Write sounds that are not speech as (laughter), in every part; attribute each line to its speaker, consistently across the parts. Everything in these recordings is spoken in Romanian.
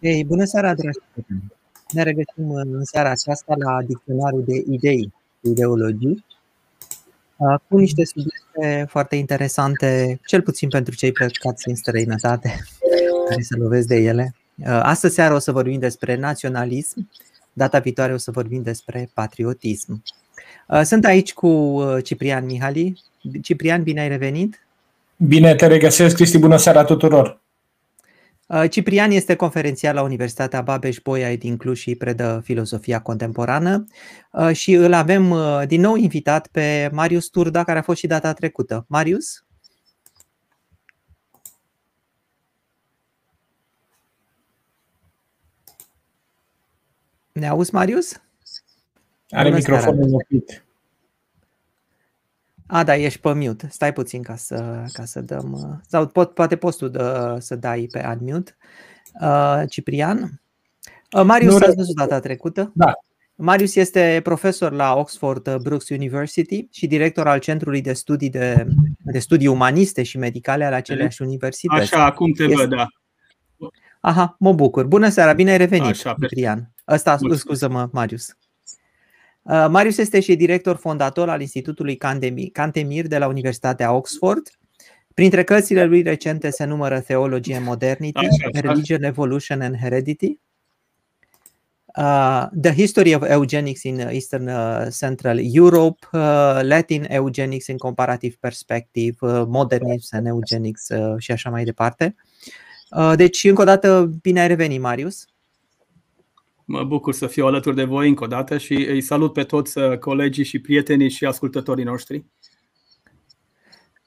Speaker 1: Ei, bună seara, dragi prieteni! Ne regăsim în seara aceasta la dicționarul de idei, ideologii, cu niște subiecte foarte interesante, cel puțin pentru cei plecați în străinătate, care se lovesc de ele. Astăzi seara o să vorbim despre naționalism, data viitoare o să vorbim despre patriotism. Sunt aici cu Ciprian Mihali. Ciprian, bine ai revenit!
Speaker 2: Bine te regăsesc, Cristi, bună seara tuturor!
Speaker 1: Uh, Ciprian este conferențiar la Universitatea Babeș-Bolyai din Cluj și predă filozofia contemporană uh, și îl avem uh, din nou invitat pe Marius Turda, care a fost și data trecută. Marius? Ne auzi, Marius?
Speaker 2: Are microfonul oprit.
Speaker 1: A, da, ești pe mute. Stai puțin ca să, ca să dăm... Uh, sau pot, poate poți tu dă, să dai pe unmute. Uh, Ciprian? Uh, Marius nu, a văzut data trecută.
Speaker 2: Da.
Speaker 1: Marius este profesor la Oxford uh, Brookes University și director al Centrului de Studii, de, de studii Umaniste și Medicale ale aceleași universități.
Speaker 2: Așa, acum te este... văd, da.
Speaker 1: Aha, mă bucur. Bună seara, bine ai revenit, Așa, Ciprian. Ăsta, scuză-mă, Marius. Uh, Marius este și director fondator al Institutului Cantemir de la Universitatea Oxford. Printre cărțile lui recente se numără Theology and Modernity, așa, Religion, Evolution and Heredity, uh, The History of Eugenics in Eastern uh, Central Europe, uh, Latin Eugenics in Comparative Perspective, uh, Modernism and Eugenics uh, și așa mai departe. Uh, deci, încă o dată, bine ai revenit, Marius.
Speaker 2: Mă bucur să fiu alături de voi încă o dată și îi salut pe toți uh, colegii și prietenii și ascultătorii noștri.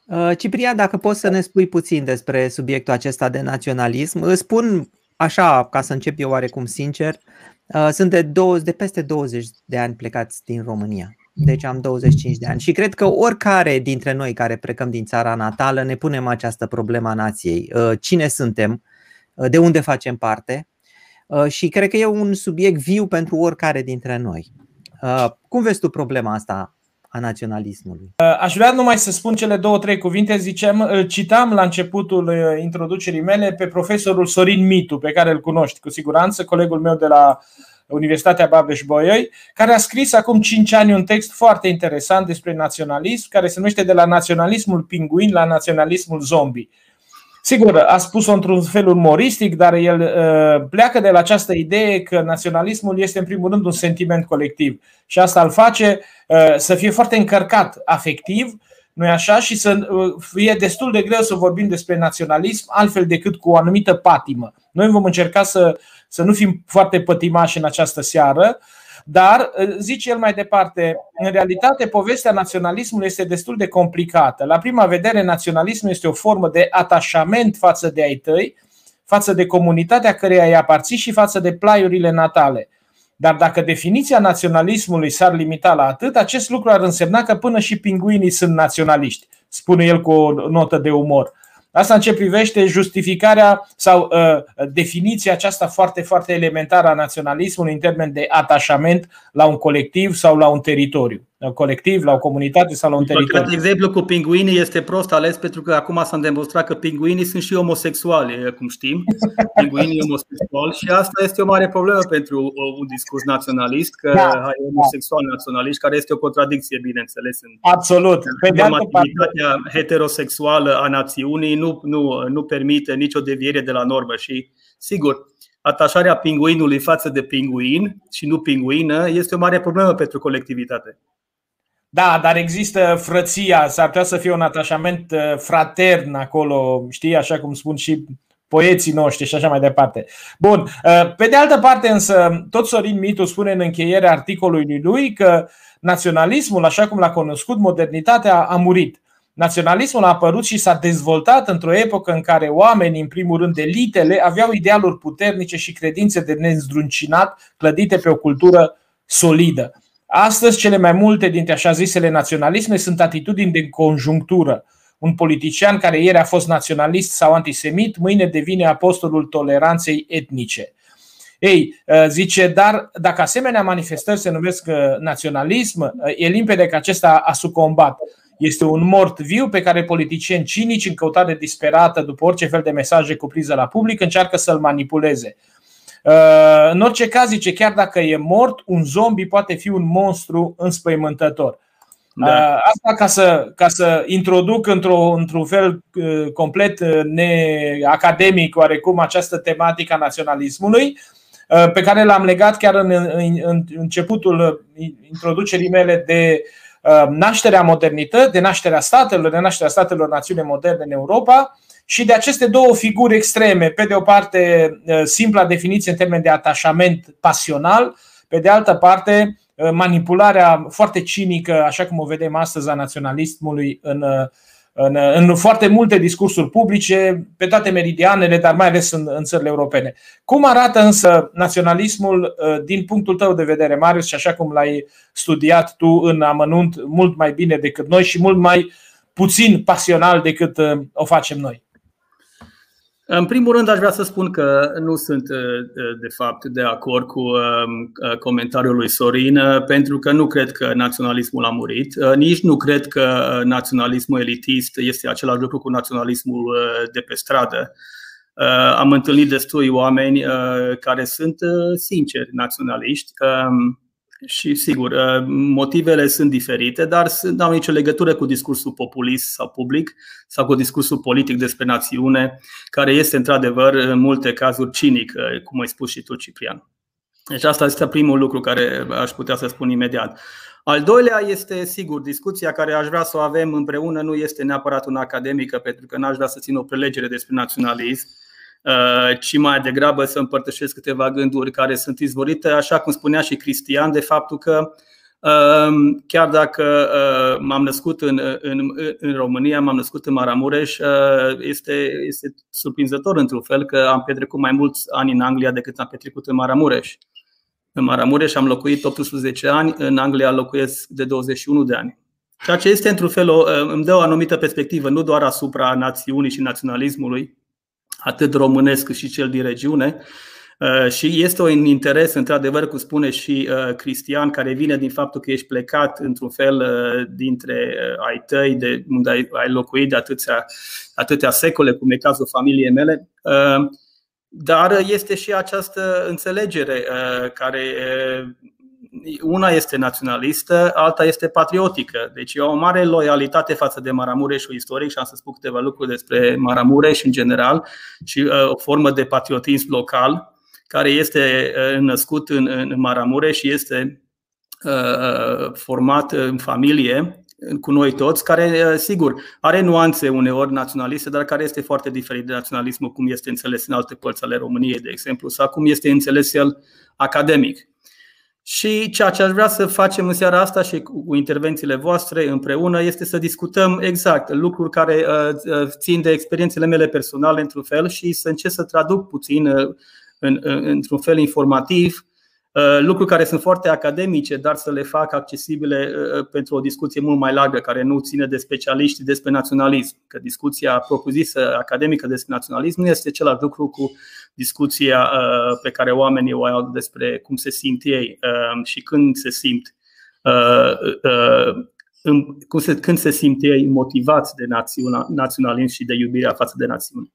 Speaker 1: Uh, Ciprian, dacă poți să ne spui puțin despre subiectul acesta de naționalism, îți spun așa, ca să încep eu oarecum sincer, uh, sunt de, 20, de peste 20 de ani plecați din România. Deci am 25 de ani și cred că oricare dintre noi care plecăm din țara natală ne punem această problemă a nației. Cine suntem? De unde facem parte? Uh, și cred că e un subiect viu pentru oricare dintre noi. Uh, cum vezi tu problema asta a naționalismului?
Speaker 2: Uh, aș vrea numai să spun cele două, trei cuvinte. Ziceam, citam la începutul introducerii mele pe profesorul Sorin Mitu, pe care îl cunoști cu siguranță, colegul meu de la Universitatea Babeș-Bolyai, care a scris acum 5 ani un text foarte interesant despre naționalism, care se numește De la naționalismul pinguin la naționalismul zombie. Sigur, a spus-o într-un fel umoristic, dar el uh, pleacă de la această idee că naționalismul este în primul rând un sentiment colectiv și asta îl face uh, să fie foarte încărcat afectiv, nu așa, și să uh, fie destul de greu să vorbim despre naționalism altfel decât cu o anumită patimă. Noi vom încerca să, să nu fim foarte pătimași în această seară, dar, zice el mai departe, în realitate povestea naționalismului este destul de complicată. La prima vedere, naționalismul este o formă de atașament față de ai tăi, față de comunitatea căreia îi aparții și față de plaiurile natale. Dar dacă definiția naționalismului s-ar limita la atât, acest lucru ar însemna că până și pinguinii sunt naționaliști, spune el cu o notă de umor. Asta în ce privește justificarea sau uh, definiția aceasta foarte, foarte elementară a naționalismului în termen de atașament la un colectiv sau la un teritoriu colectiv, la o comunitate sau la un teritoriu.
Speaker 3: De exemplu cu pinguinii este prost ales pentru că acum s-a demonstrat că pinguinii sunt și homosexuali, cum știm. (laughs) Pinguinii homosexuali și asta este o mare problemă pentru un discurs naționalist, că da, ai homosexual naționalist, care este o contradicție, bineînțeles. În
Speaker 2: Absolut.
Speaker 3: Pe de activitatea heterosexuală a națiunii nu, nu, nu permite nicio deviere de la normă și, sigur, atașarea pinguinului față de pinguin și nu pinguină este o mare problemă pentru colectivitate.
Speaker 2: Da, dar există frăția, s-ar putea să fie un atașament uh, fratern acolo, știi, așa cum spun și poeții noștri și așa mai departe. Bun, uh, pe de altă parte însă, tot Sorin Mitu spune în încheierea articolului lui că naționalismul, așa cum l-a cunoscut modernitatea, a murit. Naționalismul a apărut și s-a dezvoltat într-o epocă în care oamenii, în primul rând elitele, aveau idealuri puternice și credințe de nezdruncinat, clădite pe o cultură solidă. Astăzi, cele mai multe dintre așa zisele naționalisme sunt atitudini de conjunctură. Un politician care ieri a fost naționalist sau antisemit, mâine devine apostolul toleranței etnice. Ei, ă, zice, dar dacă asemenea manifestări se numesc ă, naționalism, ă, e limpede că acesta a sucombat. Este un mort viu pe care politicieni cinici, în căutare disperată după orice fel de mesaje cuprinse la public, încearcă să-l manipuleze. În orice caz, zice, chiar dacă e mort, un zombie poate fi un monstru înspăimântător. Da. Asta ca să, ca să introduc într-o, într-un fel complet neacademic oarecum această tematică a naționalismului, pe care l-am legat chiar în, în, în începutul introducerii mele de nașterea modernității, de nașterea statelor, de nașterea statelor națiune moderne în Europa și de aceste două figuri extreme, pe de o parte simpla definiție în termen de atașament pasional, pe de altă parte manipularea foarte cinică, așa cum o vedem astăzi, a naționalismului în, în, în foarte multe discursuri publice, pe toate meridianele, dar mai ales în, în țările europene. Cum arată însă naționalismul din punctul tău de vedere, Marius, și așa cum l-ai studiat tu în amănunt mult mai bine decât noi și mult mai puțin pasional decât o facem noi?
Speaker 3: În primul rând, aș vrea să spun că nu sunt, uh, uh, de fapt, de acord cu um, uh, comentariul lui Sorin, pentru că nu cred că naționalismul a murit. Nici nu cred că naționalismul elitist este același lucru cu naționalismul de pe stradă. Am întâlnit destui oameni care sunt sinceri naționaliști um, și sigur, uh, motivele sunt diferite, dar nu au nicio legătură cu discursul populist sau public sau cu discursul politic despre națiune, care este într-adevăr în multe cazuri cinic, uh, cum ai spus și tu, Ciprian. Deci asta este primul lucru care aș putea să spun imediat. Al doilea este, sigur, discuția care aș vrea să o avem împreună nu este neapărat una academică, pentru că n-aș vrea să țin o prelegere despre naționalism, Uh, ci mai degrabă să împărtășesc câteva gânduri care sunt izvorite, așa cum spunea și Cristian, de faptul că um, chiar dacă uh, m-am născut în, în, în România, m-am născut în Maramureș, uh, este, este surprinzător într-un fel că am petrecut mai mulți ani în Anglia decât am petrecut în Maramureș. În Maramureș am locuit 18 ani, în Anglia locuiesc de 21 de ani. Ceea ce este într-un fel o, îmi dă o anumită perspectivă, nu doar asupra națiunii și naționalismului, atât românesc cât și cel din regiune. Uh, și este un interes, într-adevăr, cum spune și uh, Cristian, care vine din faptul că ești plecat într-un fel uh, dintre ai tăi, de unde ai locuit de atâția, atâtea secole, cum e cazul familiei mele. Dar este și această înțelegere care una este naționalistă, alta este patriotică. Deci e o mare loialitate față de Maramureșul istoric și am să spun câteva lucruri despre Maramureș în general și uh, o formă de patriotism local care este uh, născut în, în Maramureș și este uh, format în familie cu noi toți, care, sigur, are nuanțe uneori naționaliste, dar care este foarte diferit de naționalismul cum este înțeles în alte părți ale României, de exemplu, sau cum este înțeles el academic. Și ceea ce aș vrea să facem în seara asta și cu intervențiile voastre împreună este să discutăm exact lucruri care uh, uh, țin de experiențele mele personale într-un fel și să încerc să traduc puțin uh, într-un fel informativ Uh, lucruri care sunt foarte academice, dar să le fac accesibile uh, uh, pentru o discuție mult mai largă, care nu ține de specialiști despre naționalism. Că discuția propusă academică despre naționalism nu este același lucru cu discuția pe care oamenii o au despre cum se simt ei și când se simt când se simt ei motivați de naționalism și de iubirea față de națiune.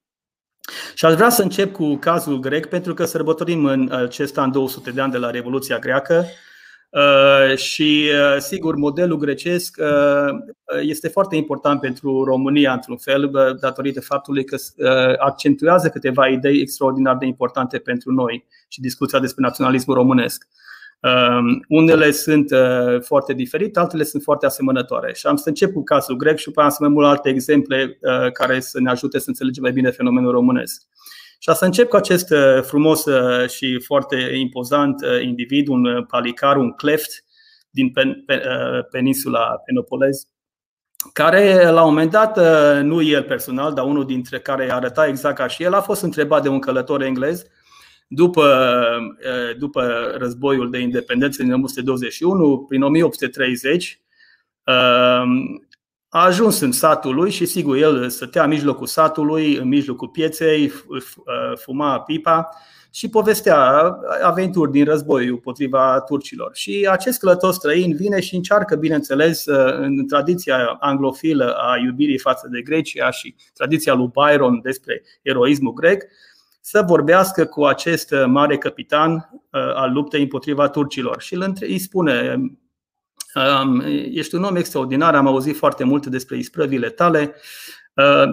Speaker 3: Și aș vrea să încep cu cazul grec, pentru că sărbătorim în acest an 200 de ani de la Revoluția Greacă uh, și, uh, sigur, modelul grecesc uh, este foarte important pentru România, într-un fel, datorită faptului că accentuează câteva idei extraordinar de importante pentru noi și discuția despre naționalismul românesc. Um, unele sunt uh, foarte diferite, altele sunt foarte asemănătoare. Și am să încep cu cazul grec și după am să mai mult alte exemple uh, care să ne ajute să înțelegem mai bine fenomenul românesc. Și să încep cu acest uh, frumos și foarte impozant individ, un palicar, un cleft din peninsula Penopolez, care la un moment dat, nu el personal, dar unul dintre care arăta exact ca și el, a fost întrebat de un călător englez după, după războiul de independență din 1921, prin 1830, a ajuns în satul lui și sigur el stătea în mijlocul satului, în mijlocul pieței, fuma pipa și povestea aventuri din războiul împotriva turcilor. Și acest călător străin vine și încearcă, bineînțeles, în tradiția anglofilă a iubirii față de Grecia și tradiția lui Byron despre eroismul grec, să vorbească cu acest mare capitan al luptei împotriva turcilor. Și îi spune, ești un om extraordinar, am auzit foarte mult despre isprăvile tale,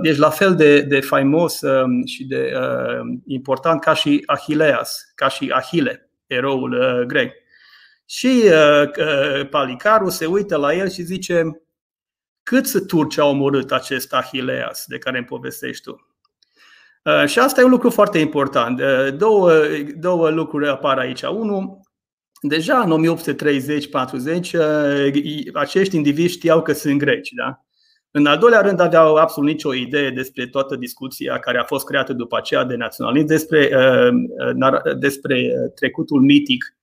Speaker 3: ești la fel de, de faimos și de important ca și Achilleas, ca și Achille, eroul grec. Și Palicaru se uită la el și zice, câți turci au omorât acest Achilleas de care îmi povestești tu? Uh, și asta e un lucru foarte important. Uh, două, două lucruri apar aici. Unul, deja în 1830-40, uh, acești indivizi știau că sunt greci. Da? În al doilea rând, aveau absolut nicio idee despre toată discuția care a fost creată după aceea de naționalism, despre, despre trecutul mitic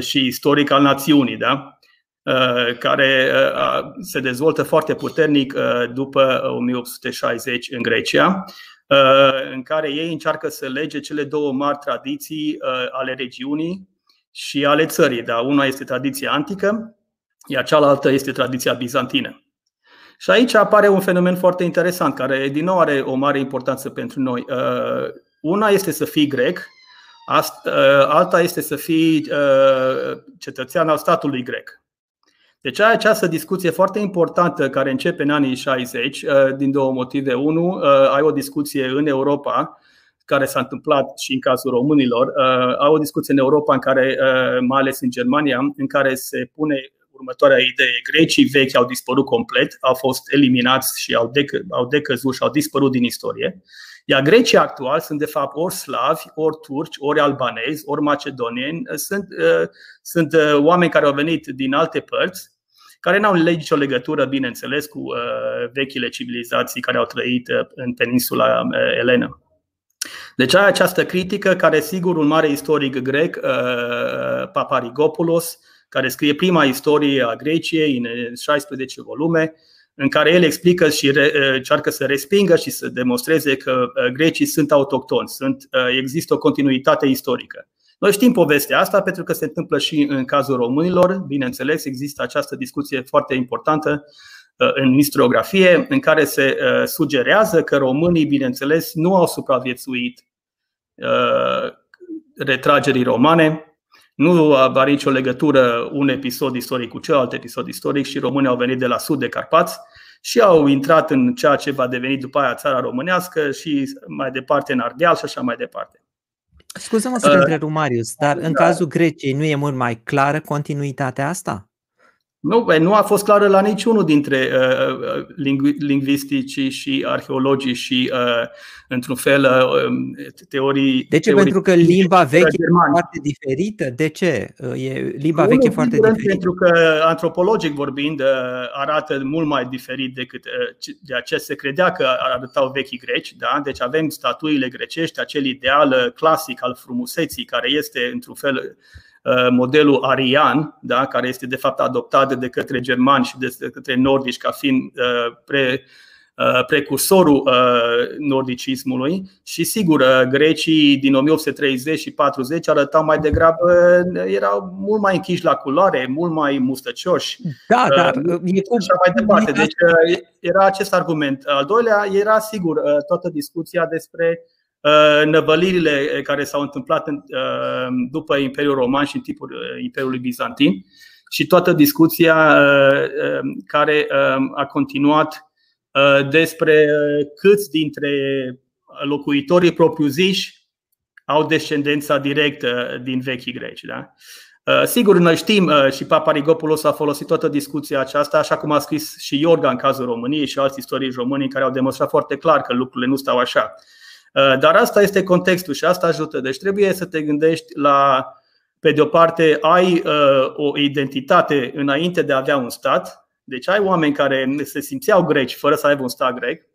Speaker 3: și istoric al națiunii. Da? Uh, care uh, se dezvoltă foarte puternic uh, după 1860 în Grecia, în care ei încearcă să lege cele două mari tradiții ale regiunii și ale țării. Da, una este tradiția antică, iar cealaltă este tradiția bizantină. Și aici apare un fenomen foarte interesant, care din nou are o mare importanță pentru noi. Una este să fii grec, alta este să fii cetățean al statului grec. Deci ai această discuție foarte importantă care începe în anii 60 uh, din două motive. Unu, uh, ai o discuție în Europa care s-a întâmplat și în cazul românilor. Uh, ai o discuție în Europa în care, mai ales în Germania, în care se pune următoarea idee. Grecii vechi au dispărut complet, au fost eliminați și au, dec- au decăzut și au dispărut din istorie. Iar grecii actuali sunt de fapt ori slavi, ori turci, ori albanezi, ori macedonieni. Sunt, uh, sunt uh, oameni care au venit din alte părți, care n-au nicio legătură, bineînțeles, cu uh, vechile civilizații care au trăit în peninsula Elena. Deci ai această critică care, sigur, un mare istoric grec, Paparigopoulos, care scrie prima istorie a Greciei în 16 volume, în care el explică și încearcă să respingă și să demonstreze că grecii sunt autohtoni, sunt, există o continuitate istorică. Noi știm povestea asta pentru că se întâmplă și în cazul românilor. Bineînțeles, există această discuție foarte importantă în historiografie, în care se sugerează că românii, bineînțeles, nu au supraviețuit retragerii romane, nu are nicio legătură un episod istoric cu celălalt episod istoric și românii au venit de la sud de Carpați și au intrat în ceea ce va deveni după aia țara românească și mai departe în Ardeal și așa mai departe.
Speaker 1: Scuză-mă să te uh, întrerup, Marius, dar în da. cazul Greciei nu e mult mai clară continuitatea asta?
Speaker 3: Nu, nu a fost clară la niciunul dintre uh, uh lingvisticii și arheologii și, uh, într-un fel, uh, um, teorii.
Speaker 1: De ce? Teorii pentru că limba veche germani. e foarte diferită? De ce? Uh, e, limba veche e foarte diferită?
Speaker 3: Pentru că, antropologic vorbind, uh, arată mult mai diferit decât de ce se credea că arătau vechii greci. Da? Deci avem statuile grecești, acel ideal clasic al frumuseții, care este, într-un fel, Uh, modelul arian, da, care este de fapt adoptat de către germani și de către nordici ca fiind uh, pre, uh, precursorul nordicismului și sigur grecii din 1830 și 40 arătau mai degrabă erau mult mai închiși la culoare, mult mai mustăcioși.
Speaker 1: Da, dar
Speaker 3: e cum așa mai departe. Deci era acest argument. Al doilea era sigur toată discuția despre Uh, năvălirile care s-au întâmplat uh, după Imperiul Roman și în timpul uh, Imperiului Bizantin și toată discuția care a continuat despre câți dintre locuitorii propriu-ziși au descendența directă din vechii greci. Da? Sigur, noi știm și Papa Rigopoulos a folosit toată discuția aceasta, așa cum a scris și Iorga în cazul României și alți istorici români care au demonstrat foarte clar că lucrurile nu stau așa. Uh, dar asta este contextul și asta ajută. Deci trebuie să te gândești la, pe de o parte, ai uh, o identitate înainte de a avea un stat. Deci ai oameni care se simțeau greci fără să aibă un stat grec.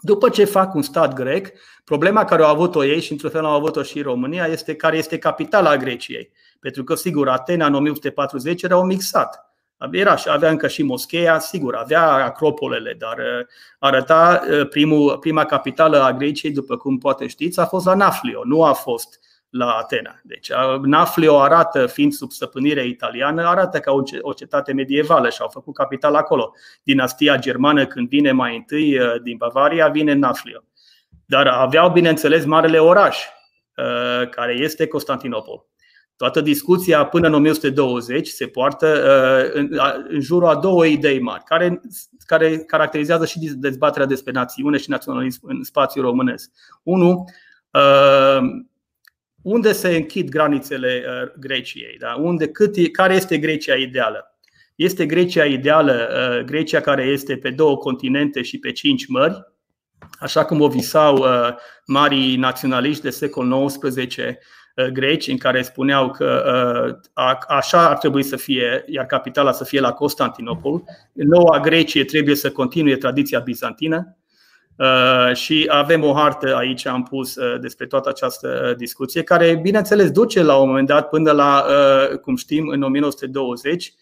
Speaker 3: După ce fac un stat grec, problema care au avut-o ei și într-un fel au avut-o și România este care este capitala Greciei. Pentru că, sigur, Atena în 1840 era un mixat. Era și avea încă și moscheea, sigur, avea acropolele, dar uh, arăta uh, primul, prima capitală a Greciei, după cum poate știți, a fost la Naflio, nu a fost la Atena. Deci Naflio arată, fiind sub stăpânire italiană, arată ca o cetate medievală și au făcut capital acolo. Dinastia germană, când vine mai întâi uh, din Bavaria, vine în Naflio. dar aveau, bineînțeles, marele oraș, care este Constantinopol. Toată discuția până în 1120 se poartă în jurul a două idei mari, care, care caracterizează și dezbaterea despre națiune și naționalism în spațiul românesc. Unu, unde se închid granițele Greciei? Da? Unde, cât, care este Grecia ideală? Este Grecia ideală, uh, Grecia care este pe două continente și pe cinci mări, așa cum o visau uh, marii naționaliști de secol XIX uh, greci, în care spuneau că așa ar trebui să fie, iar capitala să fie la Constantinopol. Noua Grecie trebuie să continue tradiția bizantină. Și avem o hartă aici, am pus despre toată această discuție, care, bineînțeles, duce la un moment dat până la, cum știm, în 1920,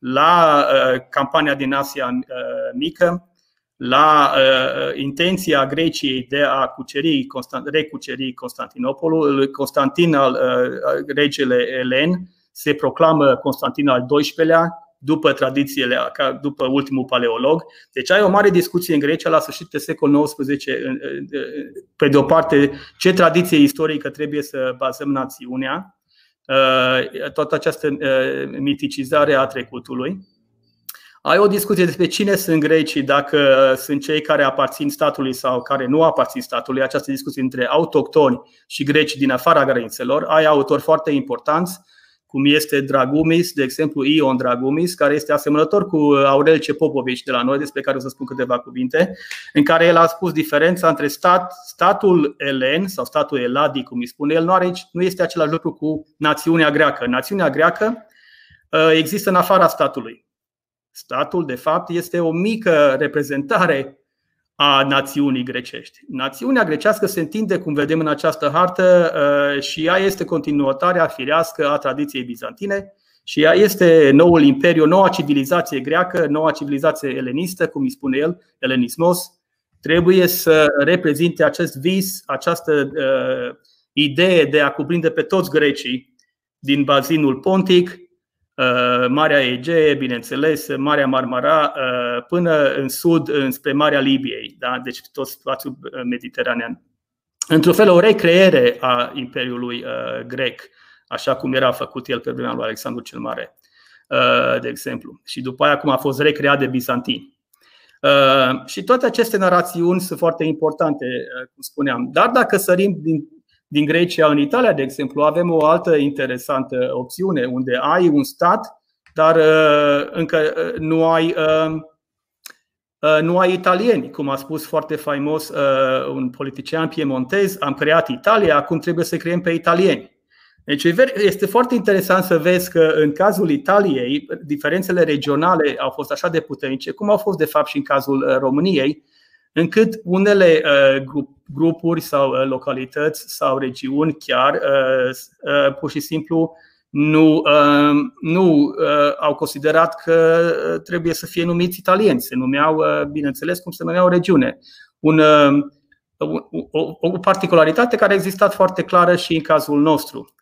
Speaker 3: la uh, campania din Asia uh, Mică, la uh, intenția Greciei de a cuceri, recuceri Constantinopolul. Constantin, al, regele Elen, se proclamă Constantin al XII-lea, după tradițiile, după ultimul paleolog. Deci ai o mare discuție în Grecia la sfârșitul secolului XIX, pe de o parte, ce tradiție istorică trebuie să bazăm națiunea, Uh, toată această uh, miticizare a trecutului. Ai o discuție despre cine sunt grecii, dacă sunt cei care aparțin statului sau care nu aparțin statului, această discuție între autohtoni și greci din afara granițelor. Ai autori foarte importanți cum este Dragumis, de exemplu Ion Dragumis, care este asemănător cu Aurel Cepopovici de la noi, despre care o să spun câteva cuvinte, în care el a spus diferența între stat, statul elen sau statul eladi, cum îi spune el, nu, are, nu este același lucru cu națiunea greacă. Națiunea greacă uh, există în afara statului. Statul, de fapt, este o mică reprezentare a națiunii grecești. Națiunea grecească se întinde, cum vedem în această hartă, uh, și ea este continuatoarea firească a tradiției bizantine și ea este noul imperiu, noua civilizație greacă, noua civilizație elenistă, cum îi spune el, elenismos, trebuie să reprezinte acest vis, această uh, idee de a cuprinde pe toți grecii din bazinul pontic, Uh, Marea Egee, bineînțeles, Marea Marmara, uh, până în sud, spre Marea Libiei, da? deci tot spațiul uh, mediteranean. Într-un fel, o recreere a Imperiului grec, așa cum era făcut el pe vremea lui Alexandru cel Mare, de exemplu. Și după aia cum a fost recreat de bizantini. Și toate aceste narațiuni sunt foarte importante, cum spuneam. Dar dacă sărim din din Grecia în Italia, de exemplu, avem o altă interesantă opțiune unde ai un stat, dar uh, încă uh, nu ai, uh, nu ai italieni. Cum a spus foarte faimos un politician piemontez, am creat Italia, acum trebuie să creăm pe italieni. Deci este foarte interesant să vezi că în cazul Italiei, diferențele regionale au fost așa de puternice, cum au fost de fapt și în cazul României, încât unele uh, grupuri sau uh, localități sau regiuni chiar uh, pur și simplu nu, nu au considerat că trebuie să fie numiți italieni. Se numeau, bineînțeles, cum se numeau regiune. Un, o, o particularitate care a existat foarte clară și în cazul nostru.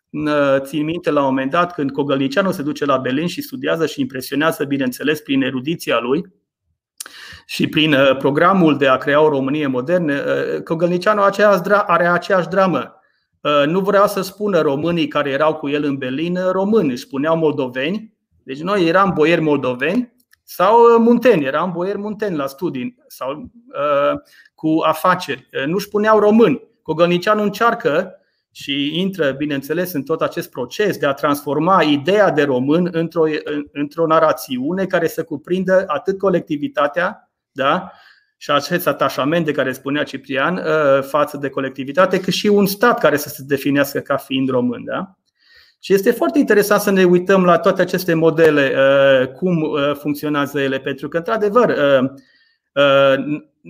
Speaker 3: Țin minte la un moment dat când Cogălnicianu se duce la Berlin și studiază și impresionează, bineînțeles, prin erudiția lui, și prin uh, programul de a crea o Românie modernă, uh, Cogălnicianu are aceeași dramă. Uh, nu vreau să spună românii care erau cu el în Berlin români, își spuneau moldoveni. Deci noi eram boieri moldoveni sau munteni, eram boieri munteni la studii sau uh, cu afaceri. Nu își spuneau români. Cogălnicianu încearcă și intră, bineînțeles, în tot acest proces de a transforma ideea de român într-o, într-o narațiune care să cuprindă atât colectivitatea da? și acest atașament de care spunea Ciprian uh, față de colectivitate, cât și un stat care să se definească ca fiind român. Da? Și este foarte interesant să ne uităm la toate aceste modele, uh, cum uh, funcționează ele, pentru că, într-adevăr,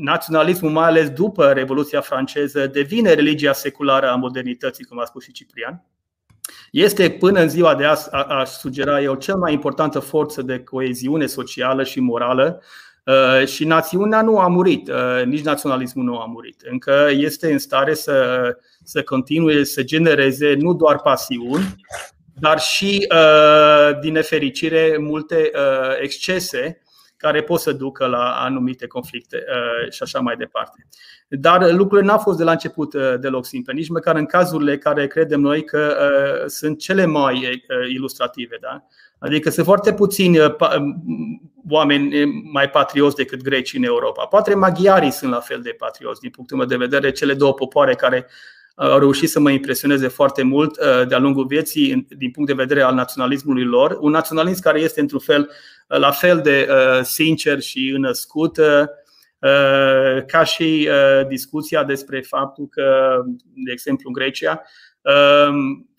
Speaker 3: naționalismul, mai ales după Revoluția franceză, devine religia seculară a modernității, cum a spus și Ciprian. Este până în ziua de azi, aș sugera eu, cel mai importantă forță de coeziune socială și morală Uh, și națiunea nu a murit, uh, nici naționalismul nu a murit. Încă este în stare să, să continue să genereze nu doar pasiuni, dar și, uh, din nefericire, multe excese care pot să ducă la anumite conflicte și așa mai departe. Dar lucrurile n-au fost de la început deloc simple, nici măcar în cazurile care credem noi că sunt cele mai ilustrative. Da? Adică sunt foarte puțini oameni mai patrioți decât grecii în Europa. Poate maghiarii sunt la fel de patrioți, din punctul meu de vedere, cele două popoare care au reușit să mă impresioneze foarte mult uh, de-a lungul vieții din punct de vedere al naționalismului lor. Un naționalism care este într-un fel uh, la fel de uh, sincer și înăscut ca și discuția despre faptul că, de exemplu, în Grecia,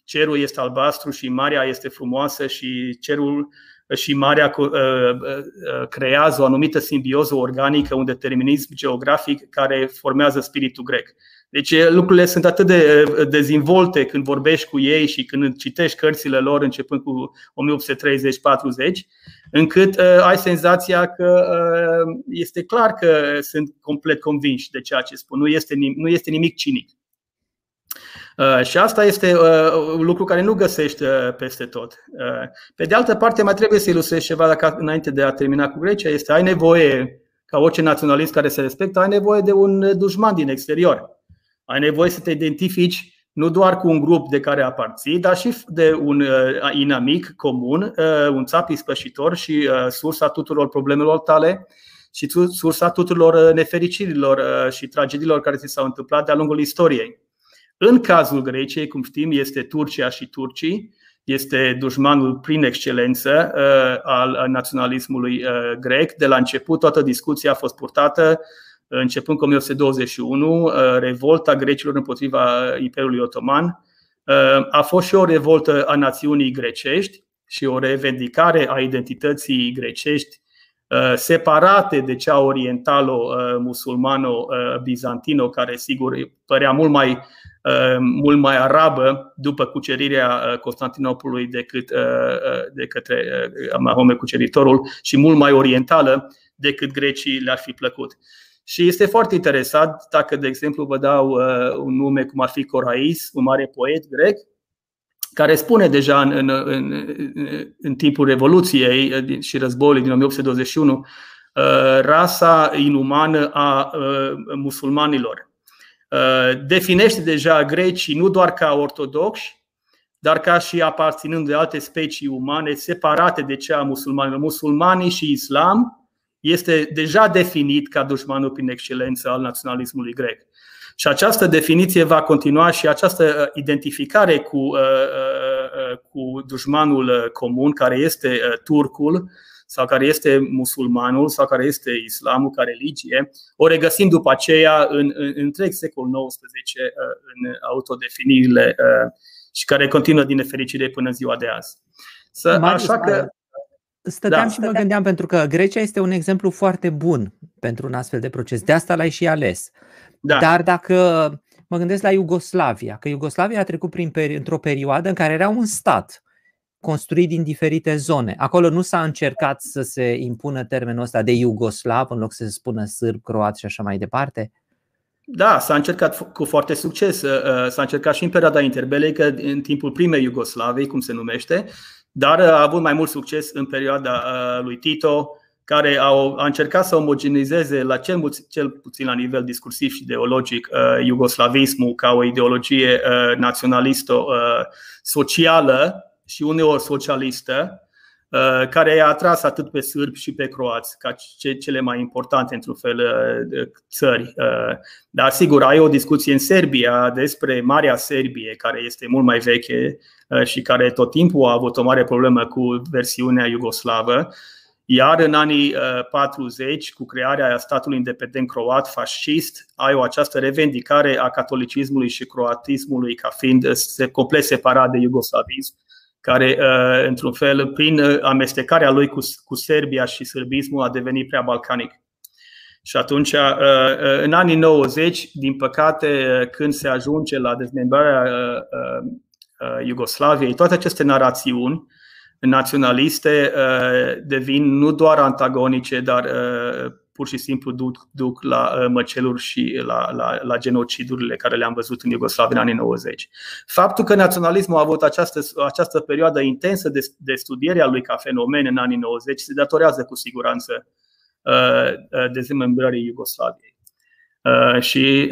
Speaker 3: cerul este albastru și marea este frumoasă și cerul și marea creează o anumită simbioză organică, un determinism geografic care formează spiritul grec. Deci lucrurile sunt atât de dezvolte când vorbești cu ei și când citești cărțile lor începând cu 1830-40, încât uh, ai senzația că uh, este clar că sunt complet convinși de ceea ce spun. Nu este, nu este nimic cinic. Uh, și asta este uh, un lucru care nu găsești uh, peste tot. Uh, pe de altă parte, mai trebuie să ilustrezi ceva dacă, înainte de a termina cu Grecia. Este ai nevoie, ca orice naționalist care se respectă, ai nevoie de un dușman din exterior ai nevoie să te identifici nu doar cu un grup de care aparții, dar și de un uh, inamic comun, uh, un țap ispășitor și uh, sursa tuturor problemelor tale și sursa tuturor nefericirilor și tragediilor care ți s-au întâmplat de-a lungul istoriei. În cazul Greciei, cum știm, este Turcia și turcii, este dușmanul prin excelență al naționalismului grec. De la început, toată discuția a fost purtată începând cu 1821, uh, revolta grecilor împotriva Imperiului Otoman. Uh, a fost și o revoltă a națiunii grecești și o revendicare a identității grecești uh, separate de cea orientalo-musulmano-bizantino, care sigur părea mult mai, mult mai arabă după cucerirea Constantinopolului decât de către Mahome cuceritorul și mult mai orientală decât grecii le-ar fi plăcut. Și este foarte interesant dacă, de exemplu, vă dau uh, un nume cum ar fi Corais, un mare poet grec, care spune deja în, în, în, în timpul Revoluției uh, și războiului din 1821 uh, rasa inumană a musulmanilor. Definește deja grecii nu doar ca ortodoxi, dar ca și aparținând de alte specii umane separate de cea a musulmanilor. Musulmanii și islam este deja definit ca dușmanul prin excelență al naționalismului grec. Și această definiție va continua și această uh, identificare cu, uh, uh, cu dușmanul comun, care este turcul, sau care este musulmanul, sau care este islamul, ca religie, o regăsim după aceea în, în întreg secolul XIX în autodefinirile și care continuă din nefericire până ziua de azi.
Speaker 1: Să, așa că Stăteam da, și mă gândeam pentru că Grecia este un exemplu foarte bun pentru un astfel de proces. De asta l-ai și ales. Da. Dar dacă mă gândesc la Iugoslavia, că Iugoslavia a trecut prin, într-o perioadă în care era un stat construit din diferite zone. Acolo nu s-a încercat să se impună termenul ăsta de iugoslav în loc să se spună sârb, croat și așa mai departe?
Speaker 3: Da, s-a încercat cu foarte succes. Uh, uh, s-a încercat și în perioada interbelică, în timpul primei Iugoslavei, cum se numește, dar a avut mai mult succes în perioada uh, lui Tito, care a, a încercat să omogenizeze la cel, cel puțin la nivel discursiv și ideologic uh, iugoslavismul ca o ideologie uh, naționalistă-socială și uneori socialistă, care i-a atras atât pe sârbi și pe croați, ca cele mai importante, într-un fel, țări. Dar, sigur, ai o discuție în Serbia despre Marea Serbie, care este mult mai veche Uh, și care tot timpul a avut o mare problemă cu versiunea iugoslavă. Iar în anii 40, uh, cu crearea statului independent croat fascist, ai o această revendicare a catolicismului și croatismului ca fiind uh, complet separat de iugoslavism, care, într-un fel, prin amestecarea lui cu, cu Serbia și sârbismul, a devenit prea balcanic. Și atunci, în anii 90, din păcate, când se ajunge la dezmembrarea Uh, Iugoslaviei, toate aceste narațiuni naționaliste uh, devin nu doar antagonice, dar uh, pur și simplu duc, duc la măceluri și la, la, la genocidurile care le-am văzut în Iugoslavia în anii 90. Faptul că naționalismul a avut această, această perioadă intensă de, de studiere a lui ca fenomen în anii 90 se datorează cu siguranță dezmembrării Iugoslaviei. Și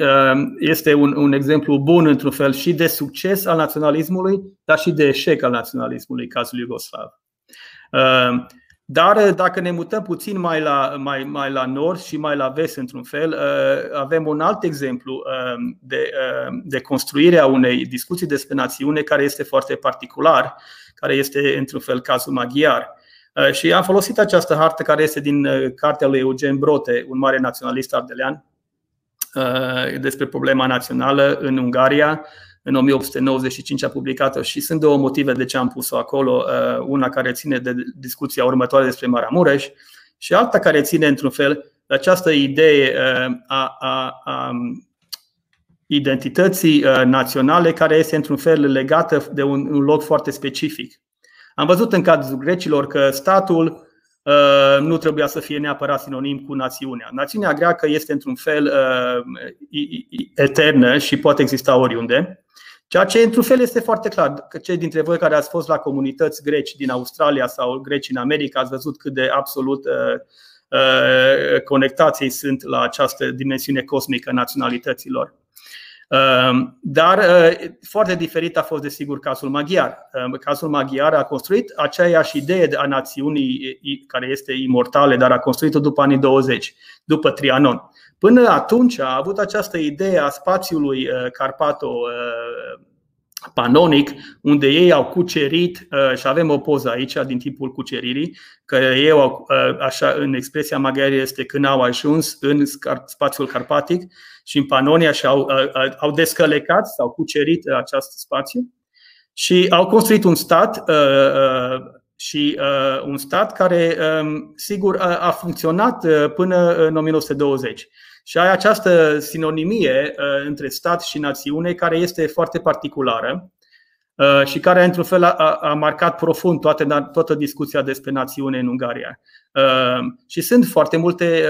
Speaker 3: este un, un exemplu bun, într-un fel, și de succes al naționalismului, dar și de eșec al naționalismului, cazul Iugoslav. Dar dacă ne mutăm puțin mai la, mai, mai la nord și mai la vest, într-un fel, uh, avem un alt exemplu uh, de, uh, de construire a unei discuții despre națiune care este foarte particular, care este, într-un fel, cazul maghiar. Și am folosit această hartă care este din cartea lui Eugen Brote, un mare naționalist ardelean, despre problema națională în Ungaria, în 1895 a publicat-o și sunt două motive de ce am pus-o acolo. Uh, una care ține de discuția următoare despre Maramureș și alta care ține, într-un fel, de această idee uh, a, a, a identității uh, naționale care este, într-un fel, legată de un, un loc foarte specific. Am văzut în cazul grecilor că statul nu trebuia să fie neapărat sinonim cu națiunea. Națiunea greacă este într-un fel eternă și poate exista oriunde. Ceea ce, într-un fel, este foarte clar. Că cei dintre voi care ați fost la comunități greci din Australia sau greci în America ați văzut cât de absolut uh, uh, conectații sunt la această dimensiune cosmică a naționalităților. Uh, dar uh, foarte diferit a fost, desigur, cazul maghiar. Uh, cazul maghiar a construit aceeași idee a națiunii care este imortale, dar a construit-o după anii 20, după Trianon. Până atunci a avut această idee a spațiului uh, Carpato uh, panonic, unde ei au cucerit, uh, și avem o poză aici din timpul cuceririi, că ei au, așa în expresia maghiară este când au ajuns în spațiul carpatic și în Panonia și au, au descălecat sau cucerit acest spațiu și au construit un stat și un stat care, um, sigur, a funcționat până în 1920. Și ai această sinonimie uh, între stat și națiune care este foarte particulară uh, și care, într-un fel, a, a marcat profund toate, toată discuția despre națiune în Ungaria. Uh, și sunt foarte multe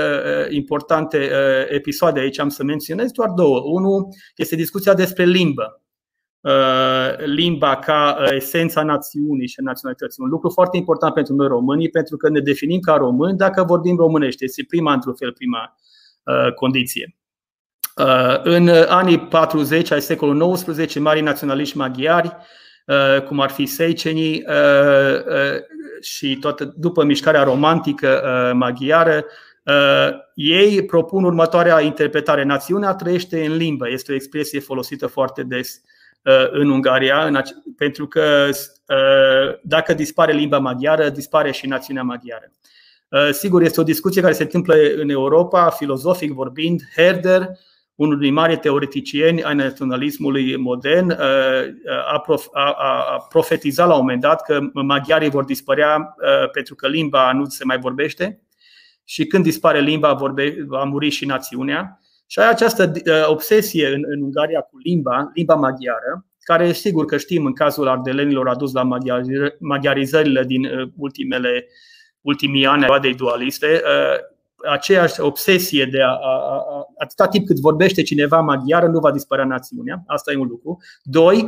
Speaker 3: importante episoade aici, am să menționez doar două. Unul este discuția despre limbă limba ca esența națiunii și a naționalității. Un lucru foarte important pentru noi românii, pentru că ne definim ca români dacă vorbim românește. Este prima, într-un fel, prima Uh, condiție. Uh, în anii 40 ai secolului XIX, mari naționaliști maghiari, uh, cum ar fi Seicenii și toată, după mișcarea romantică maghiară, ei propun următoarea interpretare. Națiunea trăiește în limbă. Este o expresie folosită foarte des în Ungaria, pentru că dacă dispare limba maghiară, dispare și națiunea maghiară. Uh, sigur, este o discuție care se întâmplă în Europa, filozofic vorbind. Herder, unul din mari teoreticieni ai naționalismului modern, uh, a, prof, a, a profetizat la un moment dat că maghiarii vor dispărea uh, pentru că limba nu se mai vorbește și când dispare limba vorbe, va muri și națiunea. Și ai această obsesie în, în Ungaria cu limba, limba maghiară, care sigur că știm în cazul ardelenilor a dus la maghiarizările din ultimele ultimii ani a dualiste, uh, aceeași obsesie de a, a, a, atâta timp cât vorbește cineva maghiară, nu va dispărea națiunea. Asta e un lucru. Doi,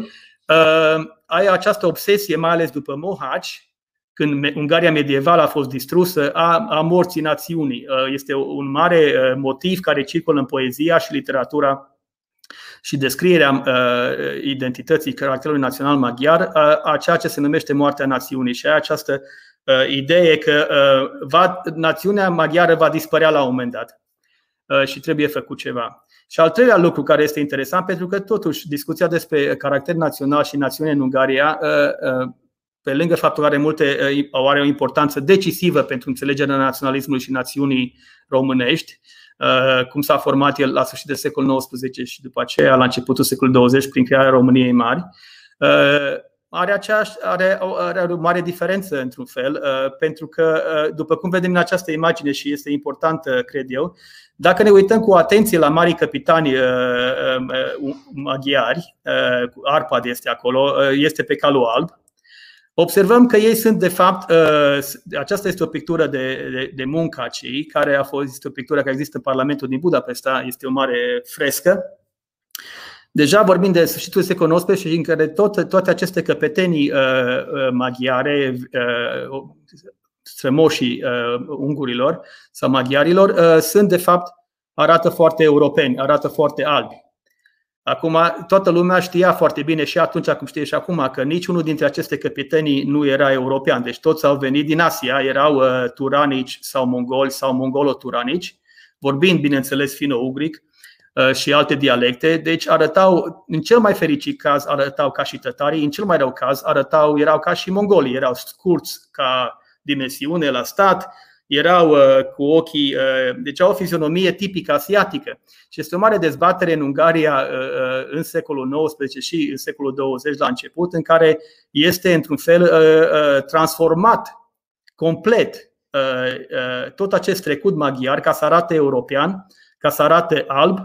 Speaker 3: uh, ai această obsesie, mai ales după Mohaci, când Ungaria medievală a fost distrusă, a, a morții națiunii. Uh, este un mare motiv care circulă în poezia și literatura și descrierea identității caracterului național maghiar a ceea ce se numește moartea națiunii. Și ai această Uh, idee că uh, va, națiunea maghiară va dispărea la un moment dat uh, și trebuie făcut ceva. Și al treilea lucru care este interesant, pentru că totuși discuția despre caracter național și națiune în Ungaria, pe lângă faptul că are, multe, are o importanță decisivă pentru înțelegerea naționalismului și națiunii românești, cum s-a format el la sfârșitul secolului XIX și după aceea la începutul secolului XX prin crearea României mari, are, aceeași, are, are o mare diferență într-un fel, uh, pentru că, uh, după cum vedem în această imagine și este importantă, cred eu, dacă ne uităm cu atenție la mari capitani uh, maghiari, Arpad este acolo, este pe calul alb, observăm că ei sunt, de fapt, aceasta este o pictură de, de, de Muncaci, care a fost este o pictură care există în Parlamentul din Budapesta, este o mare frescă, Deja vorbim de sfârșitul secolului XIX și în care tot, toate aceste căpetenii uh, uh, maghiare, uh, strămoșii ungurilor sau maghiarilor, sunt de fapt, arată foarte europeni, arată foarte albi. Acum, toată lumea știa foarte bine și atunci, cum știe și acum, că niciunul dintre aceste căpetenii nu era european. Deci toți au venit din Asia, erau uh, turanici sau mongoli sau mongolo-turanici, vorbind, bineînțeles, fino-ugric uh, și alte dialecte. Deci arătau, în cel mai fericit caz, arătau ca și tătarii, în cel mai rău caz, arătau, erau ca și mongolii, erau scurți ca dimensiune la stat, erau uh, cu ochii, uh, deci au o fizionomie tipică asiatică. Și este o mare dezbatere în Ungaria uh, în secolul XIX și în secolul 20 la început, în care este într-un fel transformat complet tot acest trecut maghiar ca să arate european, ca să arate alb,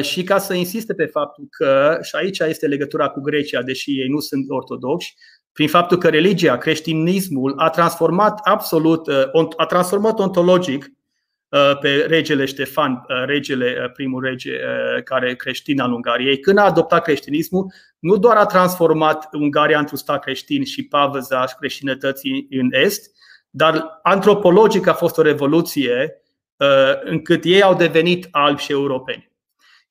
Speaker 3: și ca să insiste pe faptul că, și aici este legătura cu Grecia, deși ei nu sunt ortodoxi, prin faptul că religia, creștinismul a transformat absolut, uh, a transformat ontologic uh, pe regele Ștefan, uh, regele, primul rege care creștin al Ungariei. Când a adoptat creștinismul, nu doar a transformat Ungaria într-un stat creștin și pavăza creștinătății în Est, dar antropologic a fost o revoluție încât ei au devenit albi și europeni.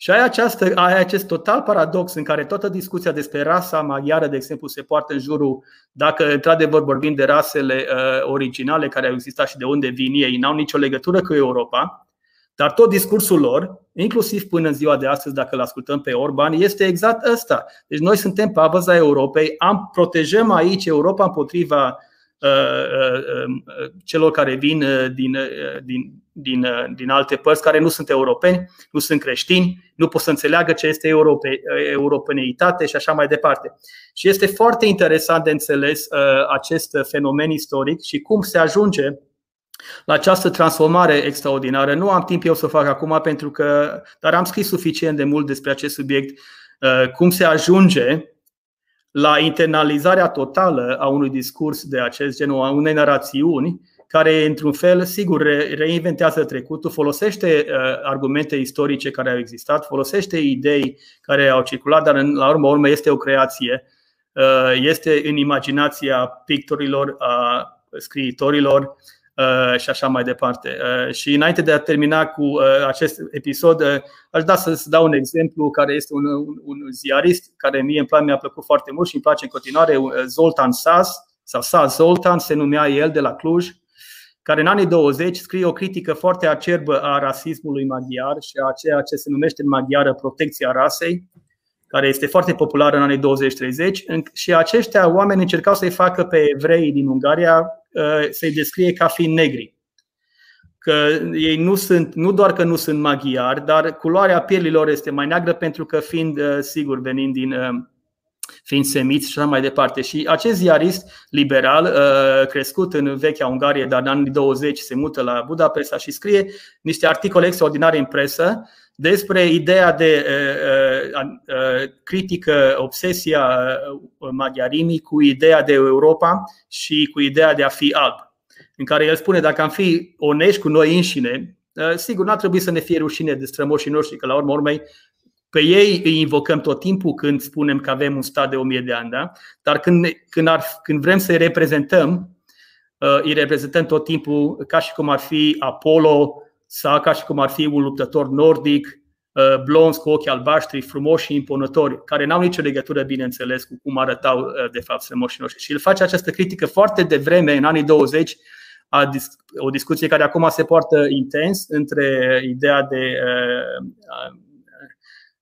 Speaker 3: Și ai, această, ai acest total paradox în care toată discuția despre rasa maghiară, de exemplu, se poartă în jurul, dacă într-adevăr vorbim de rasele uh, originale care au existat și de unde vin ei, n-au nicio legătură cu Europa, dar tot discursul lor, inclusiv până în ziua de astăzi, dacă îl ascultăm pe Orban, este exact ăsta. Deci noi suntem pavăza Europei, am protejăm aici Europa împotriva uh, uh, uh, celor care vin din, din, din, din alte părți care nu sunt europeni, nu sunt creștini, nu pot să înțeleagă ce este europe, europeneitate și așa mai departe. Și este foarte interesant de înțeles uh, acest fenomen istoric și cum se ajunge la această transformare extraordinară. Nu am timp eu să fac acum pentru că, dar am scris suficient de mult despre acest subiect, uh, cum se ajunge la internalizarea totală a unui discurs de acest gen, a unei narațiuni care, într-un fel, sigur, reinventează trecutul, folosește uh, argumente istorice care au existat, folosește idei care au circulat, dar, la urmă urmă, este o creație. Uh, este în imaginația pictorilor, a scriitorilor uh, și așa mai departe. Și înainte de a termina cu acest episod, aș da să dau un exemplu care este un, un ziarist care mie mi-a plăcut foarte mult și îmi place în continuare, Zoltan Saz, sau Saz Zoltan, se numea el de la Cluj, care în anii 20 scrie o critică foarte acerbă a rasismului maghiar și a ceea ce se numește în maghiară protecția rasei, care este foarte populară în anii 20-30 și aceștia oameni încercau să-i facă pe evrei din Ungaria uh, să-i descrie ca fiind negri. Că ei nu sunt, nu doar că nu sunt maghiari, dar culoarea pielilor este mai neagră pentru că fiind, uh, sigur, venind din uh, fiind semiți și așa mai departe. Și acest ziarist liberal, uh, crescut în vechea Ungarie, dar în anii 20 se mută la Budapesta și scrie niște articole extraordinare în presă despre ideea de uh, uh, critică, obsesia maghiarimii cu ideea de Europa și cu ideea de a fi alb. În care el spune, dacă am fi onești cu noi înșine, sigur, nu ar trebui să ne fie rușine de strămoșii noștri, că la urmă urmei pe ei îi invocăm tot timpul când spunem că avem un stat de 1000 de ani, da? dar când, când, ar, când vrem să-i reprezentăm, uh, îi reprezentăm tot timpul ca și cum ar fi Apollo sau ca și cum ar fi un luptător nordic, uh, blonzi cu ochi albaștri, frumoși și impunători, care n-au nicio legătură, bineînțeles, cu cum arătau uh, de fapt strămoșii noștri. Și el face această critică foarte devreme, în anii 20, o discuție care acum se poartă intens între ideea de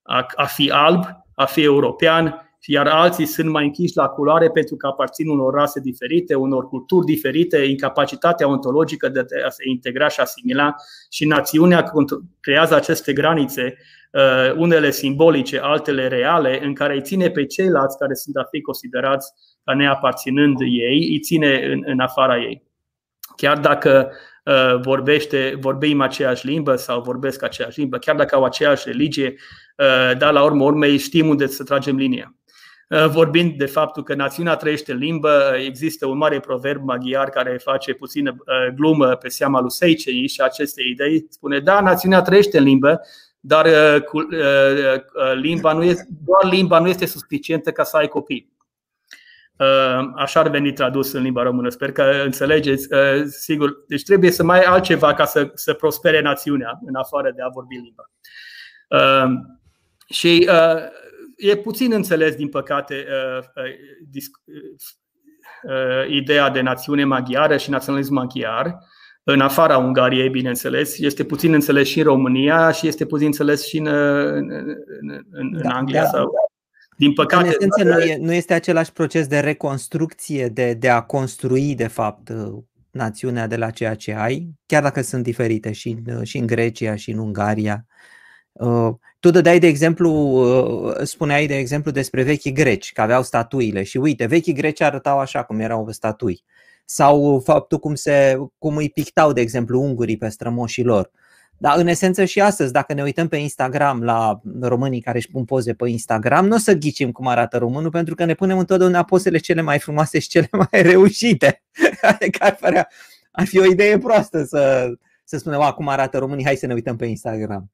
Speaker 3: a, a fi alb, a fi european, iar alții sunt mai închiși la culoare pentru că aparțin unor rase diferite, unor culturi diferite, incapacitatea ontologică de a se integra și asimila și națiunea creează aceste granițe, uh, unele simbolice, altele reale, în care îi ține pe ceilalți care sunt a fi considerați ca neaparținând ei, îi ține în, în afara ei. Chiar dacă uh, vorbește, vorbim aceeași limbă sau vorbesc aceeași limbă, chiar dacă au aceeași religie, Uh, dar la urmă urmei știm unde să tragem linia. Uh, vorbind de faptul că națiunea trăiește în limbă, există un mare proverb maghiar care face puțină uh, glumă pe seama lui Seicei și aceste idei. Spune, da, națiunea trăiește în limbă, dar limba nu este, doar limba nu este suficientă ca să ai copii. Așa ar veni tradus în limba română. Sper că înțelegeți. Sigur, deci trebuie să mai ai altceva ca să, să prospere națiunea, în afară de a vorbi limba. Și e puțin înțeles, din păcate, ideea de națiune maghiară și naționalism maghiar în afara Ungariei, bineînțeles, este puțin înțeles și în România și este puțin înțeles și în, în, în, în da, Anglia. Da. Sau, din păcate. În
Speaker 1: esență, nu, e, nu este același proces de reconstrucție, de, de a construi, de fapt, națiunea de la ceea ce ai, chiar dacă sunt diferite și în, și în Grecia și în Ungaria. Uh, tu dădeai de exemplu, uh, spuneai de exemplu despre vechi greci, că aveau statuile și uite, vechi greci arătau așa cum erau statui sau faptul cum, se, cum îi pictau, de exemplu, ungurii pe strămoșii lor. Dar în esență și astăzi, dacă ne uităm pe Instagram la românii care își pun poze pe Instagram, nu o să ghicim cum arată românul, pentru că ne punem întotdeauna pozele cele mai frumoase și cele mai (laughs) reușite. Adică ar, părea, ar fi o idee proastă să, să spunem acum arată românii, hai să ne uităm pe Instagram.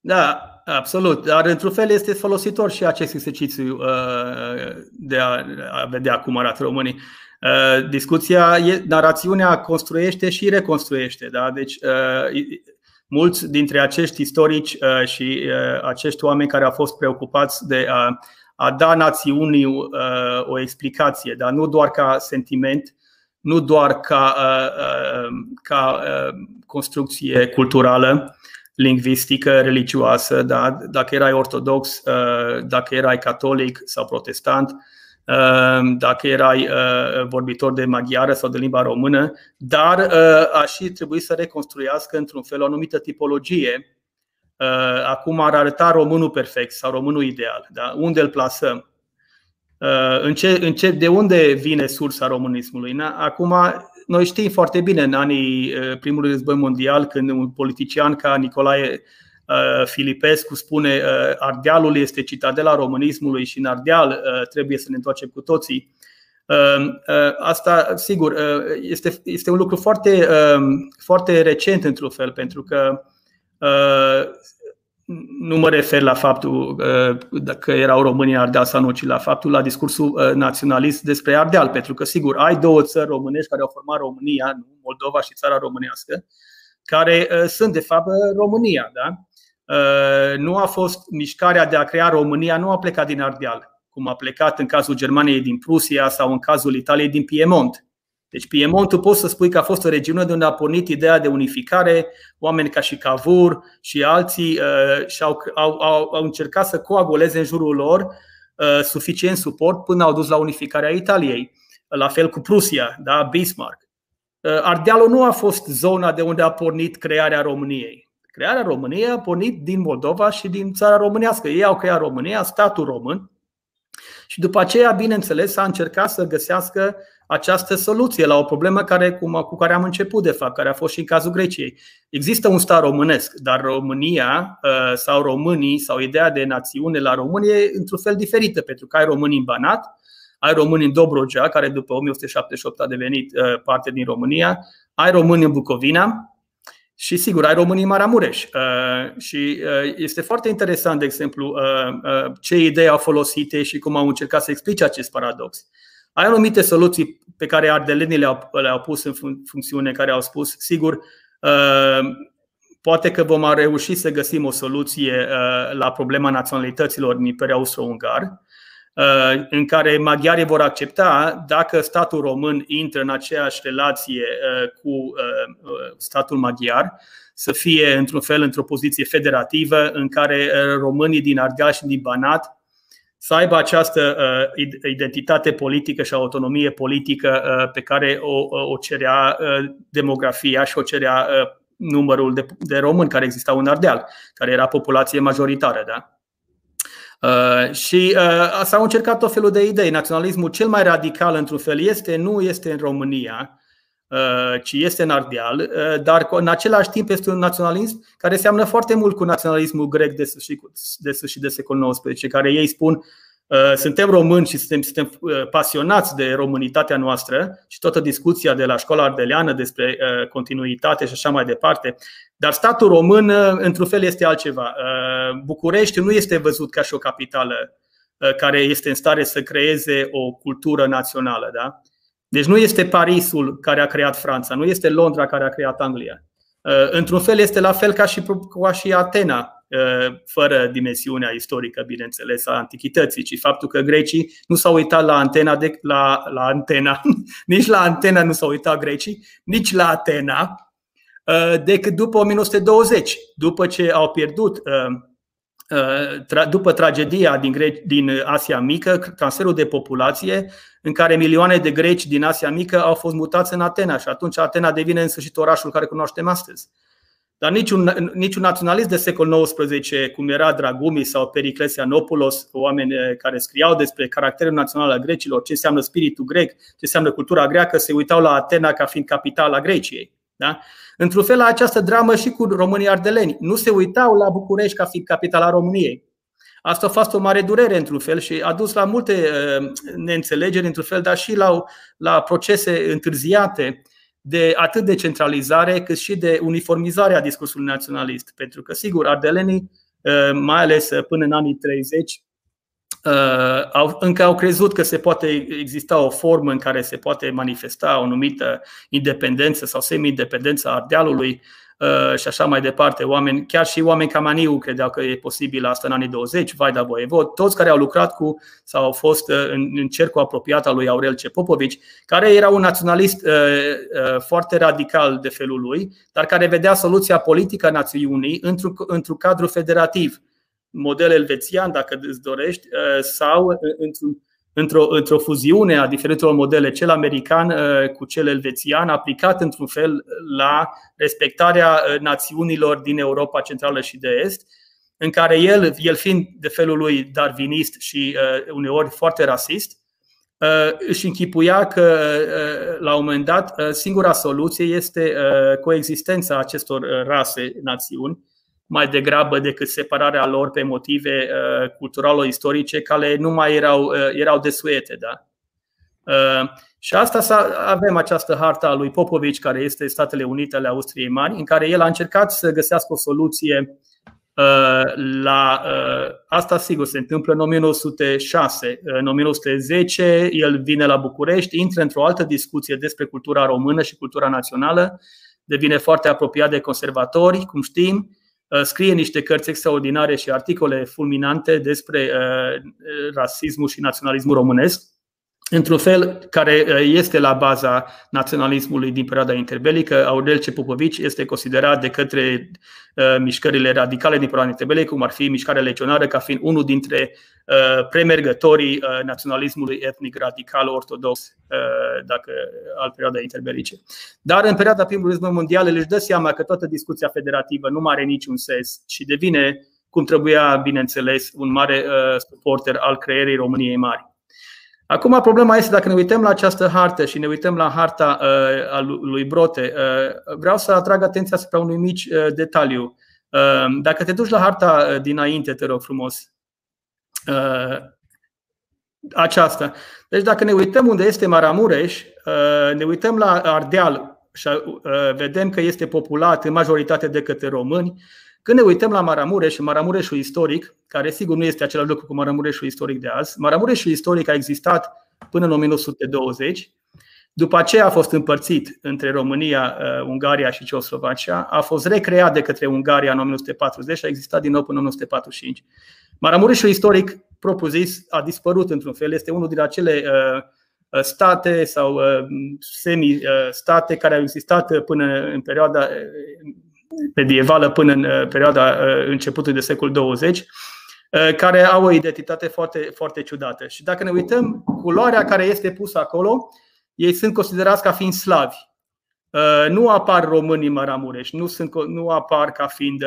Speaker 3: Da, absolut. Dar într-un fel este folositor și acest exercițiu uh, de a, a vedea cum arată românii. Uh, discuția, narațiunea construiește și reconstruiește. Da? Deci, uh, mulți dintre acești istorici uh, și acești oameni care au fost preocupați de a, a da națiunii o explicație, dar nu doar ca sentiment, nu doar ca, ca construcție culturală, lingvistică, religioasă, da? dacă erai ortodox, dacă erai catolic sau protestant, Ehm, dacă erai eh, vorbitor de maghiară sau de limba română, dar eh, a și trebui să reconstruiască într-un fel o anumită tipologie. Eh, acum ar arăta românul perfect sau românul ideal. Da? Unde îl plasăm? În ce, în ce, de unde vine sursa românismului? Acum, noi știm foarte bine în anii primului război mondial, când un politician ca Nicolae Uh, Filipescu spune uh, Ardealul este citadela românismului și în Ardeal uh, trebuie să ne întoarcem cu toții. Asta, sigur, este, este un lucru foarte, foarte recent într-un fel, pentru că nu mă refer la faptul că erau românii în Ardeal sau nu, ci la faptul la discursul naționalist despre Ardeal, pentru că, sigur, ai două țări românești care au format România, Moldova și țara românească, care sunt, de fapt, România. Da? Uh, nu a fost mișcarea de a crea România, nu a plecat din Ardeal, cum a plecat în cazul Germaniei din Prusia sau în cazul Italiei din Piemont. Deci Piemontul poți să spui că a fost o regiune de unde a pornit ideea de unificare, oameni ca și Cavour și alții uh, și-au, au, au, au încercat să coaguleze în jurul lor uh, suficient suport până au dus la unificarea Italiei. La fel cu Prusia, da? Bismarck. Uh, Ardealul nu a fost zona de unde a pornit crearea României. Crearea României a pornit din Moldova și din țara românească. Ei au creat România, statul român, și după aceea, bineînțeles, a încercat să găsească această soluție la o problemă care, cu care am început, de fapt, care a fost și în cazul Greciei. Există un stat românesc, dar România uh, sau românii sau ideea de națiune la România e într-un fel diferită, pentru că ai români în Banat, ai români în Dobrogea, care după 1878 a devenit uh, parte din România, ai români în Bucovina, și sigur, ai românii Maramureș. Uh, și uh, este foarte interesant, de exemplu, uh, ce idei au folosite și cum au încercat să explice acest paradox. Ai anumite soluții pe care ardelenii le-au, le-au pus în funcțiune, care au spus, sigur, poate că vom reuși să găsim o soluție la problema naționalităților în Imperiul Austro-Ungar, Uh, în care maghiarii vor accepta dacă statul român intră în aceeași relație uh, cu uh, statul maghiar, să fie într-un fel într-o poziție federativă în care românii din Ardeal și din Banat să aibă această identitate politică și autonomie politică pe care o, o cerea demografia și o cerea numărul de, de români care existau în Ardeal, care era populație majoritară. Da? Uh, și uh, s-au încercat tot felul de idei. Naționalismul cel mai radical, într-un fel, este nu este în România, uh, ci este în Ardeal, uh, dar în același timp este un naționalism care seamănă foarte mult cu naționalismul grec de sfârșit de, sfârșit de secolul XIX, care ei spun Uh, suntem români și suntem, suntem uh, pasionați de românitatea noastră și toată discuția de la școala ardeleană despre uh, continuitate și așa mai departe. Dar statul român, într-un fel, este altceva. București nu este văzut ca și o capitală care este în stare să creeze o cultură națională. Da? Deci nu este Parisul care a creat Franța, nu este Londra care a creat Anglia. Într-un fel este la fel ca și, ca și Atena, fără dimensiunea istorică, bineînțeles, a antichității, ci faptul că grecii nu s-au uitat la antena, de, la, la antena, (laughs) nici la antena nu s-au uitat grecii, nici la Atena, decât după 1920, după ce au pierdut după tragedia din, Gre- din Asia Mică, transferul de populație, în care milioane de greci din Asia Mică au fost mutați în Atena și atunci Atena devine în sfârșit orașul care cunoaștem astăzi. Dar niciun, niciun naționalist de secol XIX, cum era Dragumi sau Pericles Ianopoulos, oameni eh, care scriau despre caracterul național al grecilor, ce înseamnă spiritul grec, ce înseamnă cultura greacă, se uitau la Atena ca fiind capitala Greciei. Da? Într-un fel, la această dramă și cu românii ardeleni. Nu se uitau la București ca fiind capitala României. Asta a fost o mare durere, într-un fel, și a dus la multe eh, neînțelegeri, într-un fel, dar și la, la procese întârziate de atât de centralizare cât și de uniformizare a discursului naționalist. Pentru că, sigur, ardelenii, uh, mai ales uh, până în anii 30, uh, au, încă au crezut că se poate exista o formă în care se poate manifesta o numită independență sau semi-independență a Ardealului Uh, și așa mai departe. Oameni, chiar și oameni ca Maniu credeau că e posibil asta în anii 20, Vaida Voievod, toți care au lucrat cu sau au fost uh, în, în cercul apropiat al lui Aurel Cepopovici, care era un naționalist uh, uh, foarte radical de felul lui, dar care vedea soluția politică a națiunii într-un, într-un cadru federativ, model elvețian, dacă îți dorești, uh, sau uh, într-un într-o, într-o fuziune a diferitelor modele, cel american uh, cu cel elvețian, aplicat într-un fel la respectarea uh, națiunilor din Europa Centrală și de Est, în care el, el fiind de felul lui darwinist și uh, uneori foarte rasist, își închipuia că la un moment dat singura soluție este coexistența acestor rase, națiuni, mai degrabă decât separarea lor pe motive uh, culturalo-istorice care nu mai erau, uh, erau desuete. Da? Uh, și asta avem această harta a lui Popovici, care este Statele Unite ale Austriei Mari, în care el a încercat să găsească o soluție la asta sigur se întâmplă în 1906. În 1910 el vine la București, intră într-o altă discuție despre cultura română și cultura națională, devine foarte apropiat de conservatori, cum știm, Uh, scrie niște cărți extraordinare și articole fulminante despre uh, rasismul și naționalismul românesc într-un fel care uh, este la baza naționalismului din perioada interbelică. Aurel Cepupovici este considerat de către uh, mișcările radicale din perioada interbelică, cum ar fi mișcarea legionară, ca fiind unul dintre uh, premergătorii naționalismului etnic radical ortodox, dacă al perioadei interbelice. Dar în perioada primului război mondial își dă seama că toată discuția federativă nu are niciun sens și devine, cum trebuia, bineînțeles, un mare suporter al creierii României mari. Acum, problema este dacă ne uităm la această hartă și ne uităm la harta uh, a lui Brote, uh, vreau să atrag atenția asupra unui mic uh, detaliu. Uh, dacă te duci la harta uh, dinainte, te rog frumos, uh, aceasta. Deci dacă ne uităm unde este Maramureș, uh, ne uităm la Ardeal și uh, vedem că este populat în majoritate de către români, când ne uităm la Maramureș și Maramureșul istoric, care sigur nu este același lucru cu Maramureșul istoric de azi, Maramureșul istoric a existat până în 1920, după aceea a fost împărțit între România, uh, Ungaria și Ceoslovacia, a fost recreat de către Ungaria în 1940 și a existat din nou până în 1945. Maramureșul istoric, propriu-zis, a dispărut într-un fel, este unul din acele uh, uh, state sau semi-state care au existat până în perioada medievală până în uh, perioada uh, începutului de secol 20, uh, care au o identitate foarte, foarte ciudată. Și dacă ne uităm, culoarea care este pusă acolo, ei sunt considerați ca fiind slavi. Nu apar românii Maramureș, nu, sunt, nu apar ca fiind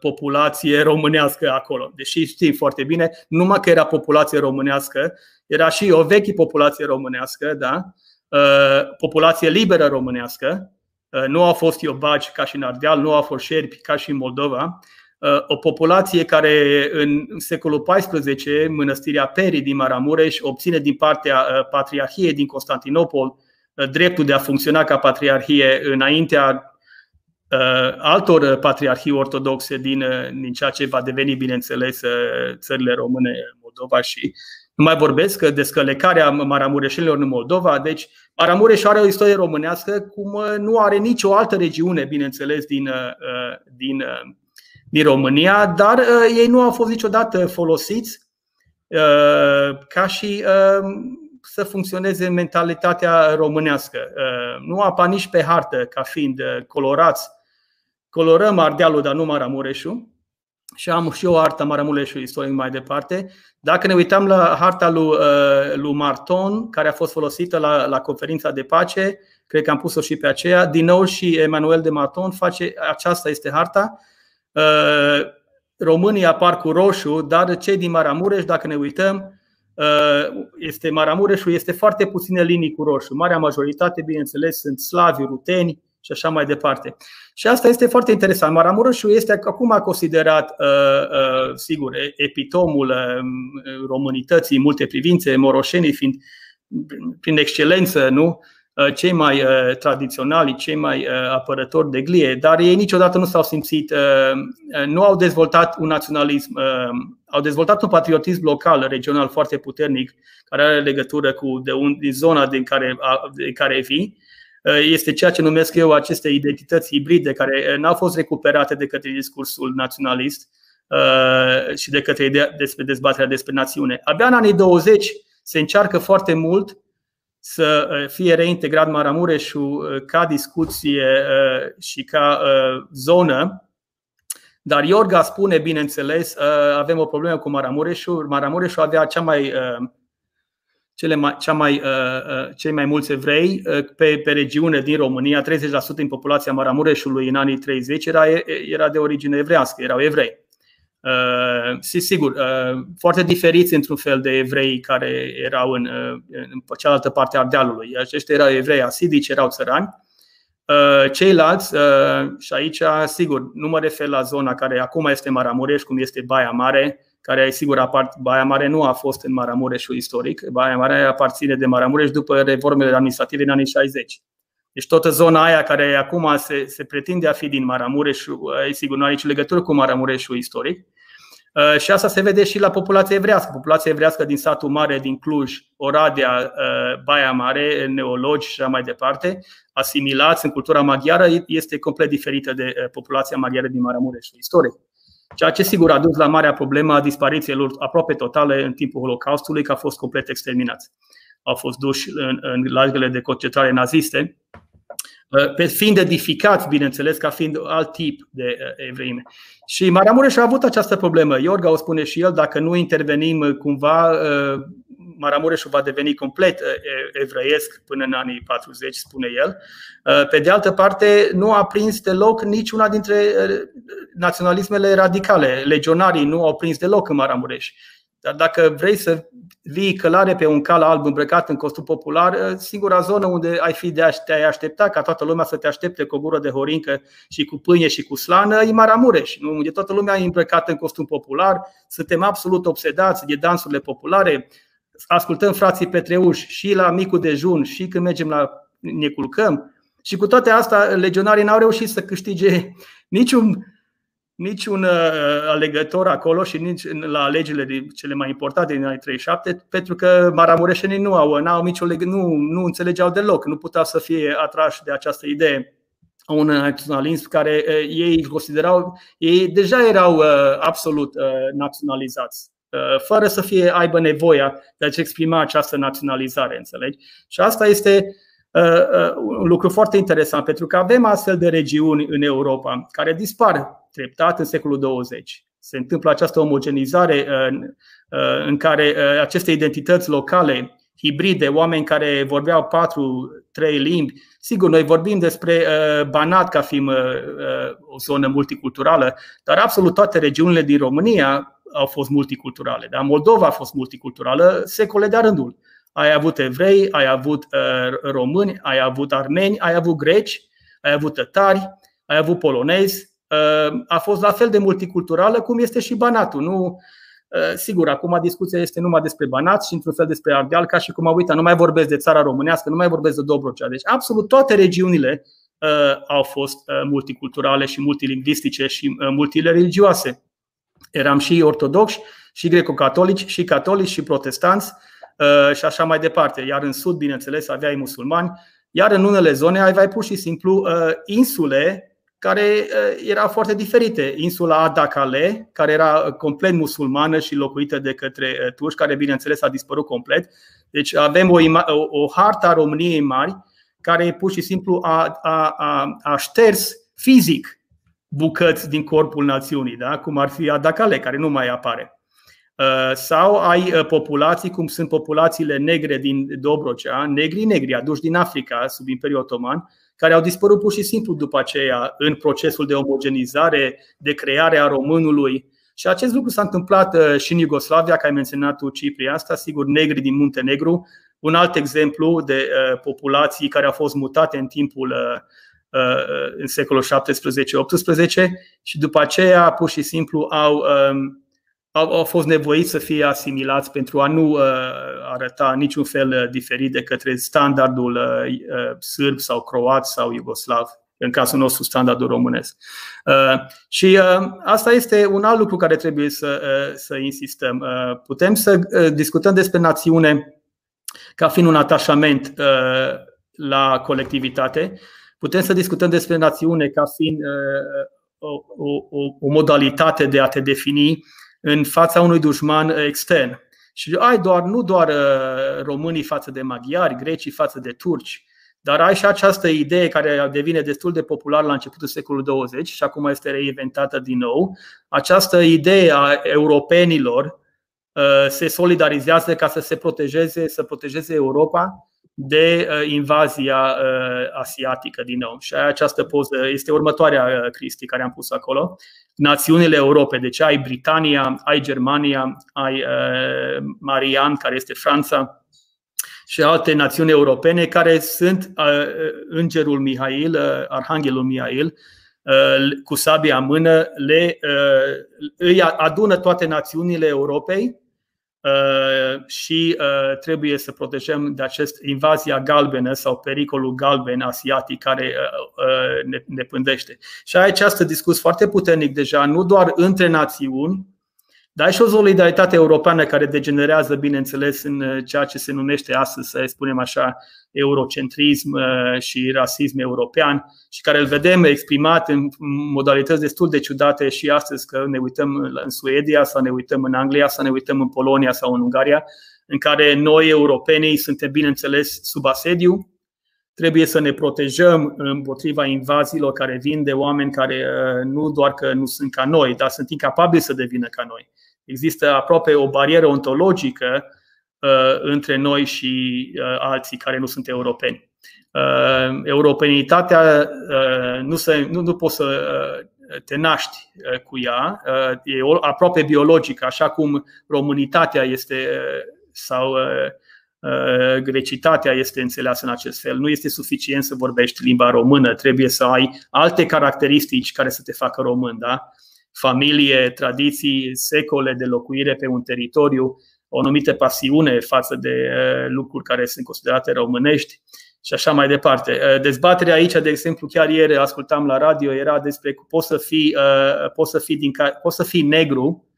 Speaker 3: populație românească acolo. Deși știm foarte bine, numai că era populație românească, era și o veche populație românească, da? populație liberă românească, Uh, nu au fost iobaci ca și în Ardeal, nu au fost șerpi ca și în Moldova. Uh, o populație care în secolul XIV, mănăstirea Peri din Maramureș, obține din partea uh, Patriarhiei din Constantinopol dreptul de a funcționa ca patriarhie înaintea altor patriarhii ortodoxe din, din ceea ce va deveni, bineînțeles, țările române, Moldova și nu mai vorbesc de scălecarea maramureșilor în Moldova. Deci, Maramureș are o istorie românească cum nu are nicio altă regiune, bineînțeles, din, din, din România, dar ei nu au fost niciodată folosiți ca și să funcționeze mentalitatea românească. Nu apa nici pe hartă ca fiind colorați. Colorăm Ardealul, dar nu Maramureșul și am și o harta Maramureșului istoric mai departe. Dacă ne uităm la harta lui, uh, lui Marton, care a fost folosită la, la conferința de pace, cred că am pus-o și pe aceea, din nou și Emanuel de Marton face, aceasta este harta. Uh, România apar cu roșu, dar cei din Maramureș, dacă ne uităm, uh, este Maramureșul este foarte puține linii cu roșu. Marea majoritate, bineînțeles, sunt slavi, ruteni, și așa mai departe. Și asta este foarte interesant. Maramureșul este acum considerat, uh, uh, sigur, epitomul uh, românității în multe privințe, moroșenii fiind prin excelență, nu? cei mai tradiționali, cei mai apărători de glie, dar ei niciodată nu s-au simțit, nu au dezvoltat un naționalism, au dezvoltat un patriotism local, regional foarte puternic, care are legătură cu de un, din zona din care, din care vii, Uh, este ceea ce numesc eu aceste identități hibride care uh, n-au fost recuperate de către discursul naționalist uh, și de către ideea despre dezbaterea despre națiune. Abia în anii 20 se încearcă foarte mult să fie reintegrat Maramureșul ca discuție și ca zonă. Dar Iorga spune, bineînțeles, avem o problemă cu Maramureșul. Maramureșul avea cea mai cele mai, cea mai, uh, uh, cei mai mulți evrei uh, pe, pe regiune din România, 30% din populația Maramureșului în anii 30 era, era de origine evrească, erau evrei. Uh, sigur, uh, foarte diferiți într-un fel de evrei care erau în, uh, în cealaltă parte a Ardealului. Aceștia erau evrei asidici, erau țărani. Uh, ceilalți, uh, și aici, sigur, nu mă refer la zona care acum este Maramureș, cum este Baia Mare, care sigur apart, Baia Mare nu a fost în Maramureșul istoric. Baia Mare aparține de Maramureș după reformele administrative în anii 60. Deci toată zona aia care acum se, se pretinde a fi din Maramureșul, sigur nu are nicio legătură cu Maramureșul istoric. Uh, și asta se vede și la populația evrească. Populația evrească din satul mare, din Cluj, Oradea, uh, Baia Mare, neologi și așa mai departe, asimilați în cultura maghiară, este complet diferită de uh, populația maghiară din Maramureșul istoric ceea ce sigur a dus la marea problemă a disparițiilor aproape totale în timpul Holocaustului, că a fost complet exterminați. Au fost duși în, în lagările de concentrare naziste, uh, pe fiind edificați, bineînțeles, ca fiind alt tip de uh, evreime. Și Maramureș a avut această problemă. Iorga o spune și el, dacă nu intervenim uh, cumva, Maramureșul va deveni complet evreiesc până în anii 40, spune el. Pe de altă parte, nu a prins deloc niciuna dintre naționalismele radicale. Legionarii nu au prins deloc în Maramureș. Dar dacă vrei să vii călare pe un cal alb îmbrăcat în costum popular, singura zonă unde ai fi de a te aștepta ca toată lumea să te aștepte cu o gură de horincă și cu pâine și cu slană, e Maramureș, nu? unde toată lumea e îmbrăcată în costum popular, suntem absolut obsedați de dansurile populare, ascultăm frații Petreuși și la micul dejun și când mergem la ne culcăm. Și cu toate astea, legionarii n-au reușit să câștige niciun niciun uh, alegător acolo și nici la alegerile cele mai importante din anii 37, pentru că maramureșenii nu au, n-au nicio leg- nu, nu înțelegeau deloc, nu puteau să fie atrași de această idee un naționalism care uh, ei considerau, ei deja erau uh, absolut uh, naționalizați uh, fără să fie aibă nevoia de a-și exprima această naționalizare, înțelegi? Și asta este uh, uh, un lucru foarte interesant, pentru că avem astfel de regiuni în Europa care dispar treptat în secolul 20. Se întâmplă această omogenizare în, în care aceste identități locale, hibride, oameni care vorbeau patru, trei limbi. Sigur, noi vorbim despre Banat ca fiind o zonă multiculturală, dar absolut toate regiunile din România au fost multiculturale. Da? Moldova a fost multiculturală secole de rândul. Ai avut evrei, ai avut români, ai avut armeni, ai avut greci, ai avut tătari, ai avut polonezi, a fost la fel de multiculturală cum este și Banatul. Nu, ă, Sigur, acum discuția este numai despre Banat și într-un fel despre Ardeal, ca și cum, uita, nu mai vorbesc de țara românească, nu mai vorbesc de Dobrogea. Deci absolut toate regiunile au fost multiculturale și multilingvistice și multireligioase. Eram și ortodoxi, și greco-catolici, și catolici, și protestanți și așa mai departe. Iar în sud, bineînțeles, aveai musulmani, iar în unele zone aveai pur și simplu insule care uh, erau foarte diferite. Insula Adakale, care era complet musulmană și locuită de către uh, turci, care bineînțeles a dispărut complet. Deci avem o, o, o harta a României mari care pur și simplu a, a, a, a șters fizic bucăți din corpul națiunii, da? cum ar fi Adakale, care nu mai apare. Uh, sau ai populații, cum sunt populațiile negre din Dobrogea, negri-negri aduși din Africa sub Imperiul Otoman, care au dispărut pur și simplu după aceea în procesul de omogenizare, de creare a românului. Și acest lucru s-a întâmplat uh, și în Iugoslavia, că ai menționat tu Cipri asta, sigur, negri din Muntenegru. Un alt exemplu de uh, populații care au fost mutate în timpul uh, în secolul 17-18 și după aceea pur și simplu au um, au, au fost nevoiți să fie asimilați pentru a nu uh, arăta niciun fel uh, diferit de către standardul uh, uh, sârb sau croat sau iugoslav, în cazul nostru standardul românesc. Uh, și uh, asta este un alt lucru care trebuie să, uh, să insistăm. Uh, putem să uh, discutăm despre națiune ca fiind un atașament uh, la colectivitate, putem să discutăm despre națiune ca fiind uh, o, o, o modalitate de a te defini în fața unui dușman extern. Și ai doar, nu doar uh, românii față de maghiari, grecii față de turci, dar ai și această idee care devine destul de populară la începutul secolului 20 și acum este reinventată din nou. Această idee a europenilor uh, se solidarizează ca să se protejeze, să protejeze Europa de uh, invazia uh, asiatică din nou. Și această poză este următoarea, uh, Cristi, care am pus acolo. Națiunile Europei, deci ai Britania, ai Germania, ai Marian, care este Franța, și alte națiuni europene care sunt îngerul Mihail, arhanghelul Mihail, cu sabia în mână, le, îi adună toate națiunile Europei Uh, și uh, trebuie să protejăm de acest invazia galbenă sau pericolul galben asiatic care uh, ne, ne pândește. Și aici această discurs foarte puternic deja, nu doar între națiuni, dar și o solidaritate europeană care degenerează, bineînțeles, în ceea ce se numește astăzi, să spunem așa, eurocentrism uh, și rasism european și care îl vedem exprimat în modalități destul de ciudate și astăzi că ne uităm în Suedia sau ne uităm în Anglia sau ne uităm în Polonia sau în Ungaria, în care noi, europenii, suntem, bineînțeles, sub asediu, trebuie să ne protejăm împotriva invaziilor care vin de oameni care uh, nu doar că nu sunt ca noi, dar sunt incapabili să devină ca noi. Există aproape o barieră ontologică uh, între noi și uh, alții care nu sunt europeni. Uh, europenitatea nu, se, nu, nu poți să te naști cu ea, e aproape biologică, așa cum românitatea este sau grecitatea este înțeleasă în acest fel. Nu este suficient să vorbești limba română, trebuie să ai alte caracteristici care să te facă român. Da? familie, tradiții, secole de locuire pe un teritoriu, o anumită pasiune față de uh, lucruri care sunt considerate românești și așa mai departe. Uh, dezbaterea aici, de exemplu, chiar ieri ascultam la radio, era despre poți să fii, uh, poți să fii, din, poți să fii negru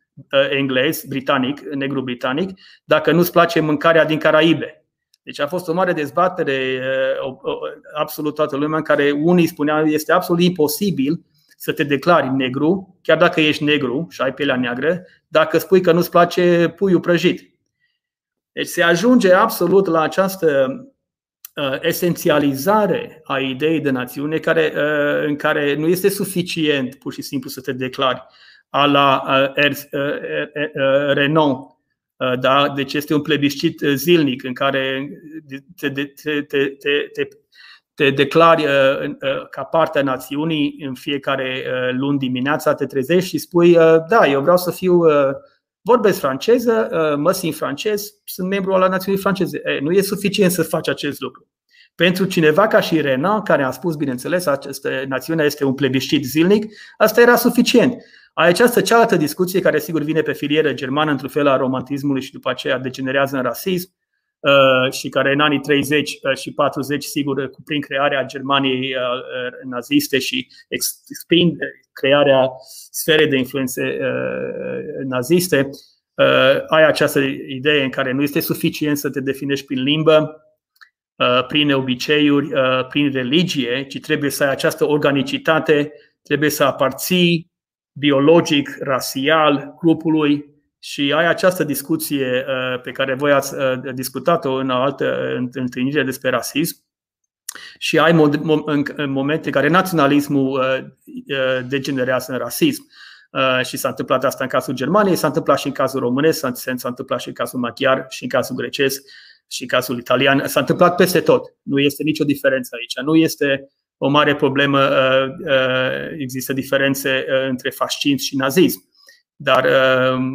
Speaker 3: englez, britanic, negru britanic, dacă nu-ți place mâncarea din Caraibe. Deci a fost o mare dezbatere, absolut toată lumea, în care unii spuneau este absolut imposibil să te declari negru, chiar dacă ești negru și ai pielea neagră, dacă spui că nu-ți place puiul prăjit. Deci se ajunge absolut la această uh, esențializare a ideii de națiune care, uh, în care nu este suficient pur și simplu să te declari a la uh, Renault. Da? Deci este un plebiscit zilnic în care te, te, te, te, te te declari uh, uh, ca parte a națiunii în fiecare uh, luni dimineața, te trezești și spui, da, eu vreau să fiu, vorbesc franceză, mă simt francez, sunt membru al națiunii franceze. Nu e suficient să faci acest lucru. Pentru cineva ca și Renan, care a spus, bineînțeles, această națiune este un plebiscit zilnic, asta era suficient. Ai această cealaltă discuție care sigur vine pe filieră germană într-un fel a romantismului și după aceea degenerează în rasism, și care în anii 30 și 40, sigur, prin crearea Germaniei naziste și expind crearea sferei de influențe naziste, ai această idee în care nu este suficient să te definești prin limbă, prin obiceiuri, prin religie, ci trebuie să ai această organicitate, trebuie să aparții biologic, rasial grupului și ai această discuție uh, pe care voi ați uh, discutat-o în altă întâlnire despre rasism și ai în momente în care naționalismul uh, degenerează în rasism. Și s-a întâmplat asta în cazul Germaniei, s-a întâmplat și în cazul românesc, s-a întâmplat și în cazul maghiar, și în cazul grecesc, și în cazul italian. S-a întâmplat peste tot. Nu este nicio diferență aici. Nu este o mare problemă, uh, uh, există diferențe uh, între fascism și nazism. Dar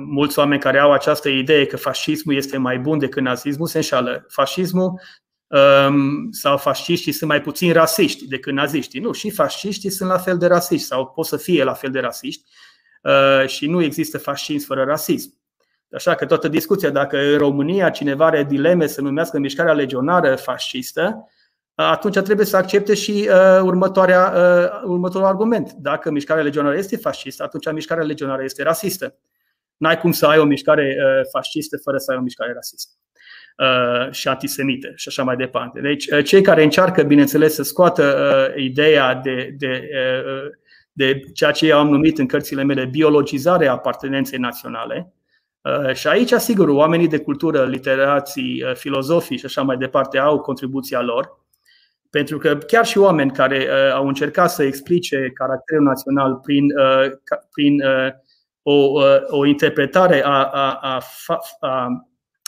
Speaker 3: mulți oameni care au această idee că fascismul este mai bun decât nazismul se înșală. Fascismul um, sau fasciștii sunt mai puțin rasiști decât naziștii. Nu, și fasciștii sunt la fel de rasiști sau pot să fie la fel de rasiști și nu există fascism fără rasism. Așa că toată discuția, dacă în România cineva are dileme să numească mișcarea legionară fascistă, atunci trebuie să accepte și uh, următoarea, uh, următorul argument. Dacă mișcarea legionară este fascistă, atunci mișcarea legionară este rasistă. N-ai cum să ai o mișcare uh, fascistă fără să ai o mișcare rasistă uh, și antisemită și așa mai departe. Deci, uh, cei care încearcă, bineînțeles, să scoată uh, ideea de, de, uh, de ceea ce eu am numit în cărțile mele biologizare a apartenenței naționale, Uh, și aici, sigur, oamenii de cultură, literații, uh, filozofii și așa mai departe au contribuția lor. Pentru că chiar și oameni care uh, au încercat să explice caracterul național prin, uh, prin uh, o, uh, o interpretare a, a, a, a,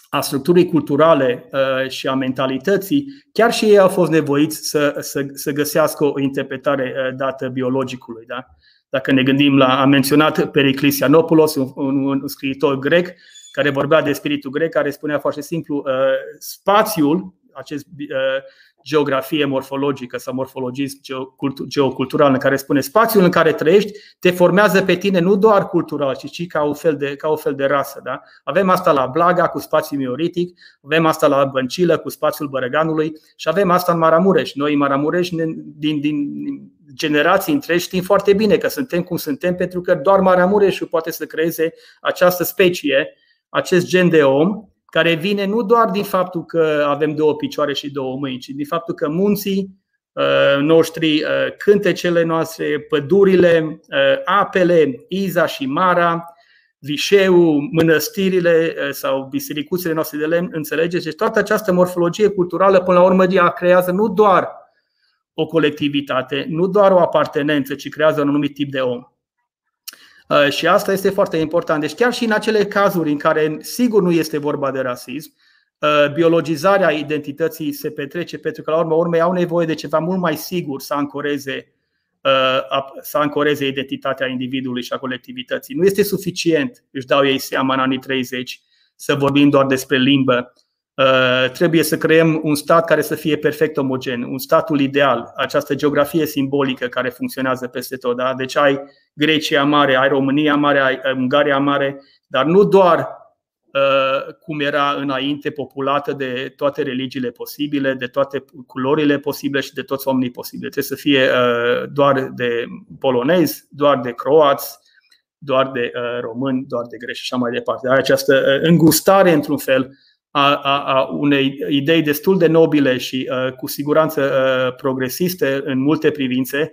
Speaker 3: a structurii culturale uh, și a mentalității, chiar și ei au fost nevoiți să, să, să găsească o interpretare uh, dată biologicului. Da? Dacă ne gândim la, am menționat Periclis Ianopoulos, un, un, un scriitor grec, care vorbea de spiritul grec, care spunea foarte simplu, uh, spațiul, acest uh, geografie morfologică sau morfologism geocultural în care spune spațiul în care trăiești te formează pe tine nu doar cultural, ci și ca, un fel de, ca o fel de rasă. Da? Avem asta la Blaga cu spațiul mioritic, avem asta la Băncilă cu spațiul Bărăganului și avem asta în Maramureș. Noi în Maramureș, din, din generații întregi, știm foarte bine că suntem cum suntem pentru că doar Maramureșul poate să creeze această specie, acest gen de om care vine nu doar din faptul că avem două picioare și două mâini, ci din faptul că munții uh, noștri, uh, cântecele noastre, pădurile, uh, apele, Iza și Mara, Vișeu, mănăstirile sau bisericuțele noastre de lemn, înțelegeți? Deci toată această morfologie culturală, până la urmă, ea creează nu doar o colectivitate, nu doar o apartenență, ci creează un anumit tip de om. Uh, și asta este foarte important. Deci chiar și în acele cazuri în care sigur nu este vorba de rasism, uh, biologizarea identității se petrece pentru că la urmă urmei au nevoie de ceva mult mai sigur să ancoreze uh, să ancoreze identitatea individului și a colectivității. Nu este suficient, își dau ei seama în anii 30, să vorbim doar despre limbă. Trebuie să creăm un stat care să fie perfect omogen, un statul ideal, această geografie simbolică care funcționează peste tot. Da? Deci ai Grecia mare, ai România mare, ai Ungaria mare, dar nu doar uh, cum era înainte, populată de toate religiile posibile, de toate culorile posibile și de toți oamenii posibile. Trebuie să fie uh, doar de polonezi, doar de croați, doar de uh, români, doar de greși și așa mai departe. Ai această îngustare, într-un fel, a, a, a unei idei destul de nobile și cu siguranță progresiste în multe privințe,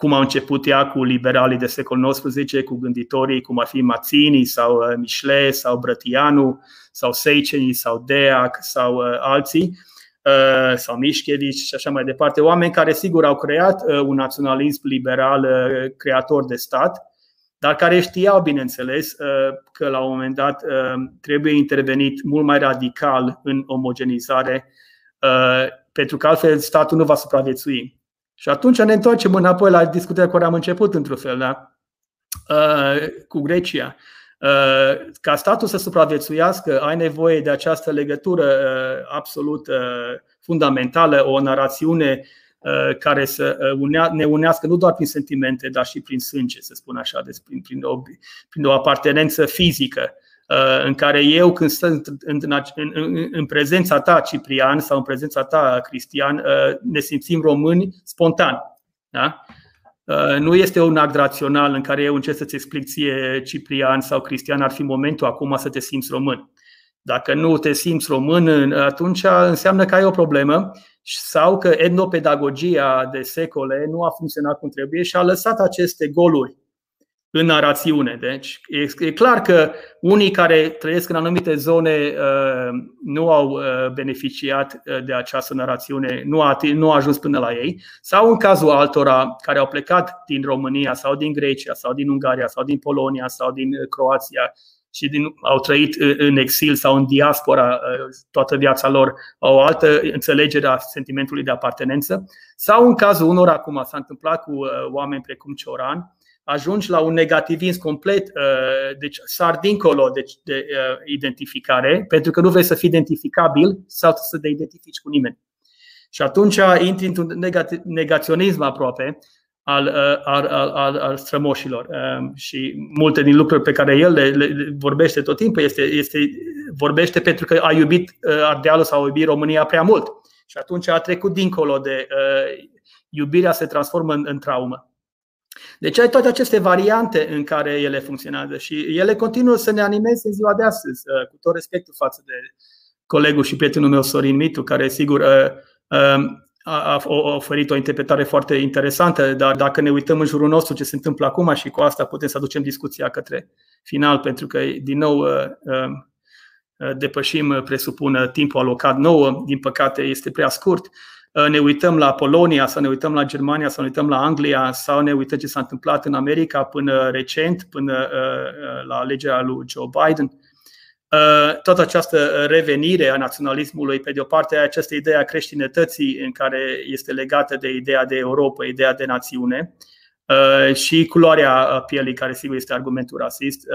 Speaker 3: cum a început ea cu liberalii de secol XIX, cu gânditorii cum ar fi Mazzini sau uh, Michelet sau Brătianu sau Seiceni sau Deac sau uh, alții uh, sau Mișchevici și așa mai departe, oameni care sigur au creat un naționalism liberal creator de stat, dar care știau, bineînțeles, că la un moment dat trebuie intervenit mult mai radical în omogenizare, pentru că altfel statul nu va supraviețui. Și atunci ne întoarcem înapoi la discuția care am început într-un fel, da? Uh, cu Grecia. Uh, ca statul să supraviețuiască, ai nevoie de această legătură uh, absolut fundamentală, o narațiune care să ne unească nu doar prin sentimente, dar și prin sânge, să spun așa, deci prin, prin, o, prin o apartenență fizică în care eu când sunt în, în, în, în prezența ta, Ciprian, sau în prezența ta, Cristian, ne simțim români spontan. Da? Nu este un act rațional în care eu încerc să-ți explic ție, Ciprian sau Cristian, ar fi momentul acum să te simți român. Dacă nu te simți român, atunci înseamnă că ai o problemă sau că etnopedagogia de secole nu a funcționat cum trebuie și a lăsat aceste goluri în narațiune. Deci e clar că unii care trăiesc în anumite zone uh, nu au uh, beneficiat uh, de această narațiune, nu a, nu a ajuns până la ei, sau în cazul altora care au plecat din România sau din Grecia sau din Ungaria sau din Polonia sau din Croația și din, au trăit în exil sau în diaspora toată viața lor, au o altă înțelegere a sentimentului de apartenență, sau în cazul unora, cum s-a întâmplat cu oameni precum Cioran, ajungi la un negativism complet, uh, deci sar dincolo de, de uh, identificare, pentru că nu vrei să fii identificabil sau să te identifici cu nimeni. Și atunci intri într-un negaționism aproape al, uh, al, al, al, al strămoșilor. Um, și multe din lucruri pe care el le, le vorbește tot timpul este, este, vorbește pentru că a iubit Ardealul sau a iubit România prea mult. Și atunci a trecut dincolo de iubirea se transformă în, în traumă. Deci ai toate aceste variante în care ele funcționează și ele continuă să ne animeze în ziua de astăzi, uh, cu tot respectul față de colegul și prietenul meu Sorin Mitu, care sigur uh, um, a oferit o interpretare foarte interesantă, dar dacă ne uităm în jurul nostru ce se întâmplă acum și cu asta putem să aducem discuția către final, pentru că, din nou, uh, um, depășim, presupun, timpul alocat nouă, din păcate este prea scurt. Uh, ne uităm la Polonia, sau ne uităm la Germania, sau ne uităm la Anglia, sau ne uităm ce s-a întâmplat în America până recent, până uh, uh, la alegerea lui Joe Biden. Toată această revenire a naționalismului, pe de o parte, această idee a creștinătății în care este legată de ideea de Europa, ideea de națiune, și culoarea pielii, care sigur este argumentul rasist.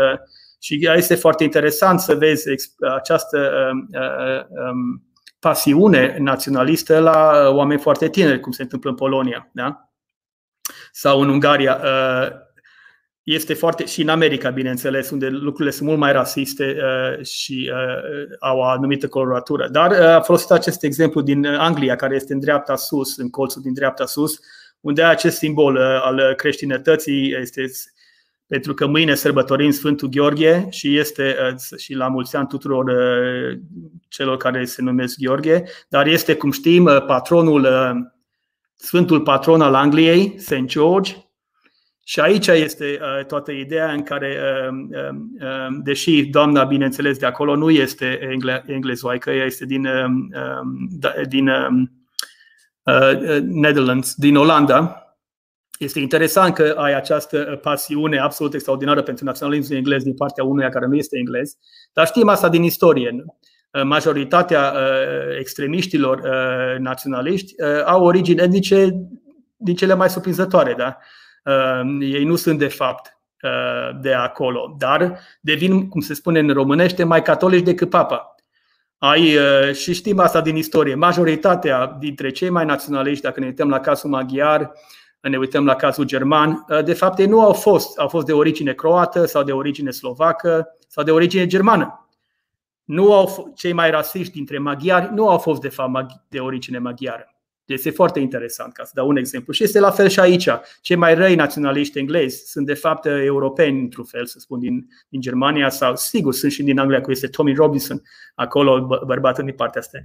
Speaker 3: Și este foarte interesant să vezi această um, pasiune naționalistă la uh, oameni foarte tineri, cum se întâmplă în Polonia da? sau în Ungaria. Uh, este foarte și în America, bineînțeles, unde lucrurile sunt mult mai rasiste uh, și au o anumită coloratură. Dar a folosit acest exemplu din Anglia, care este în dreapta sus, în colțul din dreapta sus, unde acest simbol al creștinătății este pentru că mâine sărbătorim Sfântul Gheorghe și este uh, și la mulți ani tuturor uh, celor care se numesc Gheorghe, dar este, cum știm, uh, patronul, Sfântul patron al Angliei, St. George, și aici este toată ideea în care, deși doamna, bineînțeles, de acolo nu este englezoaică, ea este din, da, din Netherlands, din Olanda, este interesant că ai această uh, pasiune absolut extraordinară pentru naționalismul englez din partea unuia care nu este englez, dar știm asta din istorie. Nu? Uh, majoritatea uh, extremiștilor naționaliști au origini etnice din cele mai surprinzătoare. Da? Ei nu sunt de fapt de acolo, dar devin, cum se spune în românește, mai catolici decât papa. Ai, și știm asta din istorie, majoritatea dintre cei mai naționaliști, dacă ne uităm la cazul maghiar, ne uităm la cazul german, uh, de fapt ei nu au fost, au fost de origine croată sau de origine slovacă sau de origine germană. Nu au, cei mai rasiști dintre maghiari nu au fost de fapt de origine maghiară. Deci este foarte interesant, ca să dau un exemplu. Și este la fel și aici. Cei mai răi naționaliști englezi sunt de fapt europeni, într-un fel, să spun, din, din Germania sau, sigur, sunt și din Anglia, cu este Tommy Robinson, acolo bărbatul din partea asta.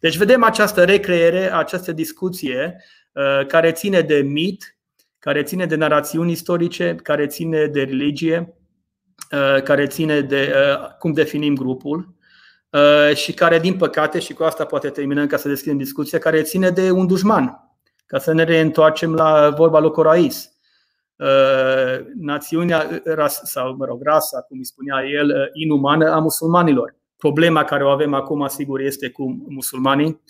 Speaker 3: Deci vedem această recreere, această discuție Uh, care ține de mit, care ține de narațiuni istorice, care ține de religie, uh, care ține de uh, cum definim grupul și care, din păcate, și cu asta poate terminăm ca să deschidem discuția, care ține de un dușman. Ca să ne reîntoarcem la vorba lui Corais. Națiunea sau, mă rog, rasa, cum îi spunea el, inumană a musulmanilor. Problema care o avem acum, sigur, este cu musulmanii,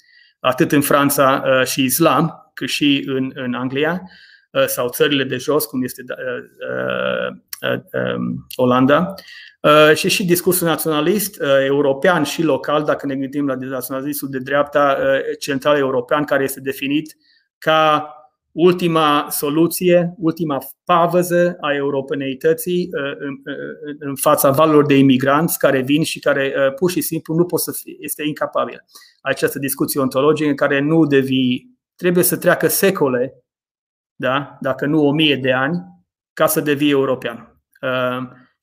Speaker 3: atât în Franța și Islam, cât și în, în Anglia uh, sau țările de jos, cum este uh, uh, um, Olanda. Și și discursul naționalist european și local, dacă ne gândim la naționalistul de dreapta central european, care este definit ca ultima soluție, ultima pavăză a europeneității în fața valurilor de imigranți care vin și care pur și simplu nu pot să fie, este incapabil. Această discuție ontologică în care nu devii, trebuie să treacă secole, da? dacă nu o mie de ani, ca să devii european.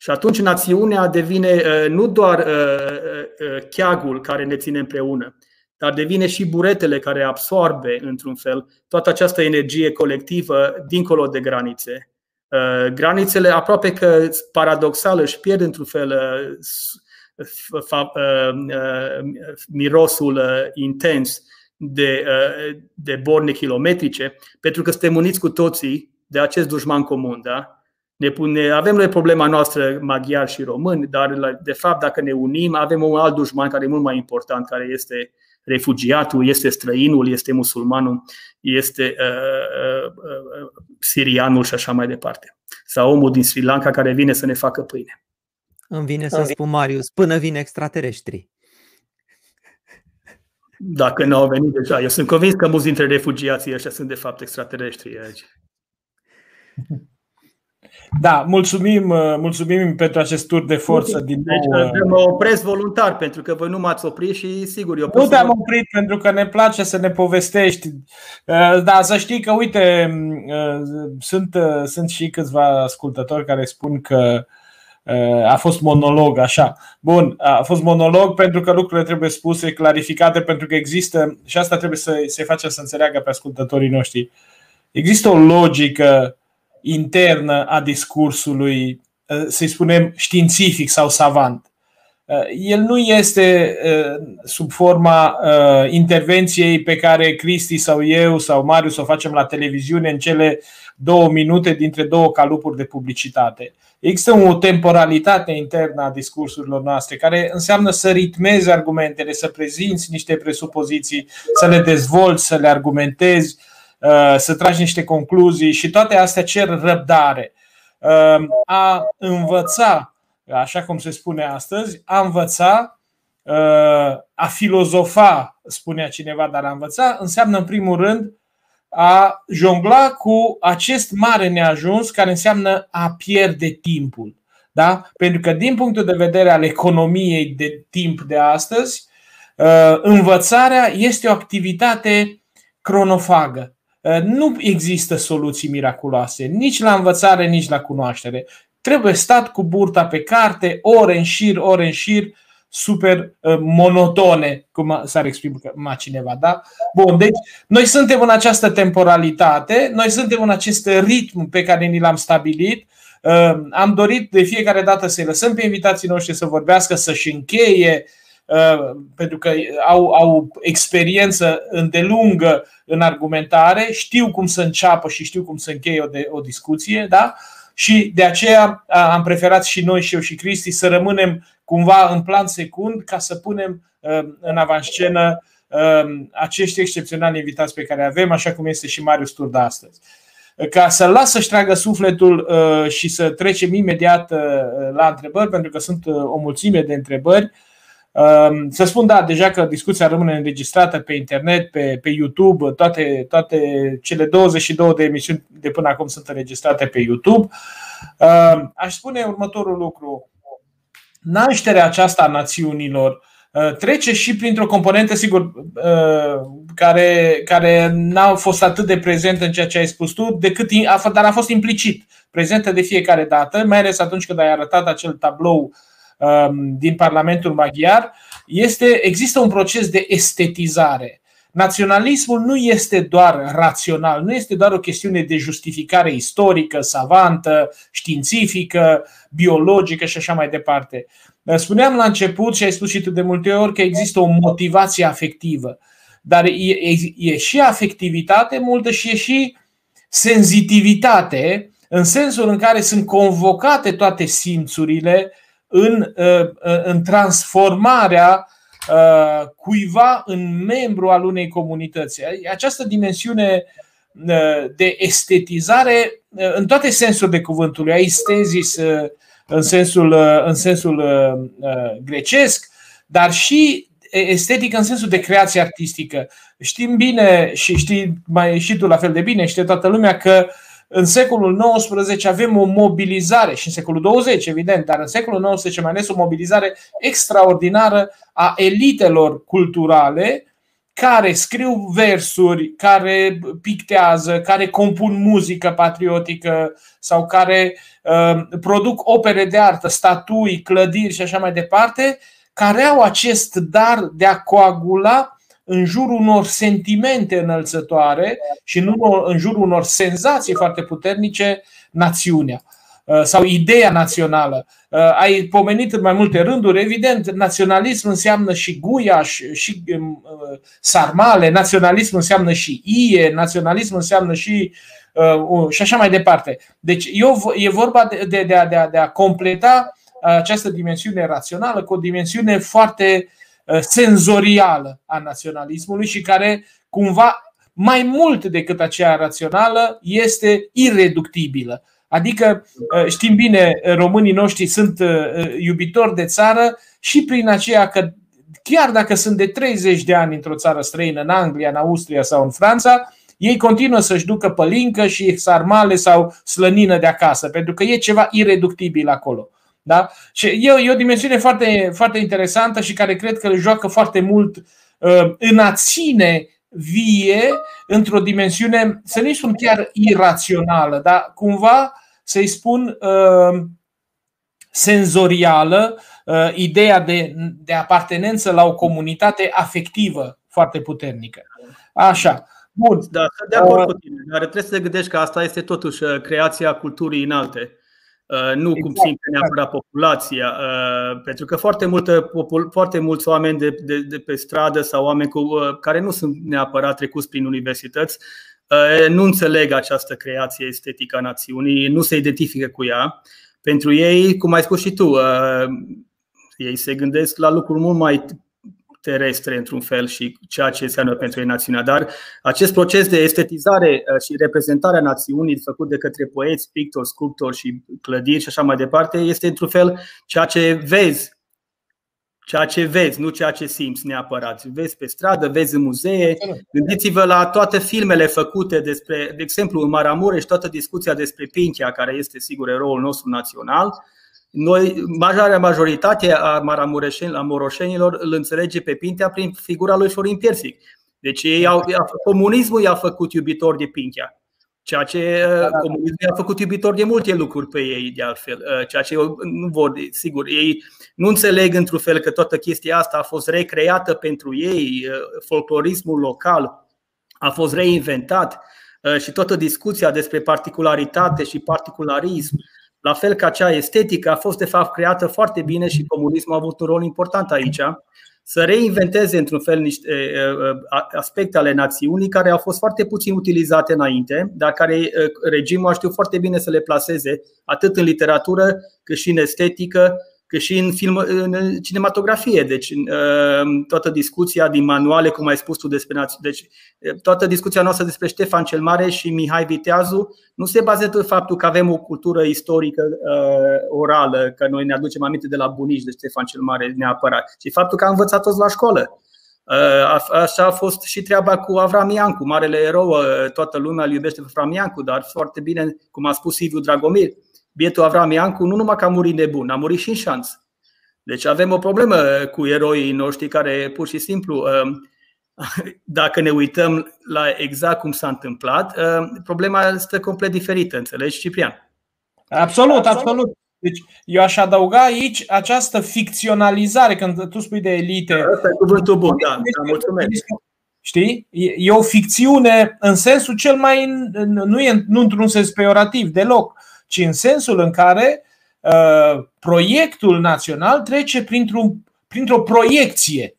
Speaker 3: Și atunci națiunea devine nu doar cheagul care ne ține împreună, dar devine și buretele care absorbe, într-un fel, toată această energie colectivă dincolo de granițe. Uh, granițele aproape că paradoxal își pierd, într-un fel, uh, uh, mirosul intens de, de borne kilometrice, pentru că suntem uniți cu toții de acest dușman comun. Da? Ne pune, avem noi problema noastră maghiar și români, dar de fapt dacă ne unim avem un alt dușman care e mult mai important, care este refugiatul, este străinul, este musulmanul, este uh, uh, uh, sirianul și așa mai departe. Sau omul din Sri Lanka care vine să ne facă pâine.
Speaker 1: Îmi vine să spun, Marius, până vin extraterestri.
Speaker 3: Dacă nu au venit deja. Eu sunt convins că mulți dintre refugiații ăștia sunt de fapt extraterestri aici. (laughs)
Speaker 2: Da, mulțumim, uh, mulțumim pentru acest tur de forță din
Speaker 3: deci, nou. Deci, mă opresc voluntar pentru că voi nu m-ați oprit și sigur eu
Speaker 2: Nu te-am oprit pentru că ne place să ne povestești. Uh, da, să știi că, uite, sunt, sunt și câțiva ascultători care spun că a fost monolog, așa. Bun, a fost monolog pentru că lucrurile trebuie spuse, clarificate, pentru că există, și asta trebuie să se facem să înțeleagă pe ascultătorii noștri, există o logică internă a discursului, uh, să-i spunem, științific sau savant. Uh, el nu este uh, sub forma intervenției pe care Cristi sau eu sau Marius o facem la televiziune în cele două minute dintre două calupuri de publicitate. Există o temporalitate internă a discursurilor noastre care înseamnă să ritmezi argumentele, să prezinți niște presupoziții, să le dezvolți, să le argumentezi, Uh, să tragi niște concluzii și toate astea cer răbdare. Uh, a învăța, așa cum se spune astăzi, a învăța, uh, a filozofa, spunea cineva, dar a învăța, înseamnă în primul rând a jongla cu acest mare neajuns care înseamnă a pierde timpul. Da? Pentru că, din punctul de vedere al economiei de timp de astăzi, învățarea este o activitate cronofagă. Uh, nu există soluții miraculoase, nici la învățare, nici la cunoaștere. Trebuie stat cu burta pe carte, ore în șir, ore în șir, super uh, monotone, cum s-ar exprima cineva, da? Bun, deci noi suntem în această temporalitate, noi suntem în acest ritm pe care ni l-am stabilit. Uh, am dorit de fiecare dată să-i lăsăm pe invitații noștri să vorbească, să-și încheie Uh, pentru că au, au experiență îndelungă în argumentare, știu cum să înceapă și știu cum să încheie o, de, o discuție, da? Și de aceea am preferat și noi, și eu și Cristi, să rămânem cumva în plan secund ca să punem uh, în avanscenă uh, acești excepționali invitați pe care avem, așa cum este și Marius Turda astăzi. Ca să las să-și tragă sufletul și să trecem imediat la întrebări, pentru că sunt o mulțime de întrebări, Ehm, să spun, da, deja că discuția rămâne înregistrată pe internet, pe, pe YouTube, toate, toate cele 22 de emisiuni de până acum sunt înregistrate pe YouTube. Ehm, aș spune următorul lucru. Nașterea aceasta a națiunilor eh, trece și printr-o componentă, sigur, eh, care, care n-a fost atât de prezentă în ceea ce ai spus tu, decât, dar a fost implicit prezentă de fiecare dată, mai ales atunci când ai arătat acel tablou uh, Um, din Parlamentul Maghiar, este, există un proces de estetizare. Naționalismul nu este doar rațional, nu este doar o chestiune de justificare istorică, savantă, științifică, biologică și așa mai departe. Spuneam la început și ai spus și tu de multe ori că există o motivație afectivă, dar e, e, e și afectivitate multă și e și senzitivitate, în sensul în care sunt convocate toate simțurile în, uh, uh, în transformarea uh, cuiva în membru al unei comunități. Această dimensiune de estetizare în toate sensurile cuvântului, aestezis în sensul, în sensul grecesc, dar și estetic în sensul de creație artistică. Știm bine și știi mai și tu la fel de bine, știe toată lumea că în secolul XIX avem o mobilizare și în secolul 20, evident, dar în secolul XIX mai ales o mobilizare extraordinară a elitelor culturale care scriu versuri, care pictează, care compun muzică patriotică sau care uh, produc opere de artă, statui, clădiri și așa mai departe, care au acest dar de a coagula în jurul unor sentimente înălțătoare și nu în jurul unor senzații foarte puternice națiunea uh, sau ideea națională. Uh, ai pomenit în mai multe rânduri, evident, naționalism înseamnă și guiaș, și um, uh, sarmale, naționalism înseamnă și ie, naționalism înseamnă și și așa mai departe. Deci eu, e vorba de, de, de, a, de, a, de a completa această dimensiune rațională cu o dimensiune foarte uh, senzorială a naționalismului și care cumva mai mult decât aceea rațională este ireductibilă. Adică uh, știm bine, românii noștri sunt uh, iubitori de țară și prin aceea că chiar dacă sunt de 30 de ani într-o țară străină, în Anglia, în Austria sau în Franța, ei continuă să-și ducă pălincă și sarmale sau slănină de acasă, pentru că e ceva ireductibil acolo. Da? Și e, e o dimensiune foarte, foarte interesantă și care cred că îl joacă foarte mult uh, în a ține vie într-o dimensiune, să nu spun chiar irațională, dar cumva să-i spun uh, senzorială, uh, ideea de, de apartenență la o comunitate afectivă foarte puternică. Așa.
Speaker 3: Bun. Da, de acord cu tine, dar trebuie să te gândești că asta este totuși uh, creația culturii înalte. Uh, nu cum exact, simte neapărat populația, uh, pentru că foarte, multă, foarte mulți oameni de, de, de pe stradă sau oameni cu, uh, care nu sunt neapărat trecuți prin universități nu înțeleg această creație estetică a națiunii, nu se identifică cu ea. Pentru ei, cum ai spus și tu, ei se gândesc la lucruri mult mai terestre într-un fel și ceea ce înseamnă pentru ei națiunea. Dar acest proces de estetizare uh, și reprezentare a națiunii făcut de către poeți, pictori, sculptori și clădiri și așa mai departe este într-un fel ceea ce vezi ceea ce vezi, nu ceea ce simți neapărat. Vezi pe stradă, vezi în muzee. Gândiți-vă la toate filmele făcute despre, de exemplu, în Maramureș, toată discuția despre Pinchea, care este sigur eroul nostru național. Noi, majarea majoritate a maramureșenilor, a moroșenilor îl înțelege pe Pintea prin figura lui Florin Piersic. Deci ei au, comunismul i-a făcut iubitor de Pintea. Ceea ce uh, comunismul i-a făcut iubitor de multe lucruri pe ei, de altfel. Uh, ceea ce nu vor, sigur, ei nu înțeleg într-un fel că toată chestia asta a fost recreată pentru ei, uh, folclorismul local a fost reinventat și toată discuția despre particularitate și particularism la fel ca cea estetică a fost de fapt creată foarte bine și comunismul a avut un rol important aici, să reinventeze într-un fel niște aspecte ale națiunii care au fost foarte puțin utilizate înainte, dar care regimul a știut foarte bine să le placeze atât în literatură cât și în estetică cât și în, film, în cinematografie. Deci uh, toată discuția din manuale, cum ai spus tu despre deci toată discuția noastră despre Ștefan cel Mare și Mihai Viteazu nu se bazează pe faptul că avem o cultură istorică uh, orală, că noi ne aducem aminte de la bunici de Ștefan cel Mare neapărat, ci faptul că am învățat toți la școală. Uh, așa a fost și treaba cu Avram Iancu, marele erou, toată lumea îl iubește pe Avram Iancu, dar foarte bine, cum a spus Silviu Dragomir, bietul Avram Iancu nu numai că a murit nebun, a murit și în șanț. Deci avem o problemă cu eroii noștri care pur și simplu, um, (laughs) dacă ne uităm la exact cum s-a întâmplat, um, problema este complet diferită, înțelegi, Ciprian?
Speaker 2: Absolut, absolut. Deci eu aș adăuga aici această ficționalizare, când tu spui de elite.
Speaker 3: Asta e cuvântul bun, da, da mulțumesc.
Speaker 2: Știi? E o ficțiune în sensul cel mai. Nu e nu într-un sens peorativ deloc ci în sensul în care uh, proiectul național trece printr-o, printr-o proiecție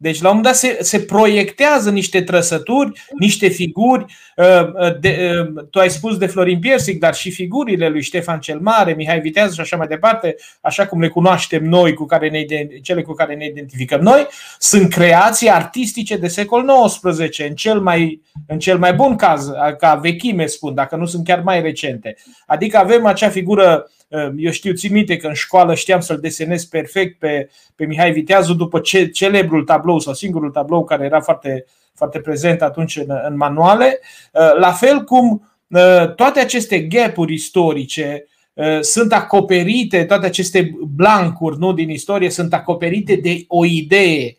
Speaker 2: deci, la un moment dat, se, se proiectează niște trăsături, niște figuri. Uh, uh, de, uh, tu ai spus de Florin Piersic, dar și figurile lui Ștefan cel Mare, Mihai Vitează și așa mai departe, așa cum le cunoaștem noi, cu care ne, cele cu care ne identificăm noi, sunt creații artistice de secol XIX, în cel mai, în cel mai bun caz, ca vechime spun, dacă nu sunt chiar mai recente. Adică avem acea figură eu știu, țin minte că în școală știam să-l desenez perfect pe, pe Mihai Viteazu după ce, celebrul tablou sau singurul tablou care era foarte, foarte prezent atunci în, în manuale. La fel cum toate aceste gapuri istorice sunt acoperite, toate aceste blancuri nu, din istorie sunt acoperite de o idee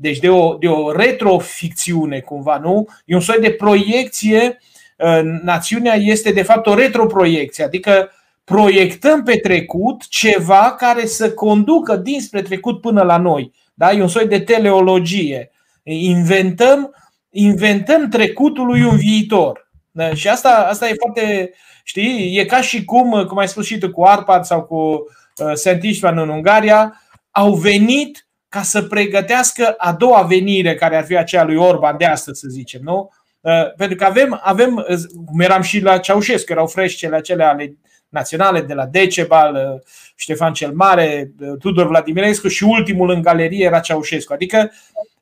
Speaker 2: deci de o, de o retroficțiune cumva, nu? E un soi de proiecție. Uh, națiunea este de fapt o retroproiecție, adică proiectăm pe trecut ceva care să conducă dinspre trecut până la noi. Da? E un soi de teleologie. Inventăm, inventăm trecutului un viitor. Da? Și asta, asta e foarte, știi, e ca și cum, cum ai spus și tu cu Arpad sau cu uh, Saint Istvan în Ungaria, au venit ca să pregătească a doua venire, care ar fi aceea lui Orban de astăzi, să zicem, nu? Uh, pentru că avem, avem uh, cum eram și la Ceaușescu, erau freșcele acele ale naționale de la Decebal, uh, Ștefan cel Mare, Tudor Vladimirescu și ultimul în galerie era Ceaușescu. Adică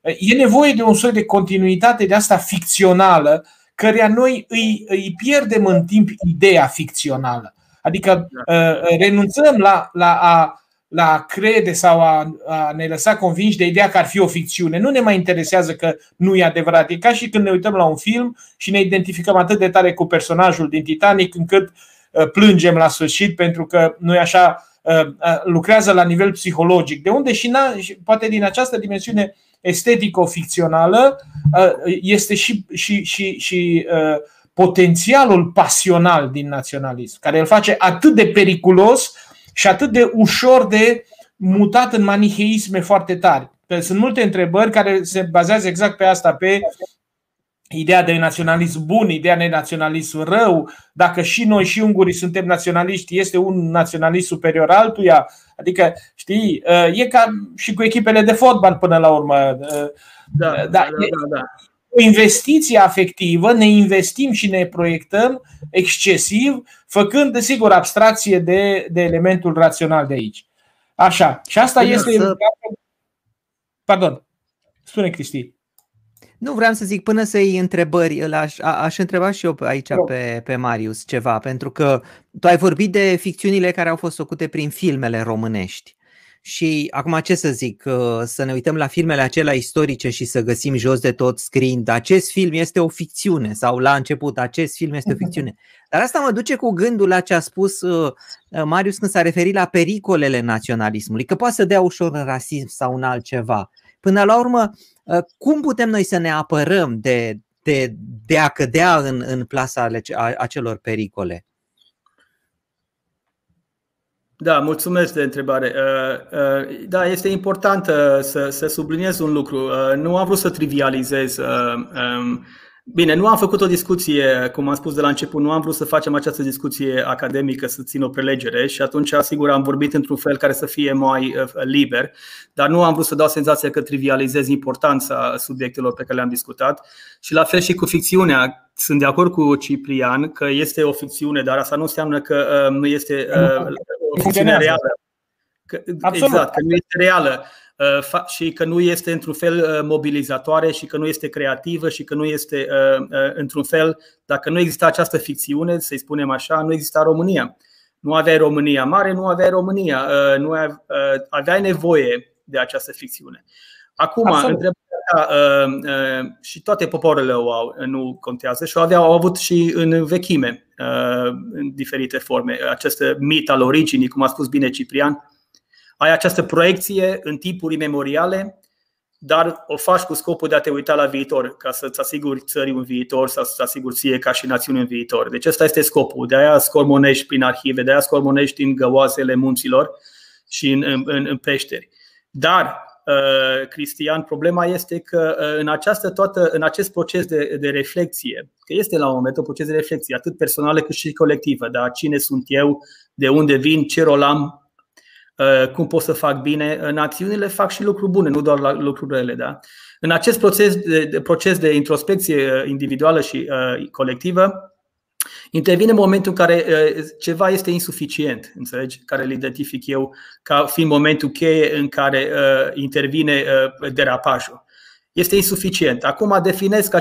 Speaker 2: e nevoie de un soi de continuitate de asta ficțională, căreia noi îi, îi pierdem în timp ideea ficțională. Adică renunțăm la, la a la a crede sau a, a ne lăsa convinși de ideea că ar fi o ficțiune. Nu ne mai interesează că nu e adevărat. E ca și când ne uităm la un film și ne identificăm atât de tare cu personajul din Titanic încât uh, plângem la sfârșit pentru că nu e așa, uh, uh, lucrează la nivel psihologic. De unde și poate din această dimensiune estetico-ficțională este și, și, și, și potențialul pasional din naționalism, care îl face atât de periculos și atât de ușor de mutat în maniheisme foarte tari. Sunt multe întrebări care se bazează exact pe asta, pe ideea de naționalism bun, ideea de naționalism rău, dacă și noi și ungurii suntem naționaliști, este un naționalist superior altuia. Adică, știi, e ca și cu echipele de fotbal până la urmă.
Speaker 3: Da, da, da, da, da
Speaker 2: o investiție afectivă, ne investim și ne proiectăm excesiv, făcând, desigur, abstracție de, de elementul rațional de aici. Așa. Și asta Bine, este. Să... Pardon. Spune, Cristi.
Speaker 1: Nu vreau să zic până să iei întrebări, aș, aș întreba și eu aici pe, pe Marius ceva, pentru că tu ai vorbit de ficțiunile care au fost făcute prin filmele românești. Și acum ce să zic, uh, să ne uităm la filmele acelea istorice și să găsim jos de tot scriind acest film este o ficțiune sau la început acest film este o mhm. (laughs) ficțiune. Dar asta mă duce cu gândul la ce a spus uh, uh, Marius când s-a referit la pericolele naționalismului, că poate să dea ușor în rasism sau în altceva. Până la urmă, cum putem noi să ne apărăm de, de, de a cădea în, în plasa acelor pericole?
Speaker 3: Da, mulțumesc de întrebare. Uh, uh, da, este important să, să subliniez un lucru. Uh, nu am vrut să trivializez. Um, bine, nu am făcut o discuție, cum am spus de la început, nu am vrut să facem această discuție academică, să țin o prelegere și atunci, sigur, am vorbit într-un fel care să fie mai liber, dar nu am vrut să dau senzația că trivializez importanța subiectelor pe care le-am discutat și la fel și cu ficțiunea. Sunt de acord cu Ciprian că este o ficțiune, dar asta nu înseamnă că uh, nu este uh, o ficțiune reală. Că, exact, că nu este reală. uh, și că nu este într-un fel uh, mobilizatoare și că nu este creativă și că nu este uh, uh, într-un fel, dacă nu există această ficțiune, să-i spunem așa, nu exista România. Nu aveai România mare, nu aveai România, uh, nu aveai, uh, aveai nevoie de această ficțiune. Acum, întrebarea ta, uh, uh, și toate popoarele o au, nu contează, și o aveau, au avut și în vechime, uh, în diferite forme, această mit al originii, cum a spus bine Ciprian. Ai această proiecție în timpuri memoriale, dar o faci cu scopul de a te uita la viitor, ca să-ți asiguri țării un viitor sau să-ți asiguri ție ca și națiune un viitor. Deci ăsta este scopul. De aia scormonești prin arhive, de aia scormonești în găoasele munților și în, în, în peșteri. Dar Uh, Cristian, problema este că uh, în, această toată, în acest proces de, de reflexie, că este la un moment un proces de reflexie, atât personală cât și colectivă, dar cine sunt eu, de unde vin, ce rol am, uh, cum pot să fac bine, națiunile fac și lucruri bune, nu doar lucruri rele. Da? În acest proces de, de, proces de introspecție individuală și uh, colectivă, Intervine momentul în care uh, ceva este insuficient, înțelegi? Care îl identific eu ca fiind momentul cheie în care uh, intervine uh, derapajul. Este insuficient. Acum definesc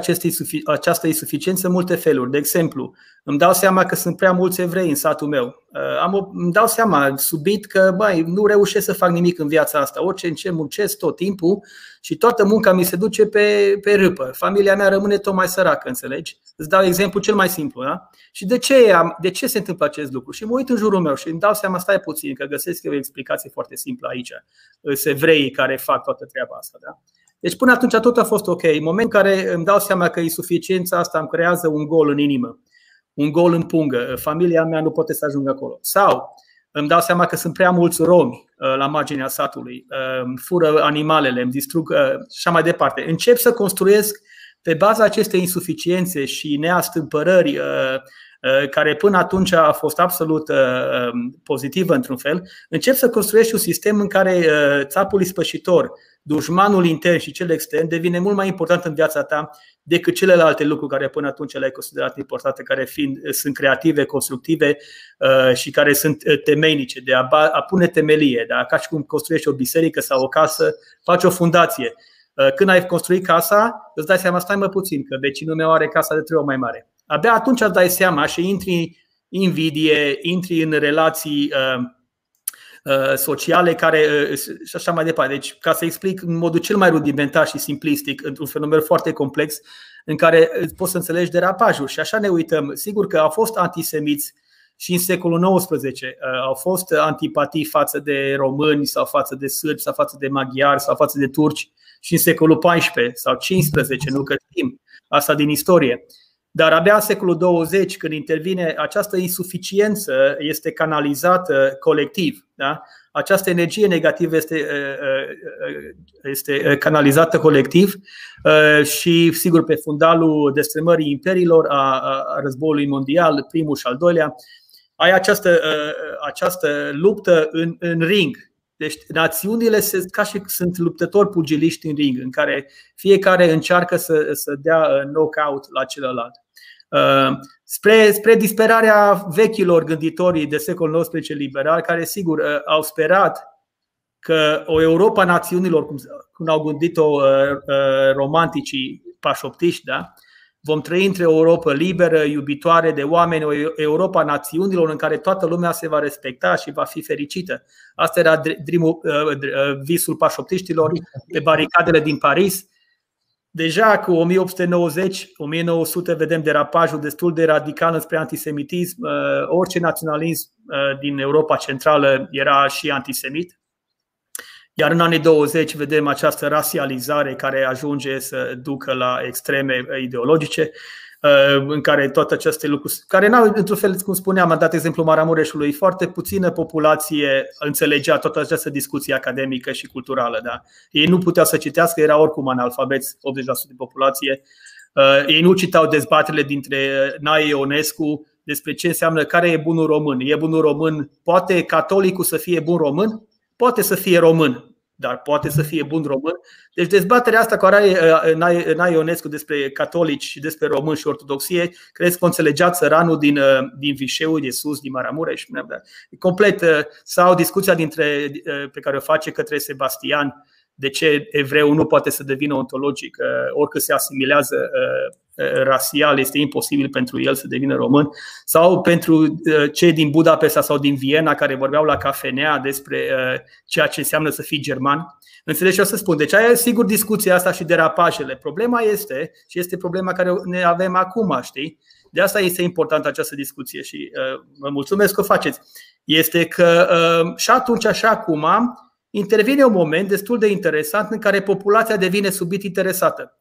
Speaker 3: această insuficiență în multe feluri. De exemplu, îmi dau seama că sunt prea mulți evrei în satul meu. Uh, am, îmi dau seama subit că băi, nu reușesc să fac nimic în viața asta. Orice în ce muncesc tot timpul și toată munca mi se duce pe, pe râpă. Familia mea rămâne tot mai săracă, înțelegi? Îți dau exemplu cel mai simplu. Da? Și de ce, am, de ce se întâmplă acest lucru? Și mă uit în jurul meu și îmi dau seama, stai puțin, că găsesc eu o explicație foarte simplă aici. Sunt evreii care fac toată treaba asta. Da? Deci până atunci tot a fost ok. În moment în care îmi dau seama că insuficiența asta îmi creează un gol în inimă, un gol în pungă, familia mea nu poate să ajungă acolo. Sau îmi dau seama că sunt prea mulți romi uh, la marginea satului, uh, îmi fură animalele, îmi distrug uh, și așa mai departe. Încep să construiesc pe baza acestei insuficiențe și neastâmpărări care până atunci a fost absolut um, pozitivă într-un fel, încep să construiești un sistem în care țapul ispășitor dușmanul intern și cel extern devine mult mai important în viața ta decât celelalte lucruri care până atunci le-ai considerat importante, care fiind, sunt creative, constructive uh, și care sunt uh, temeinice, de a, a pune temelie, da? ca și cum construiești o biserică sau o casă, faci o fundație. Uh, când ai construit casa, îți dai seama, stai mă puțin, că vecinul meu are casa de trei ori mai mare. Abia atunci îți dai seama și intri invidie, intri în relații uh, Uh, sociale care uh, și așa mai departe. Deci, ca să explic în modul cel mai rudimentar și simplistic, într-un fenomen foarte complex, în care poți să înțelegi derapajul. Și așa ne uităm. Sigur că au fost antisemiți și în secolul XIX uh, au fost antipatii față de români sau față de sârbi sau față de maghiari sau față de turci și în secolul XIV sau XV, nu că știm asta din istorie. Dar abia în secolul 20, când intervine această insuficiență, este canalizată colectiv. Da? Această energie negativă este, este canalizată colectiv și, sigur, pe fundalul destrămării imperiilor, a, a războiului mondial, primul și al doilea, ai această, această luptă în, în ring. Deci națiunile se, ca și sunt luptători pugiliști în ring, în care fiecare încearcă să, să dea knockout la celălalt. Uh, spre, spre disperarea vechilor gânditorii de secolul XIX liberal, care sigur uh, au sperat că o Europa națiunilor, cum, cum au gândit-o uh, romanticii pașoptiști, da? vom trăi într-o Europa liberă, iubitoare de oameni, o Europa națiunilor în care toată lumea se va respecta și va fi fericită. Asta era visul pașoptiștilor pe baricadele din Paris Deja cu 1890-1900 vedem derapajul destul de radical înspre antisemitism. Uh, orice naționalism uh, din Europa Centrală era și antisemit. Iar în anii 20 vedem această rasializare care ajunge să ducă la extreme ideologice. Uh, în care toate aceste lucruri, care n-au, într-un fel, cum spuneam, am dat exemplu Maramureșului, foarte puțină populație înțelegea toată această discuție academică și culturală. Da? Ei nu puteau să citească, era oricum analfabeți, 80% din populație. Uh, ei nu citau dezbaterile dintre Nae Ionescu despre ce înseamnă care e bunul român. E bunul român, poate catolicul să fie bun român? Poate să fie român, dar poate să fie bun român. Deci dezbaterea asta care are Nai Ionescu despre catolici și despre români și ortodoxie, crezi că o înțelegea țăranul din, uh, din Vișeu, de sus, din Maramureș. E complet. Uh, sau discuția dintre, uh, pe care o face către Sebastian, de ce evreul nu poate să devină ontologic, oricât se asimilează rasial, este imposibil pentru el să devină român, sau pentru uh, cei din Budapesta sau din Viena care vorbeau la cafenea despre uh, ceea ce înseamnă să fii german. Înțelegi ce o să spun? Deci aia e sigur discuția asta și derapajele. Problema este, și este problema care ne avem acum, știi? De asta este importantă această discuție și uh, vă mulțumesc că o faceți. Este că uh, și atunci, așa acum, intervine un moment destul de interesant în care populația devine subit interesată.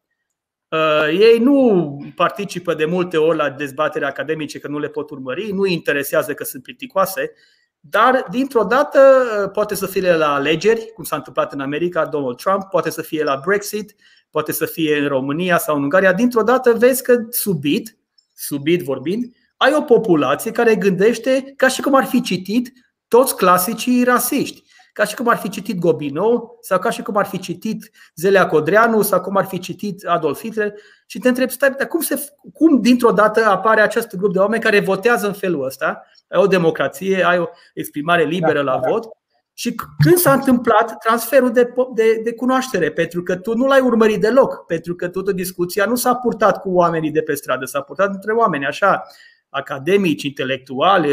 Speaker 3: Uh, ei nu participă de multe ori la dezbatere academice că nu le pot urmări, nu interesează că sunt plicticoase, dar dintr-o dată uh, poate să fie la alegeri, cum s-a întâmplat în America, Donald Trump, poate să fie la Brexit, poate să fie în România sau în Ungaria, dintr-o dată vezi că subit, subit vorbind, ai o populație care gândește ca și cum ar fi citit toți clasicii rasiști ca și cum ar fi citit Gobineau sau ca și cum ar fi citit Zelea Codreanu sau cum ar fi citit Adolf Hitler și te întrebi, stai, dar cum, se, cum dintr-o dată apare acest grup de oameni care votează în felul ăsta? Ai o democrație, ai o exprimare liberă da, la da. vot Și când s-a întâmplat transferul de, de, de cunoaștere? Pentru că tu nu l-ai urmărit deloc, pentru că toată discuția nu s-a purtat cu oamenii de pe stradă, s-a purtat între oameni așa, academici, intelectuali,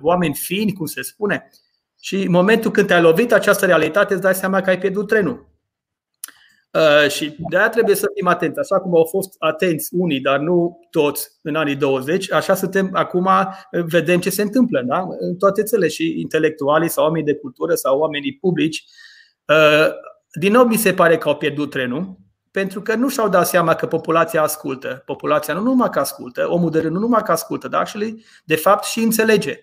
Speaker 3: oameni fini, cum se spune. Și în momentul când te-ai lovit această realitate, îți dai seama că ai pierdut trenul. Uh, și de aia trebuie să fim atenți. Așa cum au fost atenți unii, dar nu toți în anii 20, așa suntem acum, vedem ce se întâmplă da? în toate țările și intelectualii sau oamenii de cultură sau oamenii publici. Uh, din nou mi se pare că au pierdut trenul, pentru că nu și-au dat seama că populația ascultă. Populația nu numai că ascultă, omul de rând nu numai că ascultă, dar și de fapt și înțelege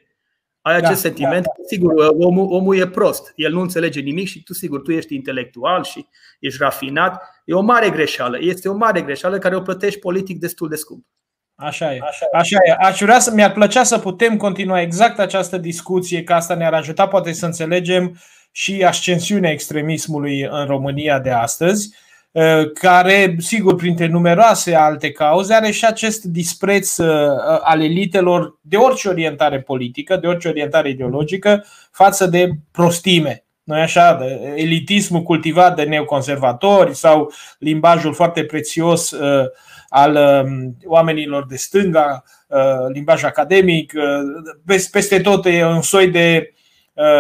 Speaker 3: ai da, acest da, sentiment, da. sigur, omul, omul e prost, el nu înțelege nimic și tu, sigur, tu ești intelectual și ești rafinat. E o mare greșeală. Este o mare greșeală care o plătești politic destul de scump.
Speaker 2: Așa e. Așa e. Aș vrea să mi-ar plăcea să putem continua exact această discuție, că asta ne-ar ajuta poate să înțelegem și ascensiunea extremismului în România de astăzi. Uh, care, sigur, printre numeroase alte cauze, are și acest dispreț uh, al elitelor de orice orientare politică, de orice orientare ideologică, față de prostime. nu așa? De elitismul cultivat de neoconservatori sau limbajul foarte prețios uh, al um, oamenilor de stânga, limbaj academic, peste tot e un soi de Uh,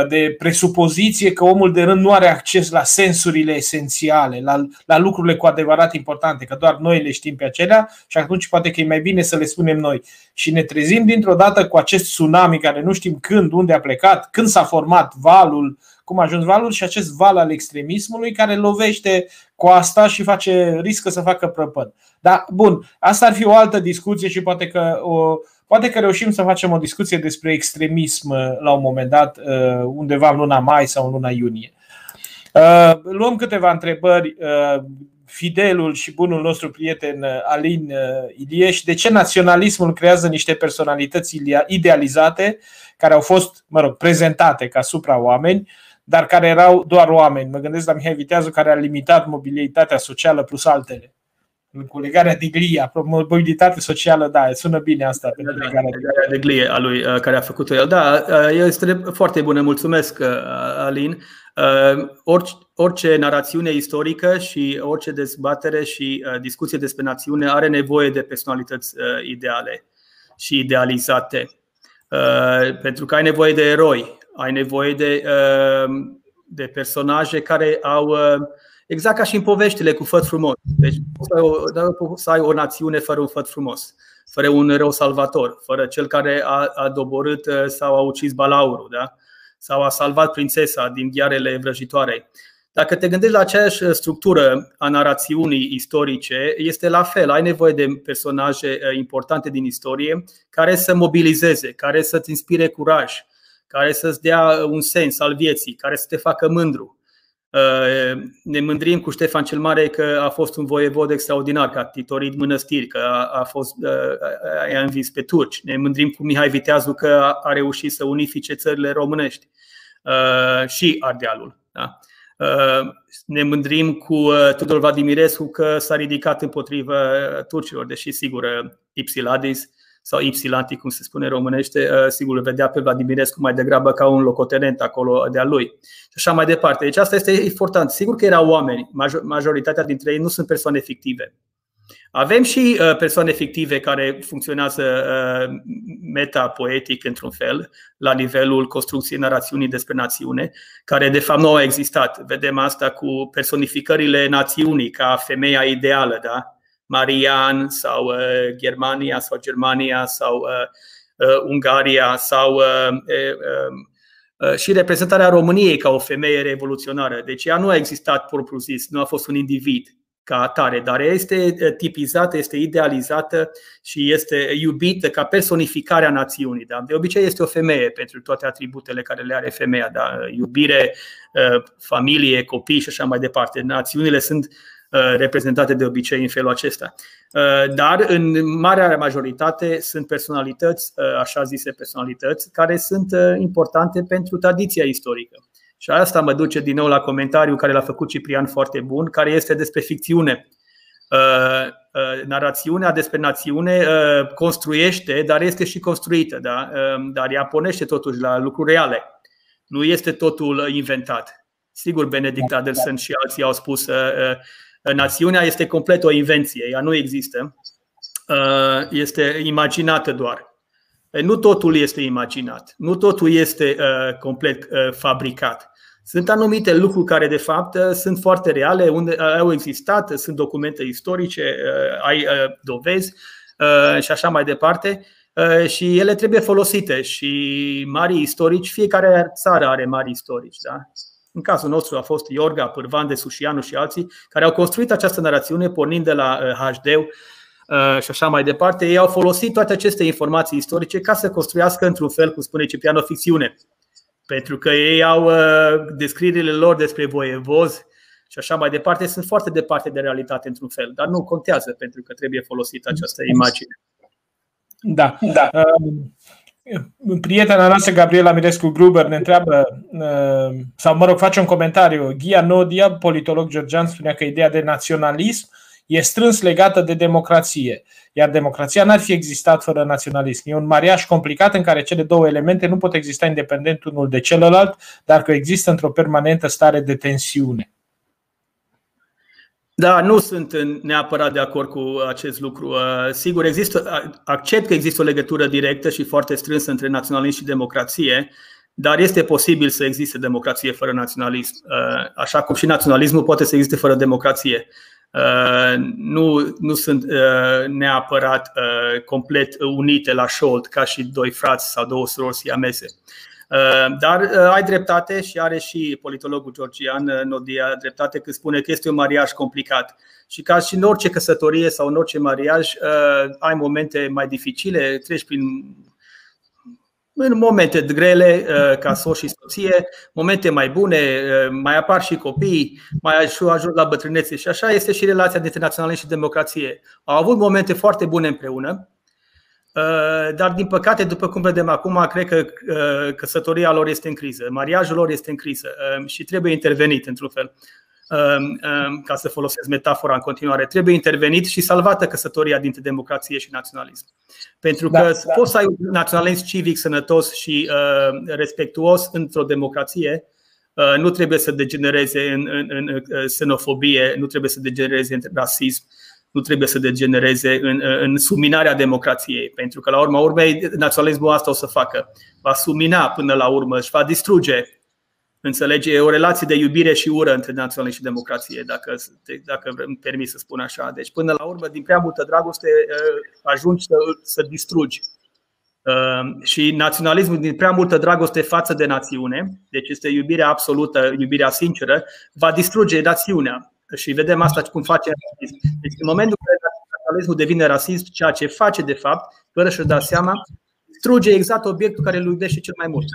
Speaker 2: de presupoziție că omul de rând nu are acces la sensurile esențiale, la, la lucrurile cu adevărat importante, că doar noi le știm pe acelea și atunci poate că e mai bine să le spunem noi. Și ne trezim dintr-o dată cu acest tsunami care nu știm când, unde a plecat, când s-a format valul, cum a ajuns valul și acest val al extremismului care lovește coasta și face, riscă să facă prăpăd. Dar, bun, asta ar fi o altă discuție și poate că o, Poate că reușim să facem o discuție despre extremism uh, la un moment dat, uh, undeva în luna mai sau în luna iunie. Uh, luăm câteva întrebări. Fidelul și bunul nostru prieten Alin Ilieș, de ce naționalismul creează niște personalități idealizate care au fost, mă rog, prezentate ca supra-oameni, dar care erau doar oameni. Mă gândesc la Mihai Viteazu care a limitat mobilitatea socială plus altele cu legarea de glia, mobilitate socială, da, sună bine asta da, pentru legarea
Speaker 3: de glie a lui uh, care a făcut-o el. Da, uh, este foarte bună, mulțumesc uh, Alin. Orice, orice narațiune istorică și orice dezbatere și discuție despre națiune are nevoie de personalități ideale și idealizate. Pentru că ai nevoie de eroi, ai nevoie de, de personaje care au Exact ca și în poveștile cu făt frumos. Deci poți să ai o națiune fără un făt frumos, fără un erou salvator, fără cel care a, a doborât uh, sau a ucis balaurul, da? sau a salvat prințesa din ghearele vrăjitoarei. Dacă te gândești la aceeași uh, structură a narațiunii istorice, este la fel. Ai nevoie de personaje uh, importante din istorie care să mobilizeze, care să-ți inspire curaj, care să-ți dea un sens al vieții, care să te facă mândru. Uh, ne mândrim cu Ștefan cel Mare că a fost un voievod extraordinar, că a titorit mănăstiri, că a, a, fost, uh, a, a învins pe turci. Ne mândrim cu Mihai Viteazu că a, a reușit să unifice țările românești uh, și Ardealul. Da? Ne mândrim cu Tudor Vladimirescu că s-a ridicat împotriva turcilor, deși sigur Ipsiladis sau Ipsilanti, cum se spune românește, uh, sigur îl vedea pe Vladimirescu mai degrabă ca un locotenent acolo de-a lui. Și așa mai departe. Deci asta este important. Sigur că erau oameni, majoritatea dintre ei nu sunt persoane fictive. Avem și uh, persoane fictive care funcționează uh, meta-poetic într-un fel, la nivelul construcției narațiunii despre națiune, care de fapt nu au existat. Vedem asta cu personificările națiunii ca femeia ideală, da? Marian sau uh, Germania sau Germania sau uh, uh, Ungaria sau um, și reprezentarea României ca o femeie revoluționară. Deci ea nu a existat propriu-zis, nu a fost un individ ca atare, dar este tipizată, este idealizată și este iubită ca personificarea națiunii. Da? De obicei este o femeie pentru toate atributele care le are femeia, da? iubire, familie, copii și așa mai departe. Națiunile sunt Uh, reprezentate de obicei în felul acesta. Uh, dar în marea majoritate sunt personalități, uh, așa zise personalități, care sunt importante pentru tradiția istorică. Și asta mă duce din nou la comentariul care l-a făcut Ciprian foarte bun, care este despre ficțiune. Narațiunea despre națiune construiește, dar este și construită, da? dar ea ponește totuși la lucruri reale. Nu este totul inventat. Sigur, Benedict Adelson și alții au spus că națiunea este complet o invenție, ea nu există, este imaginată doar. Nu totul este imaginat, nu totul este complet fabricat. Sunt anumite lucruri care, de fapt, sunt foarte reale, unde au existat, sunt documente istorice, ai dovezi și așa mai departe și ele trebuie folosite și mari istorici, fiecare țară are mari istorici. Da? În cazul nostru a fost Iorga, Pârvan de Sușianu și alții care au construit această narațiune pornind de la HD și așa mai departe. Ei au folosit toate aceste informații istorice ca să construiască într-un fel, cum spune Ciprian, o ficțiune. Pentru că ei au descrierile lor despre voievozi și așa mai departe, sunt foarte departe de realitate într-un fel, dar nu contează pentru că trebuie folosită această imagine.
Speaker 2: Da. da. Uh, prietena noastră, Gabriela Mirescu Gruber, ne întreabă, uh, sau mă rog, face un comentariu. Ghia Nodia, politolog georgian, spunea că ideea de naționalism e strâns legată de democrație, iar democrația n-ar fi existat fără naționalism. E un mariaj complicat în care cele două elemente nu pot exista independent unul de celălalt, dar că există într-o permanentă stare de tensiune.
Speaker 3: Da, nu sunt neapărat de acord cu acest lucru. Uh, sigur, există, accept că există o legătură directă și foarte strânsă între naționalism și democrație, dar este posibil să existe democrație fără naționalism, uh, așa cum și naționalismul poate să existe fără democrație. Uh, nu, nu sunt neapărat complet unite la șold ca și doi frați sau două surori siamese. Uh, dar uh, ai dreptate și are și politologul georgian uh, Nodia dreptate când spune că este un mariaj complicat. Și ca și în orice căsătorie sau în orice mariaj, ai momente mai dificile, treci prin în momente grele ca soț și soție, momente mai bune, mai apar și copii, mai ajung la bătrânețe și așa este și relația dintre naționalism și democrație. Au avut momente foarte bune împreună, Uh, dar, din păcate, după cum vedem acum, cred că uh, căsătoria lor este în criză, mariajul lor este în criză um, și trebuie intervenit într-un fel. Um, um, ca să folosesc metafora în continuare, trebuie intervenit și salvată căsătoria dintre democrație și naționalism. Pentru că da, da. poți să ai un naționalism civic sănătos și uh, respectuos într-o democrație, nu trebuie să degenereze în, în, în xenofobie, nu trebuie să degenereze în rasism, nu trebuie să degenereze în, în suminarea democrației, pentru că la urma urmei naționalismul asta o să facă. Va sumina până la urmă și va distruge Înțelege? E o relație de iubire și ură între naționalism și democrație, dacă, dacă îmi permis să spun așa. Deci, până la urmă, din prea multă dragoste, ajungi să, să distrugi. Și naționalismul, din prea multă dragoste față de națiune, deci este iubirea absolută, iubirea sinceră, va distruge națiunea. Și vedem asta cum face rasism. Deci în momentul în care naționalismul devine rasist, ceea ce face de fapt, fără să da seama, distruge exact obiectul care îl iubește cel mai mult,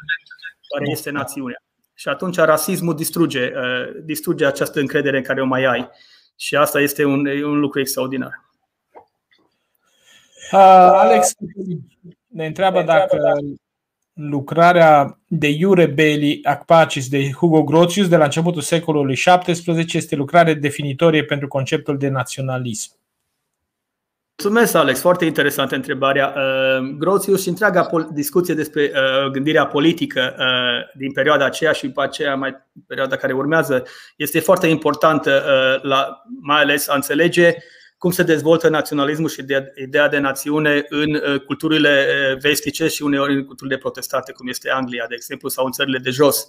Speaker 3: care este națiunea. Și atunci rasismul distruge, uh, distruge această încredere în care o mai ai. Și asta este un, un lucru extraordinar.
Speaker 2: Uh, Alex ne întreabă dacă lucrarea de Iure Belli ac Pacis de Hugo Grotius de la începutul secolului XVII este lucrare definitorie pentru conceptul de naționalism.
Speaker 3: Mulțumesc, Alex. Foarte interesantă întrebarea. Uh, Grotius și întreaga discuție despre uh, gândirea politică uh, din perioada aceea și după aceea mai perioada care urmează este foarte importantă, la, mai ales a înțelege cum se dezvoltă naționalismul și ideea de națiune în uh, culturile uh, vestice și uneori în culturile protestate, cum este Anglia, de exemplu, sau în țările de jos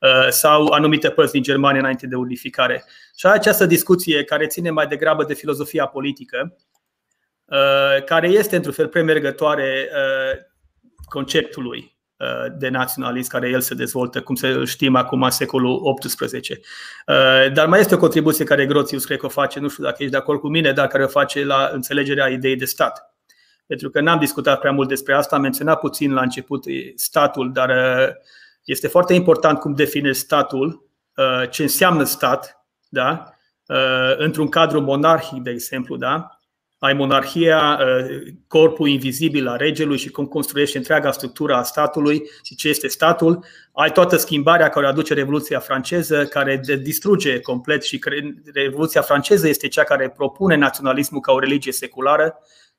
Speaker 3: uh, sau anumite părți din Germania înainte de unificare. Și această discuție care ține mai degrabă de filozofia politică, care este într-un fel premergătoare conceptului Uh, de naționalism care el se dezvoltă, cum să știm acum, secolul XVIII. Uh, dar mai este o contribuție care Grotius cred că o face, nu știu dacă ești de acord cu mine, dar care o face la înțelegerea ideii de stat. Pentru că n-am discutat prea mult despre asta, am menționat puțin la început statul, dar uh, este foarte important cum define statul, ce înseamnă stat, da? într-un cadru monarhic, de exemplu, da? Ai monarhia, uh, corpul invizibil al regelui și cum construiește întreaga structură a statului și ce este statul. Ai toată schimbarea care aduce Revoluția franceză, care distruge complet și Revoluția franceză este cea care propune naționalismul ca o religie seculară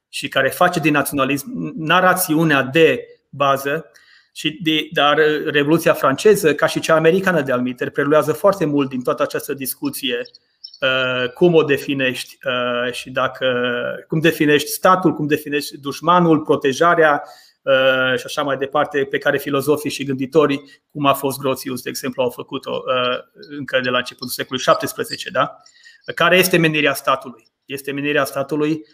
Speaker 3: și care face din naționalism narațiunea de bază Și de, dar Revoluția franceză, ca și cea americană de almiter, preluează foarte mult din toată această discuție uh, cum o definești uh, și dacă, cum definești statul, cum definești dușmanul, protejarea uh, și așa mai departe, pe care filozofii și gânditorii, cum a fost Grotius, de exemplu, au făcut-o încă de la începutul secolului XVII, da? care este menirea statului. Este menirea statului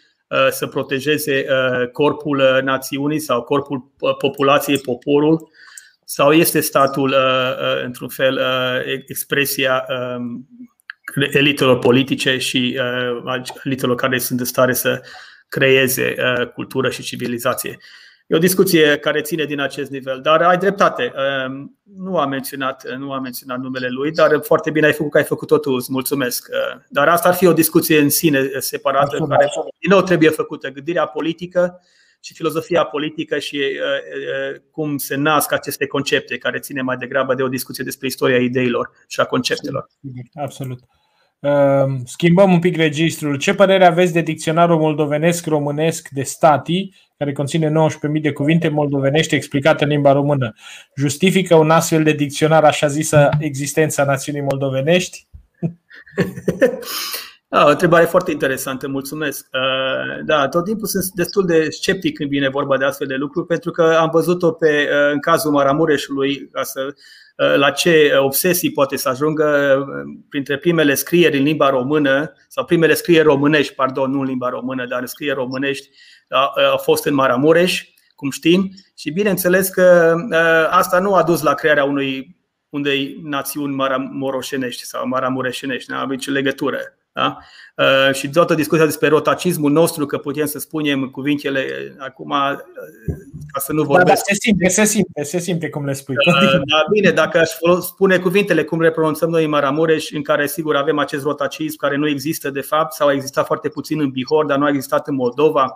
Speaker 3: să protejeze corpul națiunii sau corpul populației, poporul, sau este statul, într-un fel, expresia elitelor politice și elitelor care sunt în stare să creeze cultură și civilizație. E o discuție care ține din acest nivel, dar ai dreptate. Ehm, nu am menționat, nu am menționat numele lui, dar foarte bine ai făcut că ai făcut totul, îți mulțumesc. Ehm, dar asta ar fi o discuție în sine separată, absolut, care din nou trebuie făcută. Gândirea politică și filozofia politică și cum se nasc aceste concepte, care ține mai degrabă de o discuție despre istoria ideilor și a conceptelor.
Speaker 2: Absolut. Ehm, schimbăm un pic registrul. Ce părere aveți de dicționarul moldovenesc-românesc de stati, care conține 19.000 de cuvinte moldovenești explicate în limba română? Justifică un astfel de dicționar așa zisă existența națiunii moldovenești?
Speaker 3: Da, (laughs) o întrebare foarte interesantă, mulțumesc. Uh, da, tot timpul sunt destul de sceptic când vine vorba de astfel de lucruri, pentru că am văzut-o pe, uh, în cazul Maramureșului, ca să Uh, la ce obsesii poate să ajungă uh, printre primele scrieri în limba română sau primele scrieri românești, pardon, nu în limba română, dar în scrieri românești au fost în Maramureș, cum știm, și bineînțeles că uh, asta nu a dus la crearea unui unei națiuni maramoroșenești sau maramureșenești, nu avea nicio legătură. Da? Uh, și toată discuția despre rotacismul nostru, că putem să spunem cuvintele acum, uh, ca să nu vorbesc. Da, da,
Speaker 2: se simte, se simte, se simte cum le spui. Uh,
Speaker 3: da, bine, dacă aș spune cuvintele cum le pronunțăm noi în Maramureș, în care sigur avem acest rotacism care nu există de fapt sau a existat foarte puțin în Bihor, dar nu a existat în Moldova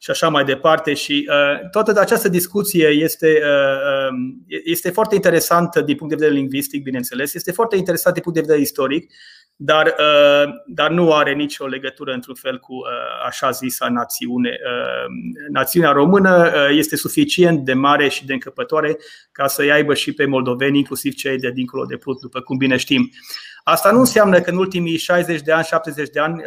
Speaker 3: și așa mai departe. Și uh, toată această discuție este, uh, este foarte interesantă din punct de vedere lingvistic, bineînțeles, este foarte interesantă din punct de vedere istoric dar, uh, dar nu are nicio legătură într-un fel cu uh, așa zisa națiune. Uh, națiunea română este suficient de mare și de încăpătoare ca să-i aibă și pe moldoveni, inclusiv cei de dincolo de Prut, după cum bine știm. Asta nu înseamnă că în ultimii 60 de ani, 70 de ani,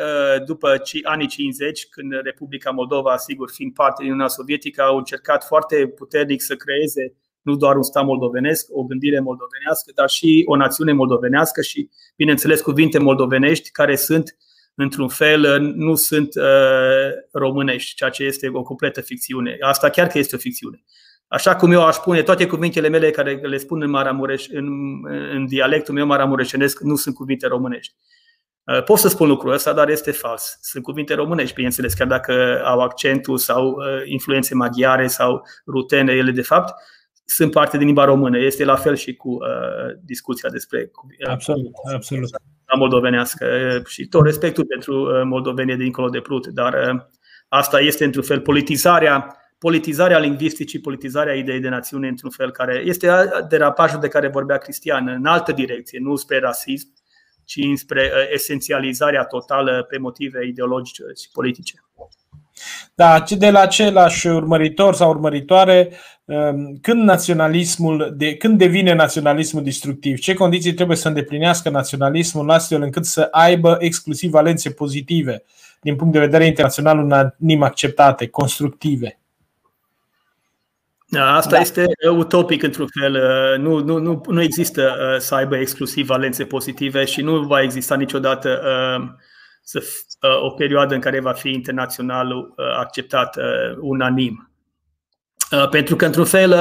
Speaker 3: după anii 50, când Republica Moldova, sigur, fiind parte din Uniunea Sovietică, au încercat foarte puternic să creeze nu doar un stat moldovenesc, o gândire moldovenească, dar și o națiune moldovenească și, bineînțeles, cuvinte moldovenești care sunt, într-un fel, nu sunt uh, românești, ceea ce este o completă ficțiune. Asta chiar că este o ficțiune. Așa cum eu aș spune, toate cuvintele mele care le spun în, Maramureș, în, în dialectul meu maramureșenesc nu sunt cuvinte românești. Uh, pot să spun lucrul ăsta, dar este fals. Sunt cuvinte românești, bineînțeles, chiar dacă au accentul sau uh, influențe maghiare sau rutene, ele de fapt sunt parte din limba română. Este la fel și cu uh, discuția despre
Speaker 2: uh, absolut, absolut.
Speaker 3: moldovenească și tot respectul pentru uh, moldovenie dincolo de Prut, dar uh, asta este într-un fel politizarea politizarea lingvisticii, politizarea ideii de națiune într-un fel care este derapajul de care vorbea Cristian în altă direcție, nu spre rasism, ci spre uh, esențializarea totală pe motive ideologice și politice.
Speaker 2: Da, de la același urmăritor sau urmăritoare, um, când naționalismul, de, când devine naționalismul destructiv, ce condiții trebuie să îndeplinească naționalismul astfel încât să aibă exclusiv valențe pozitive din punct de vedere internațional unanim acceptate, constructive?
Speaker 3: Da, asta da. este utopic într-un fel. Nu, nu, nu, nu există uh, să aibă exclusiv valențe pozitive și nu va exista niciodată uh, să, uh, o perioadă în care va fi internațional uh, acceptat uh, unanim. Pentru că, într-un fel,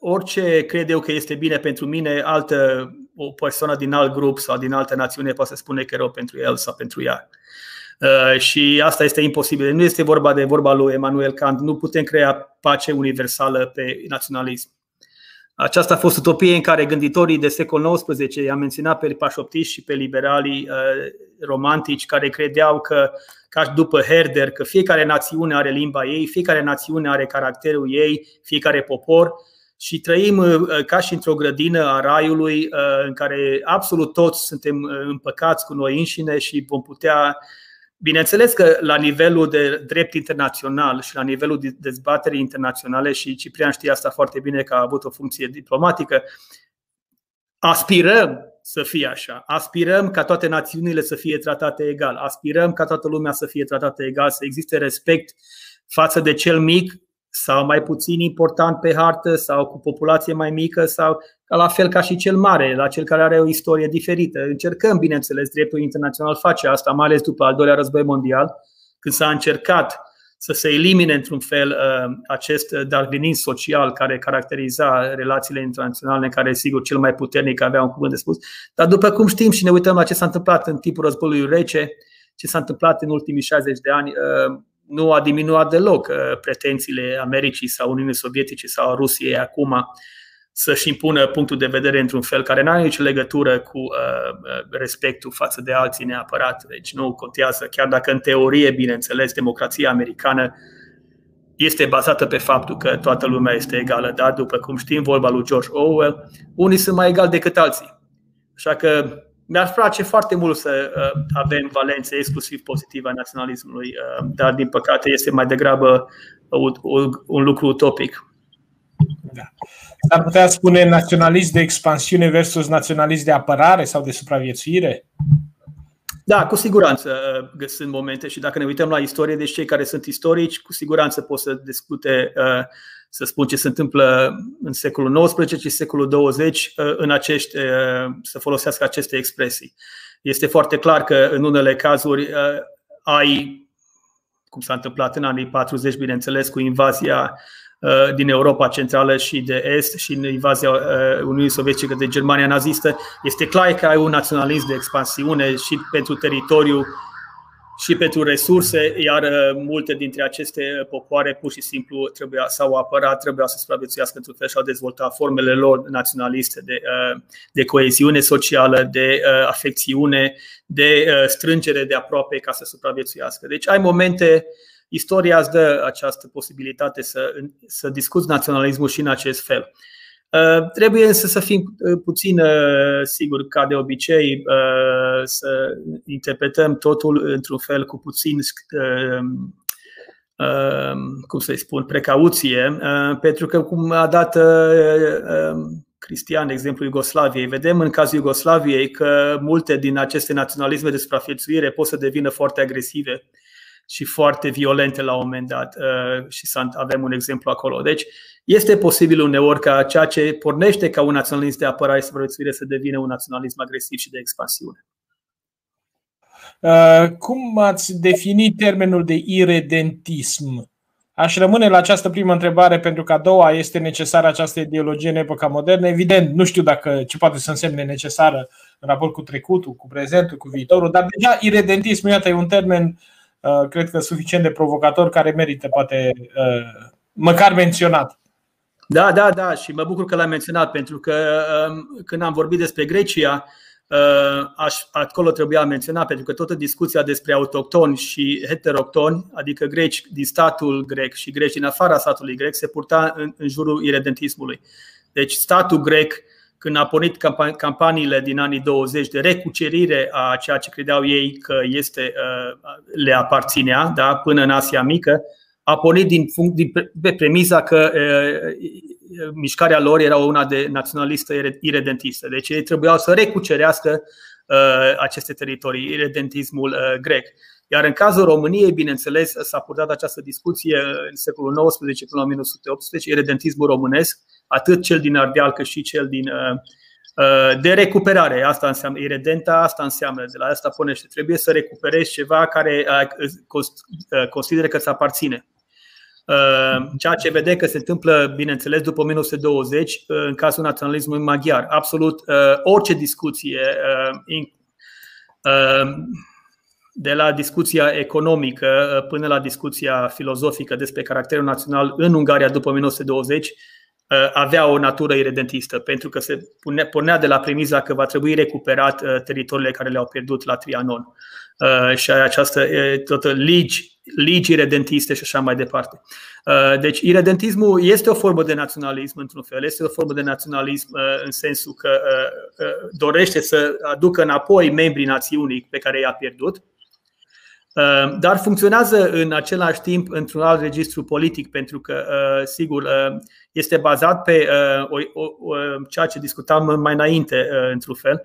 Speaker 3: orice cred eu că este bine pentru mine, altă, o persoană din alt grup sau din altă națiune poate să spune că e rău pentru el sau pentru ea. Și asta este imposibil. Nu este vorba de vorba lui Emanuel Kant. Nu putem crea pace universală pe naționalism. Aceasta a fost utopie în care gânditorii de secol XIX, i-am menționat pe pașoptiști și pe liberalii uh, romantici, care credeau că, ca după Herder, că fiecare națiune are limba ei, fiecare națiune are caracterul ei, fiecare popor. Și trăim uh, ca și într-o grădină a raiului uh, în care absolut toți suntem împăcați cu noi înșine și vom putea Bineînțeles că la nivelul de drept internațional și la nivelul de dezbaterii internaționale, și Ciprian știe asta foarte bine că a avut o funcție diplomatică, aspirăm să fie așa. Aspirăm ca toate națiunile să fie tratate egal. Aspirăm ca toată lumea să fie tratată egal, să existe respect față de cel mic sau mai puțin important pe hartă sau cu populație mai mică sau la fel ca și cel mare, la cel care are o istorie diferită. Încercăm, bineînțeles, dreptul internațional face asta, mai ales după al doilea război mondial, când s-a încercat să se elimine într-un fel uh, acest darwinism social care caracteriza relațiile internaționale, în care, sigur, cel mai puternic avea un cuvânt de spus. Dar după cum știm și ne uităm la ce s-a întâmplat în timpul războiului rece, ce s-a întâmplat în ultimii 60 de ani, uh, nu a diminuat deloc uh, pretențiile Americii sau Uniunii Sovietice sau Rusiei acum să-și impună punctul de vedere într-un fel care nu are nicio legătură cu uh, uh, respectul față de alții neapărat. Deci nu contează, chiar dacă în teorie, bineînțeles, democrația americană este bazată pe faptul că toată lumea este egală, dar după cum știm, vorba lui George Orwell, unii sunt mai egali decât alții. Așa că mi-ar place foarte mult să uh, avem valențe exclusiv pozitive a naționalismului, uh, dar din păcate este mai degrabă un, un, un lucru utopic.
Speaker 2: Da. S-ar putea spune naționalist de expansiune versus naționalist de apărare sau de supraviețuire?
Speaker 3: Da, cu siguranță uh, sunt momente și dacă ne uităm la istorie, deci cei care sunt istorici, cu siguranță pot să discute, uh, să spun ce se întâmplă în secolul XIX și secolul 20 uh, în acești, să folosească aceste expresii. Este foarte clar că în unele cazuri ai, cum s-a întâmplat în anii 40, bineînțeles, cu invazia Uh, din Europa Centrală și de Est și în invazia uh, Uniunii Sovietice de Germania nazistă, este clar că ai un naționalism de expansiune și pentru teritoriu și pentru resurse, iar uh, multe dintre aceste popoare pur și simplu trebuia, s-au apărat, trebuia să supraviețuiască într-un fel și au dezvoltat formele lor naționaliste de, de coeziune socială, de afecțiune, de strângere de aproape ca să supraviețuiască. Deci ai momente uh, istoria îți dă această posibilitate să, să discuți naționalismul și în acest fel. Uh, trebuie însă să fim uh, puțin, uh, sigur, ca de obicei, să interpretăm totul într-un fel cu puțin, cum să-i spun, precauție, pentru că, cum a dat Cristian, de exemplu, Iugoslaviei, vedem în cazul Iugoslaviei că multe din aceste naționalisme de supraviețuire pot să devină foarte agresive și foarte violente la un moment dat uh, și avem un exemplu acolo. Deci este posibil uneori ca ceea ce pornește ca un naționalism de apărare și supraviețuire să devină un naționalism agresiv și de expansiune.
Speaker 2: Uh, cum ați definit termenul de iredentism? Aș rămâne la această primă întrebare pentru că a doua este necesară această ideologie în epoca modernă. Evident, nu știu dacă ce poate să însemne necesară în raport cu trecutul, cu prezentul, cu viitorul, dar deja iredentismul, iată, e un termen uh, Uh, cred că suficient de provocator care merită poate uh, măcar menționat.
Speaker 3: Da, da, da, și mă bucur că l-ai menționat, pentru că um, când am vorbit despre Grecia, uh, aș, acolo trebuia menționat, pentru că toată discuția despre autohtoni și heteroctoni, adică greci din statul grec și greci din afara statului grec, se purta în, în jurul iredentismului. Deci statul grec când a pornit campaniile din anii 20 de recucerire a ceea ce credeau ei că este, uh, le aparținea da, până în Asia Mică, a pornit din, din, pe premiza că uh, mișcarea lor era una de naționalistă iredentistă. Deci ei trebuiau să recucerească uh, aceste teritorii, iredentismul grec. Iar în cazul României, bineînțeles, s-a purtat această discuție în secolul XIX până la 1918, iredentismul românesc, atât cel din Ardeal cât și cel din uh, uh, de recuperare. Asta înseamnă iredenta, asta înseamnă de la asta punește. Trebuie să recuperezi ceva care uh, consideră că îți aparține. Ceea ce vedem că se întâmplă, bineînțeles, după 1920 în cazul naționalismului maghiar. Absolut orice discuție, de la discuția economică până la discuția filozofică despre caracterul național în Ungaria după 1920, Uh, avea o natură iredentistă, pentru că se pornea de la premiza că va trebui recuperat uh, teritoriile care le-au pierdut la Trianon. Uh, și această toată legi, legi iredentiste și așa mai departe. Deci, iredentismul este o formă de naționalism, într-un fel, este o formă de naționalism în sensul că dorește să aducă înapoi membrii națiunii pe care i-a pierdut, Dar funcționează în același timp într-un alt registru politic, pentru că, sigur, este bazat pe o, o, o, ceea ce discutam mai înainte, într-un fel,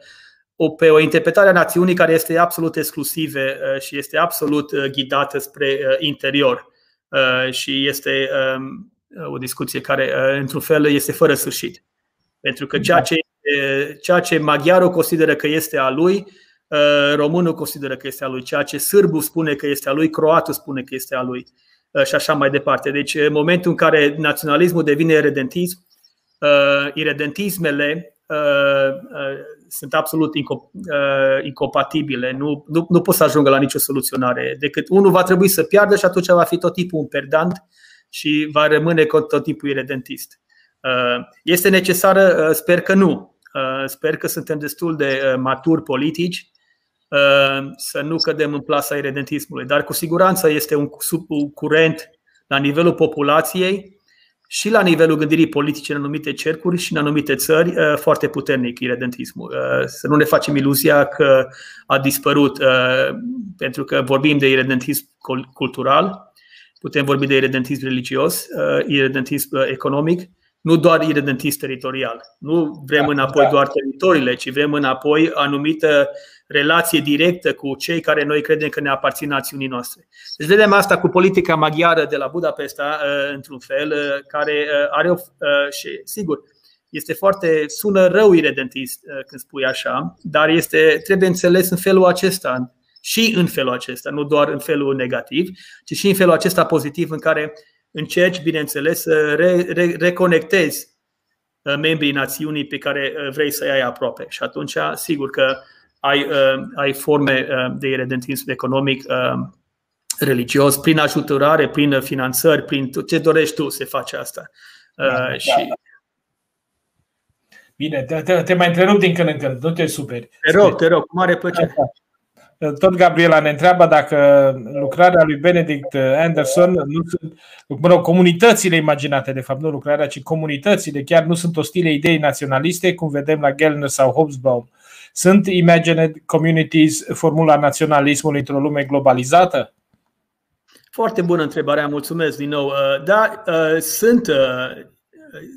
Speaker 3: o, pe o interpretare a națiunii care este absolut exclusivă și este absolut ghidată spre interior. Și este um, o discuție care, într-un fel, este fără sfârșit. Pentru că ceea ce, ceea ce maghiarul consideră că este a lui, românul consideră că este a lui, ceea ce sârbul spune că este a lui, croatul spune că este a lui și așa mai departe. Deci, în momentul în care naționalismul devine redentism, iredentismele sunt absolut incompatibile, nu, nu, nu pot să ajungă la nicio soluționare, decât unul va trebui să piardă și atunci va fi tot tipul un perdant și va rămâne tot tipul iredentist. Este necesară? Sper că nu. Sper că suntem destul de maturi politici să nu cădem în plasa iredentismului, dar cu siguranță este un curent la nivelul populației și la nivelul gândirii politice în anumite cercuri și în anumite țări foarte puternic iredentismul. Să nu ne facem iluzia că a dispărut, pentru că vorbim de iredentism cultural, putem vorbi de iredentism religios, iredentism economic, nu doar iredentism teritorial. Nu vrem da, înapoi da. doar teritoriile, ci vrem înapoi anumită relație directă cu cei care noi credem că ne aparțin națiunii noastre. Deci vedem asta cu politica maghiară de la Budapesta, uh, într-un fel, uh, care uh, are o. și, sigur, este foarte, sună rău iredentist când spui așa, dar este, trebuie înțeles în felul acesta și în felul acesta, nu doar în felul negativ, ci și în felul acesta pozitiv în care încerci, bineînțeles, să re, re, reconectezi membrii națiunii pe care vrei să-i ai aproape. Și atunci, sigur că ai, uh, ai forme uh, de iredentism economic uh, religios, prin ajutorare, prin finanțări, prin ce dorești tu să faci asta. Da, da, și... da.
Speaker 2: Bine, te, te, te mai întrerup din când în când, nu te superi.
Speaker 3: Te rog, te rog, cu mare plăcere.
Speaker 2: Tot Gabriela ne întreabă dacă lucrarea lui Benedict Anderson, nu sunt, mă rog, comunitățile imaginate, de fapt, nu lucrarea, ci comunitățile chiar nu sunt ostile idei naționaliste, cum vedem la Gellner sau Hobsbawm. Sunt imagined communities formula naționalismului într-o lume globalizată?
Speaker 3: Foarte bună întrebare, mulțumesc din nou. Uh, da, uh, sunt, uh,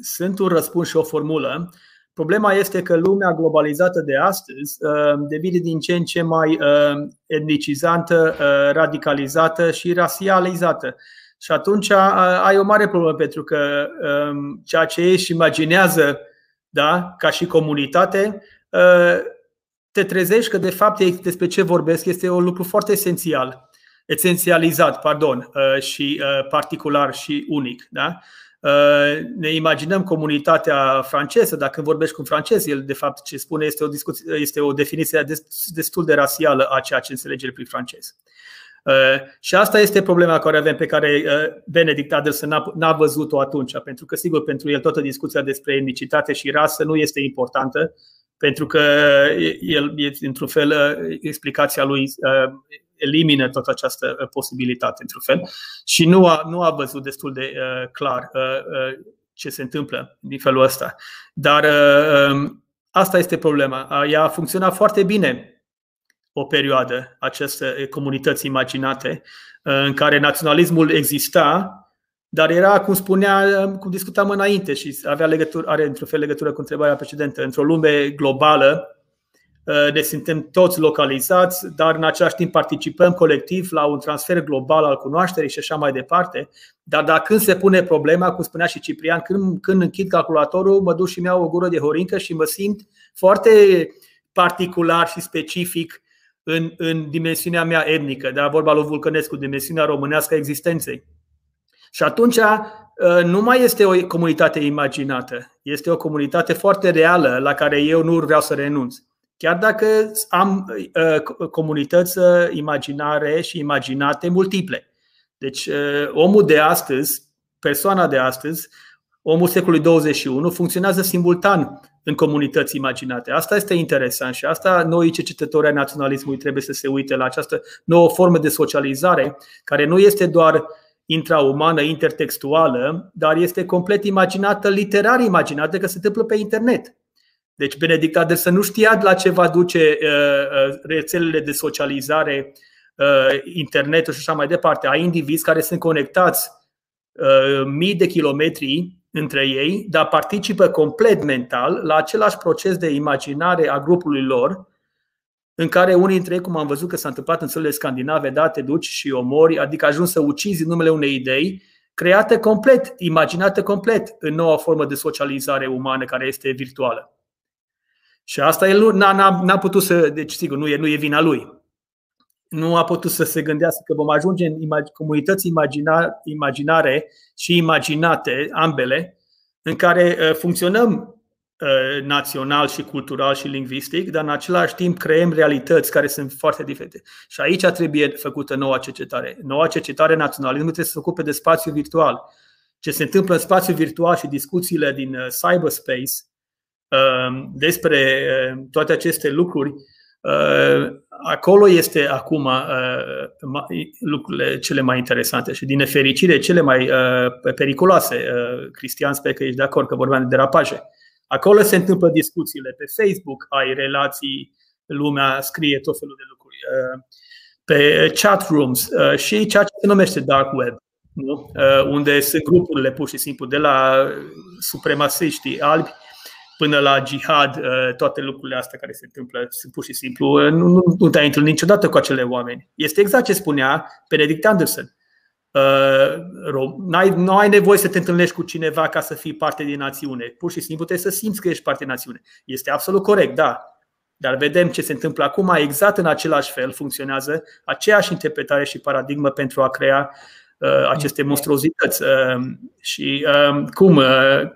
Speaker 3: sunt un răspuns și o formulă. Problema este că lumea globalizată de astăzi devine din ce în ce mai etnicizantă, radicalizată și rasializată. Și atunci ai o mare problemă pentru că um, ceea ce ești imaginează da, ca și comunitate te trezești că de fapt despre ce vorbesc este un lucru foarte esențial, esențializat, pardon, uh, și uh, particular și unic. Da? Uh, ne imaginăm comunitatea franceză, dacă vorbești cu un francez, el de fapt ce spune este o, discuție, este o definiție destul de rasială a ceea ce înțelege prin francez. Și asta este problema care avem, pe care Benedict Adelson n-a văzut-o atunci, pentru că, sigur, pentru el toată discuția despre etnicitate și rasă nu este importantă, pentru că el, într-un fel, explicația lui uh, elimină toată această uh, posibilitate, într-un fel, și nu a, nu a văzut destul de uh, clar ce se întâmplă din felul ăsta. Dar um, asta este problema. Ea a funcționat foarte bine o perioadă, aceste comunități imaginate, în care naționalismul exista, dar era, cum spunea, cum discutam înainte și avea legătură, are într-un fel legătură cu întrebarea precedentă. Într-o lume globală, uh, ne suntem toți localizați, dar în același timp participăm colectiv la un transfer global al cunoașterii și așa mai departe. Dar dacă când se pune problema, cum spunea și Ciprian, când, când închid calculatorul, mă duc și mi-au o gură de horincă și mă simt foarte particular și specific în, în dimensiunea mea etnică, da? vorba lui Vulcănescu, dimensiunea românească a existenței. Și atunci uh, nu mai este o comunitate imaginată, este o comunitate foarte reală la care eu nu vreau să renunț. Chiar dacă am uh, comunități uh, imaginare și imaginate multiple. Deci omul de astăzi, persoana de astăzi, omul secolului 21 funcționează simultan în comunități imaginate. Asta este interesant și asta noi cercetători ai naționalismului trebuie să se uite la această nouă formă de socializare care nu este doar uh, intraumană, intertextuală, dar este complet imaginată, literar imaginată, că se întâmplă pe internet. Deci Benedict Anderson nu știa la ce va duce uh, uh, rețelele de socializare internetul și așa mai departe. Ai indivizi care sunt conectați mii de kilometri între ei, dar participă complet mental la același proces de imaginare a grupului lor, în care unii dintre ei, cum am văzut că s-a întâmplat în țările scandinave, da, te duci și omori, adică ajungi să ucizi în numele unei idei, creată complet, imaginată complet în noua formă de socializare umană care este virtuală. Și asta el n-a, n-a, n-a putut să, deci sigur, nu e, nu e vina lui. Nu a putut să se gândească că vom ajunge în comunități imagina, imaginare și imaginate, ambele, în care uh, funcționăm uh, național și cultural și lingvistic, dar în același timp creăm realități care sunt foarte diferite. Și aici trebuie făcută noua cercetare. Noua cercetare naționalismul trebuie să se ocupe de spațiu virtual. Ce se întâmplă în spațiu virtual și discuțiile din uh, cyberspace despre toate aceste lucruri, acolo este acum lucrurile cele mai interesante și din nefericire cele mai periculoase. Cristian, sper că ești de acord că vorbeam de derapaje. Acolo se întâmplă discuțiile. Pe Facebook ai relații, lumea scrie tot felul de lucruri. Pe chat rooms și ceea ce se numește dark web, nu? unde sunt grupurile pur și simplu de la supremasiștii albi până la jihad, uh, toate lucrurile astea care se întâmplă sunt pur și simplu, uh, nu, nu, nu te-ai întâlnit niciodată cu acele oameni. Este exact ce spunea Benedict Anderson. Uh, nu ai nevoie să te întâlnești cu cineva ca să fii parte din națiune. Pur și simplu trebuie să simți că ești parte din națiune. Este absolut corect, da. Dar vedem ce se întâmplă acum, exact în același fel funcționează aceeași interpretare și paradigmă pentru a crea Uh, aceste monstruozități uh, și uh, cum,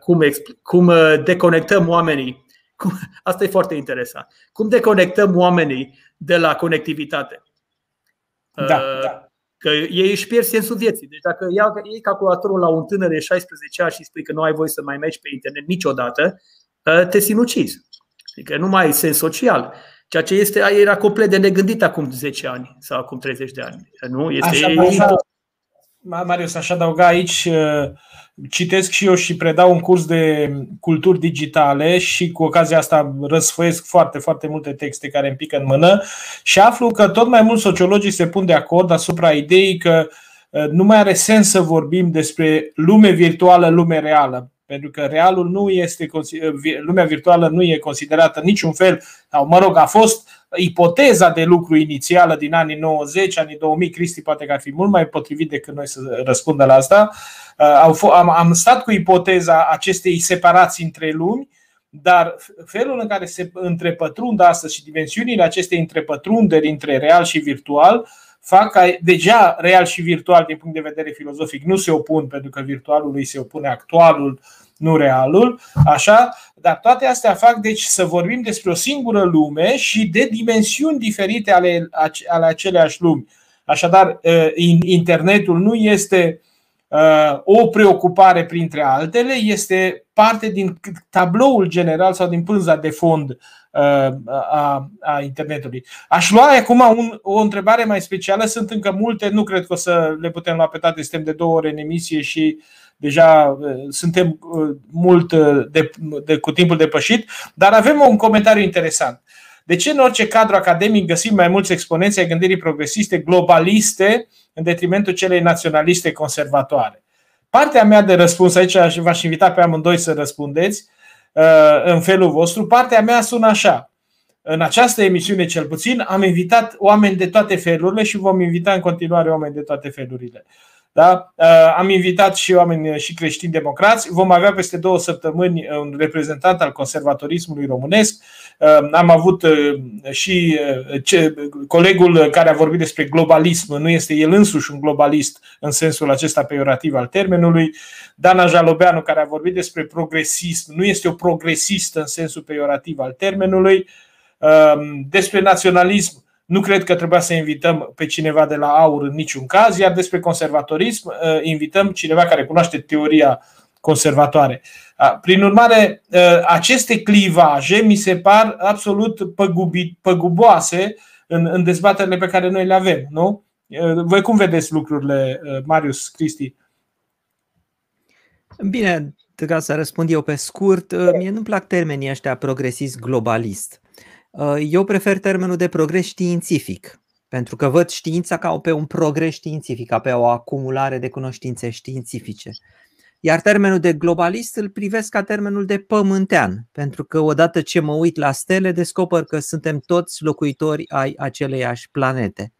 Speaker 3: cum, cum deconectăm oamenii. (laughs) Asta e foarte interesant. Cum deconectăm oamenii de la conectivitate? Da, da. Că ei își pierd sensul vieții. Deci dacă iei calculatorul la un tânăr de 16 ani și spui că nu ai voie să mai mergi pe internet niciodată, te sinucizi. Adică nu mai ai sens social. Ceea ce este, era complet de negândit acum 10 ani sau acum 30 de ani. Nu? Este
Speaker 2: așa, așa, Marius, aș adăuga aici, uh, citesc și eu și predau un curs de culturi digitale și cu ocazia asta răsfăiesc foarte, foarte multe texte care îmi pică în mână și aflu că tot mai mulți sociologii se pun de acord asupra ideii că uh, nu mai are sens să vorbim despre lume virtuală, lume reală. Pentru că realul nu este, lumea virtuală nu e considerată niciun fel, sau mă rog, a fost ipoteza de lucru inițială din anii 90, anii 2000, Cristi poate că ar fi mult mai potrivit decât noi să răspundă la asta. Uh, am stat cu ipoteza acestei separații între lumi, dar felul în care se întrepătrund astăzi și dimensiunile acestei întrepătrunderi între real și virtual fac ca deja real și virtual din punct de vedere filozofic nu se opun pentru că virtualul îi se opune actualul, nu realul, așa, dar toate astea fac deci să vorbim despre o singură lume și de dimensiuni diferite ale, ale aceleași lumi. Așadar, ă, internetul nu este ă, o preocupare printre altele, este parte din tabloul general sau din pânza de fond ă, a, a internetului. Aș lua acum un, o întrebare mai specială. Sunt încă multe, nu cred că o să le putem lua pe toate. Suntem de două ore în emisie și uh, deja uh, suntem uh, mult uh, de, de, cu timpul depășit, dar avem un comentariu interesant. De ce în orice cadru academic găsim mai mulți exponenți ai gândirii progresiste globaliste în detrimentul celei naționaliste conservatoare? Partea mea de răspuns, aici v-aș invita pe amândoi să răspundeți în felul vostru, partea mea sună așa. În această emisiune, cel puțin, am invitat oameni de toate felurile și vom invita în continuare oameni de toate felurile. Da? Uh, am invitat și oameni uh, și creștini democrați. Vom avea peste două săptămâni uh, un reprezentant al conservatorismului românesc. Am avut și colegul care a vorbit despre globalism, nu este el însuși un globalist în sensul acesta peiorativ al termenului. Dana Jalobeanu, care a vorbit despre progresism, nu este o progresistă în sensul peiorativ al termenului. Despre naționalism, nu cred că trebuia să invităm pe cineva de la aur în niciun caz, iar despre conservatorism uh, invităm cineva care cunoaște teoria conservatoare. Prin urmare, uh, aceste clivaje mi se par absolut păgubi, păguboase în, în dezbaterile pe care noi le avem. Nu? Uh, voi cum vedeți lucrurile, Marius, Cristi?
Speaker 1: Bine, ca să răspund eu pe scurt, mie nu-mi plac termenii ăștia progresist globalist. Uh, eu prefer termenul de progres științific. Pentru că văd știința ca pe un progres științific, ca pe o acumulare de cunoștințe științifice. Iar termenul de globalist îl privesc ca termenul de pământean, pentru că odată ce mă uit la stele, descoper că suntem toți locuitori ai aceleiași planete.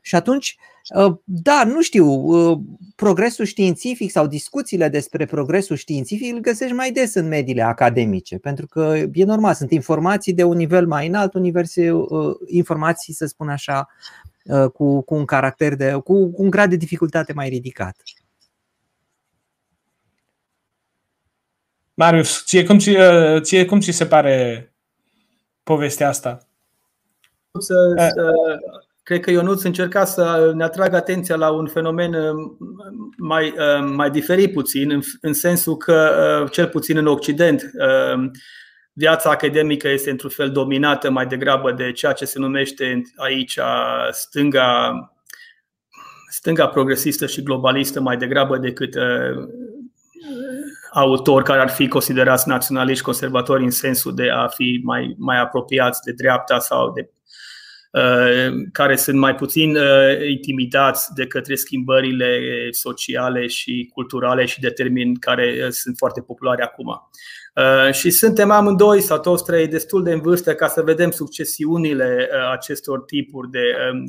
Speaker 1: Și atunci, ă, da, nu știu, ă, progresul științific sau discuțiile despre progresul științific îl găsești mai des în mediile academice, pentru că e normal, sunt informații de un nivel mai înalt, universe, ă, informații, să spun așa, cu, cu un caracter de, cu, cu un grad de dificultate mai ridicat.
Speaker 2: Marius, ție cum, ți, ție cum ți se pare povestea asta?
Speaker 3: Să, să, cred că Ionuț încerca să ne atragă atenția la un fenomen mai, mai diferit puțin, în, în sensul că, cel puțin în Occident, viața academică este într-un fel dominată mai degrabă de ceea ce se numește aici stânga, stânga progresistă și globalistă mai degrabă decât autori care ar fi considerați naționaliști conservatori în sensul de a fi mai, mai apropiați de dreapta sau de uh, care sunt mai puțin uh, intimidați de către schimbările sociale și culturale și de termeni care uh, sunt foarte populare acum. Și suntem amândoi sau toți trei destul de în vârstă ca să vedem succesiunile acestor tipuri de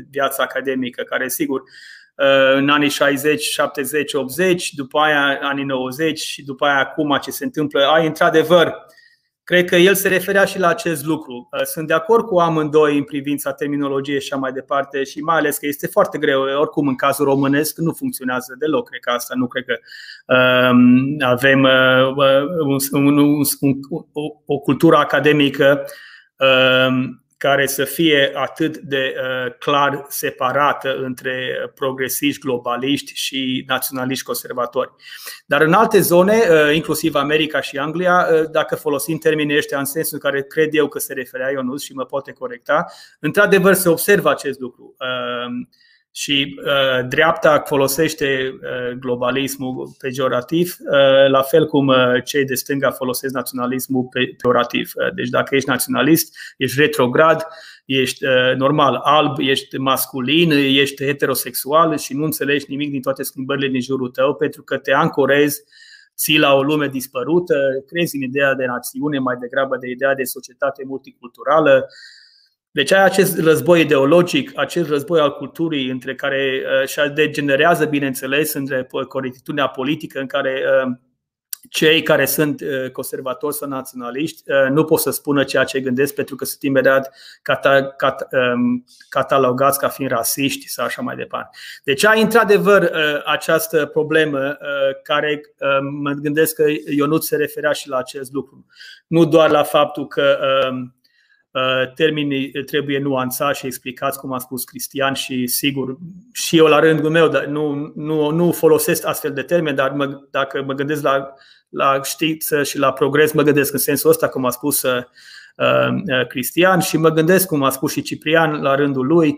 Speaker 3: viață academică, care sigur Uh, în anii 60, 70, 80, după aia anii 90 și după aia acum ce se întâmplă. Ai într-adevăr, cred că el se referea și la acest lucru. Uh, sunt de acord cu amândoi în privința terminologiei și așa mai departe și mai ales că este foarte greu. Oricum, în cazul românesc nu funcționează deloc. Cred că asta nu cred că um, avem uh, un, un, un, o, o cultură academică um, care să fie atât de uh, clar separată între progresiști, globaliști și naționaliști conservatori. Dar în alte zone, uh, inclusiv America și Anglia, uh, dacă folosim termenii ăștia în sensul în care cred eu că se referea Ionus și mă poate corecta, într-adevăr se observă acest lucru. Și uh, dreapta folosește uh, globalismul pejorativ, uh, la fel cum uh, cei de stânga folosesc naționalismul pejorativ. Uh, deci dacă ești naționalist, ești retrograd, ești uh, normal alb, ești masculin, ești heterosexual și nu înțelegi nimic din toate schimbările din jurul tău pentru că te ancorezi ții la o lume dispărută, crezi în ideea de națiune mai degrabă de ideea de societate multiculturală, deci ai acest război ideologic, acest război al culturii între care uh, și degenerează, bineînțeles, între corectitudinea politică în care uh, cei care sunt uh, conservatori sau naționaliști nu pot să spună ceea ce gândesc pentru că sunt imediat um, catalogați ca fiind rasiști sau așa mai departe. Deci ai într-adevăr această problemă care mă gândesc că Ionut se referea și la acest lucru. Nu doar la faptul că um, Uh, termenii trebuie nuanțați și explicați, cum a spus Cristian, și sigur, și eu la rândul meu dar nu, nu, nu folosesc astfel de termeni, dar mă, dacă mă gândesc la, la știință și la progres, mă gândesc în sensul ăsta, cum a spus uh, uh, Cristian, și mă gândesc, cum a spus și Ciprian la rândul lui,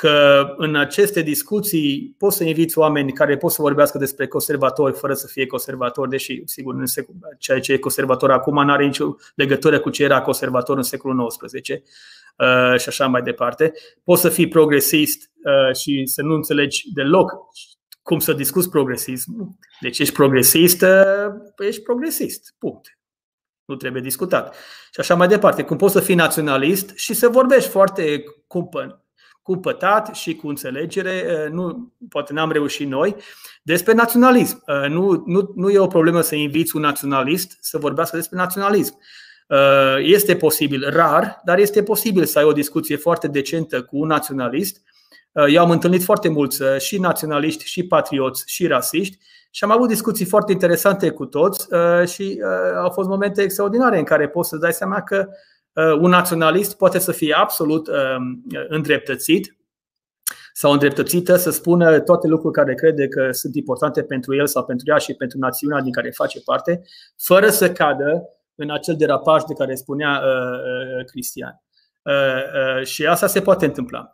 Speaker 3: că în aceste discuții poți să inviți oameni care pot să vorbească despre conservatori fără să fie conservatori, deși, sigur, în secol, ceea ce e conservator acum nu are nicio legătură cu ce era conservator în secolul XIX uh, și așa mai departe. Poți să fii progresist uh, și să nu înțelegi deloc cum să discuți progresism. Deci ești progresist, uh, ești progresist. Punct. Nu trebuie discutat. Și așa mai departe. Cum poți să fii naționalist și să vorbești foarte cumpăn cu pătat și cu înțelegere, uh, nu, poate n-am reușit noi, despre naționalism. Uh, nu, nu, nu e o problemă să inviți un naționalist să vorbească despre naționalism. Uh, este posibil, rar, dar este posibil să ai o discuție foarte decentă cu un naționalist. Eu am întâlnit foarte mulți și naționaliști, și patrioți, și rasiști și am avut discuții foarte interesante cu toți și au fost momente extraordinare în care poți să dai seama că Uh, un naționalist poate să fie absolut um, îndreptățit sau îndreptățită să spună toate lucruri care crede că sunt importante pentru el sau pentru ea și pentru națiunea din care face parte, fără să cadă în acel derapaj de care spunea uh, uh, Cristian. Și asta se poate întâmpla.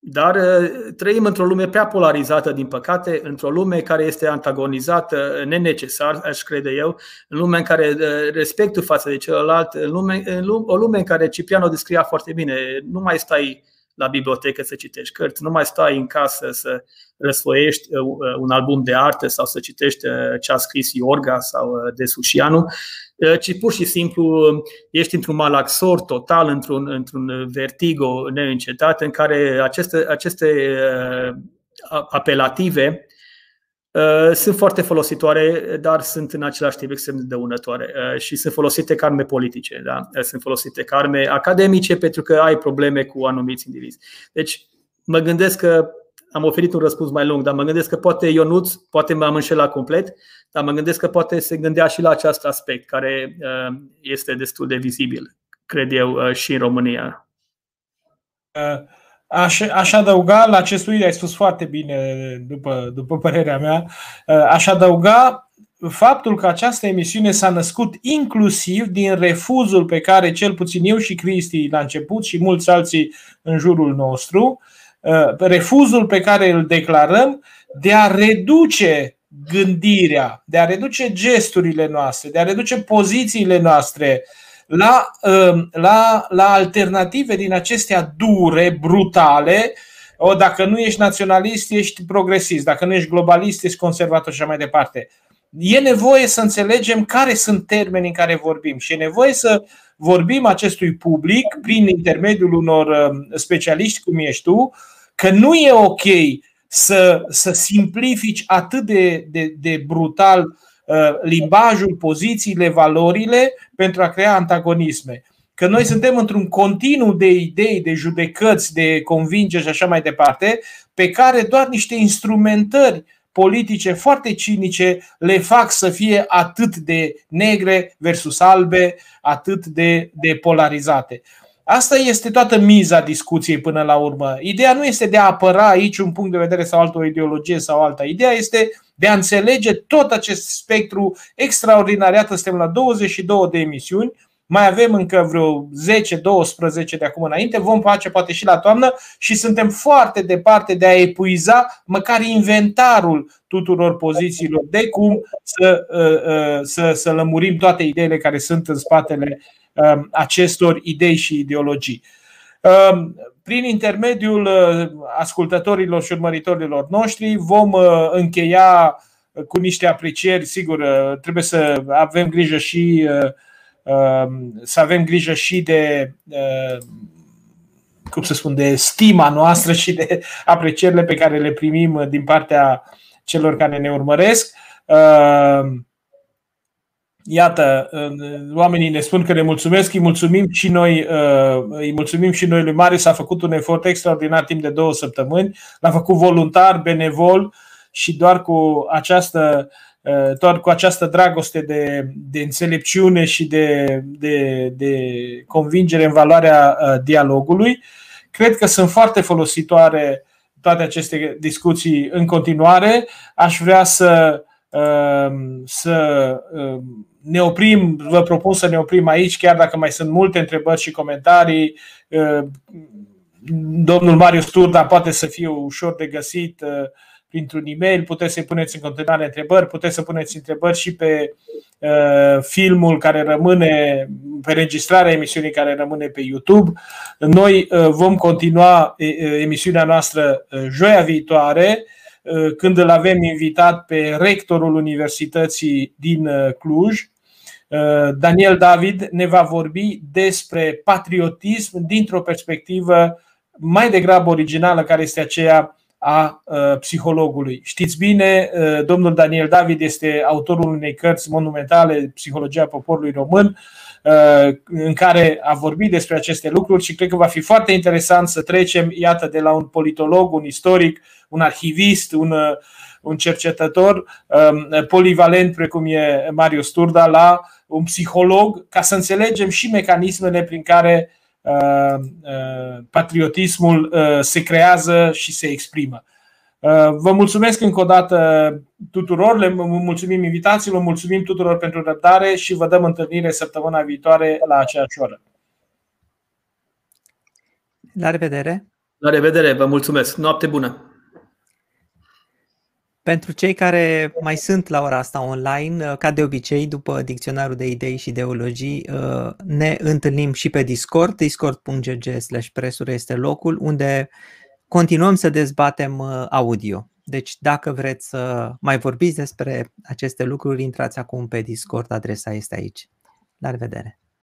Speaker 3: Dar uh, trăim într-o lume prea polarizată, din păcate, într-o lume care este antagonizată nenecesar, aș crede eu, în lume în care uh, respectul față de celălalt, în lume, în lume, o lume în care Ciprian o descria foarte bine, nu mai stai la bibliotecă să citești cărți, nu mai stai în casă să răsfoiești un album de artă sau să citești ce a scris Iorga sau Desușianu, ci pur și simplu ești într-un malaxor total, într-un, într-un vertigo neîncetat în care aceste, aceste apelative Uh, sunt foarte folositoare, dar sunt în același timp extrem de dăunătoare uh, și sunt folosite carme politice, da? Uh, sunt folosite carme academice pentru că ai probleme cu anumiți indivizi. Deci mă gândesc că am oferit un răspuns mai lung, dar mă gândesc că poate Ionuț, poate m-am înșelat complet, dar mă gândesc că poate se gândea și la acest aspect care este destul de vizibil, cred eu, și în România.
Speaker 2: Uh. Aș, aș adăuga la ce studiu, ai spus foarte bine, după, după părerea mea, aș adăuga faptul că această emisiune s-a născut inclusiv din refuzul pe care cel puțin eu și Cristi la început și mulți alții în jurul nostru, refuzul pe care îl declarăm de a reduce gândirea, de a reduce gesturile noastre, de a reduce pozițiile noastre la, um, la, la alternative din acestea dure, brutale. O, dacă nu ești naționalist, ești progresist. Dacă nu ești globalist, ești conservator și așa mai departe. E nevoie să înțelegem care sunt termenii în care vorbim și e nevoie să vorbim acestui public prin intermediul unor um, specialiști cum ești tu, că nu e ok să, să simplifici atât de, de, de brutal Uh, limbajul, pozițiile, valorile pentru a crea antagonisme. Că noi suntem într-un continuu de idei, de judecăți, de convingeri și așa mai departe, pe care doar niște instrumentări politice foarte cinice le fac să fie atât de negre versus albe, atât de, de polarizate. Asta este toată miza discuției până la urmă. Ideea nu este de a apăra aici un punct de vedere sau altă o ideologie sau alta. Ideea este de a înțelege tot acest spectru extraordinar. Iată, suntem la 22 de emisiuni, mai avem încă vreo 10-12 de acum înainte, vom face poate și la toamnă și suntem foarte departe de a epuiza măcar inventarul tuturor pozițiilor de cum să, uh, uh, să, să lămurim toate ideile care sunt în spatele um, acestor idei și ideologii. Um, prin intermediul uh, ascultătorilor și urmăritorilor noștri vom uh, încheia cu niște aprecieri, sigur, uh, trebuie să avem grijă și um, să avem grijă și de cum să spun, de stima noastră și de aprecierile pe care le primim din partea celor care ne urmăresc. Iată, oamenii ne spun că ne mulțumesc, îi mulțumim și noi, uh, îi mulțumim și noi lui Marius, a făcut un efort extraordinar timp de două săptămâni, l-a făcut voluntar, benevol și doar cu această, uh, doar cu această dragoste de, de înțelepciune și de, de, de convingere în valoarea uh, dialogului. Cred că sunt foarte folositoare toate aceste discuții în continuare. Aș vrea să să ne oprim, vă propun să ne oprim aici, chiar dacă mai sunt multe întrebări și comentarii. Uh, domnul Marius Turda poate să fie ușor de găsit uh, printr-un e-mail, puteți să-i puneți în continuare întrebări, puteți să puneți întrebări și pe uh, filmul care rămâne, pe registrarea emisiunii care rămâne pe YouTube. Noi vom continua emisiunea noastră joia viitoare, când îl avem invitat pe rectorul Universității din Cluj, Uh, Daniel David ne va vorbi despre patriotism dintr-o perspectivă mai degrabă originală, care este aceea a uh, psihologului. Știți bine, uh, domnul Daniel David este autorul unei cărți monumentale, Psihologia poporului român, în care a vorbit despre aceste lucruri și cred că va fi foarte interesant să trecem, iată, de la un politolog, un istoric, un arhivist, un, un cercetător um, polivalent precum e Marius Turda la un psiholog ca să înțelegem și mecanismele prin care uh, uh, patriotismul uh, se creează și se exprimă. Vă mulțumesc încă o dată tuturor, le mulțumim invitațiilor, mulțumim tuturor pentru răbdare și vă dăm întâlnire săptămâna viitoare la aceeași oră.
Speaker 1: La revedere!
Speaker 3: La revedere, vă mulțumesc! Noapte bună!
Speaker 1: Pentru cei care mai sunt la ora asta online, ca de obicei, după dicționarul de idei și ideologii, ne întâlnim și pe Discord. Discord.gg slash presure este locul unde continuăm să dezbatem audio. Deci dacă vreți să mai vorbiți despre aceste lucruri, intrați acum pe Discord, adresa este aici. La revedere!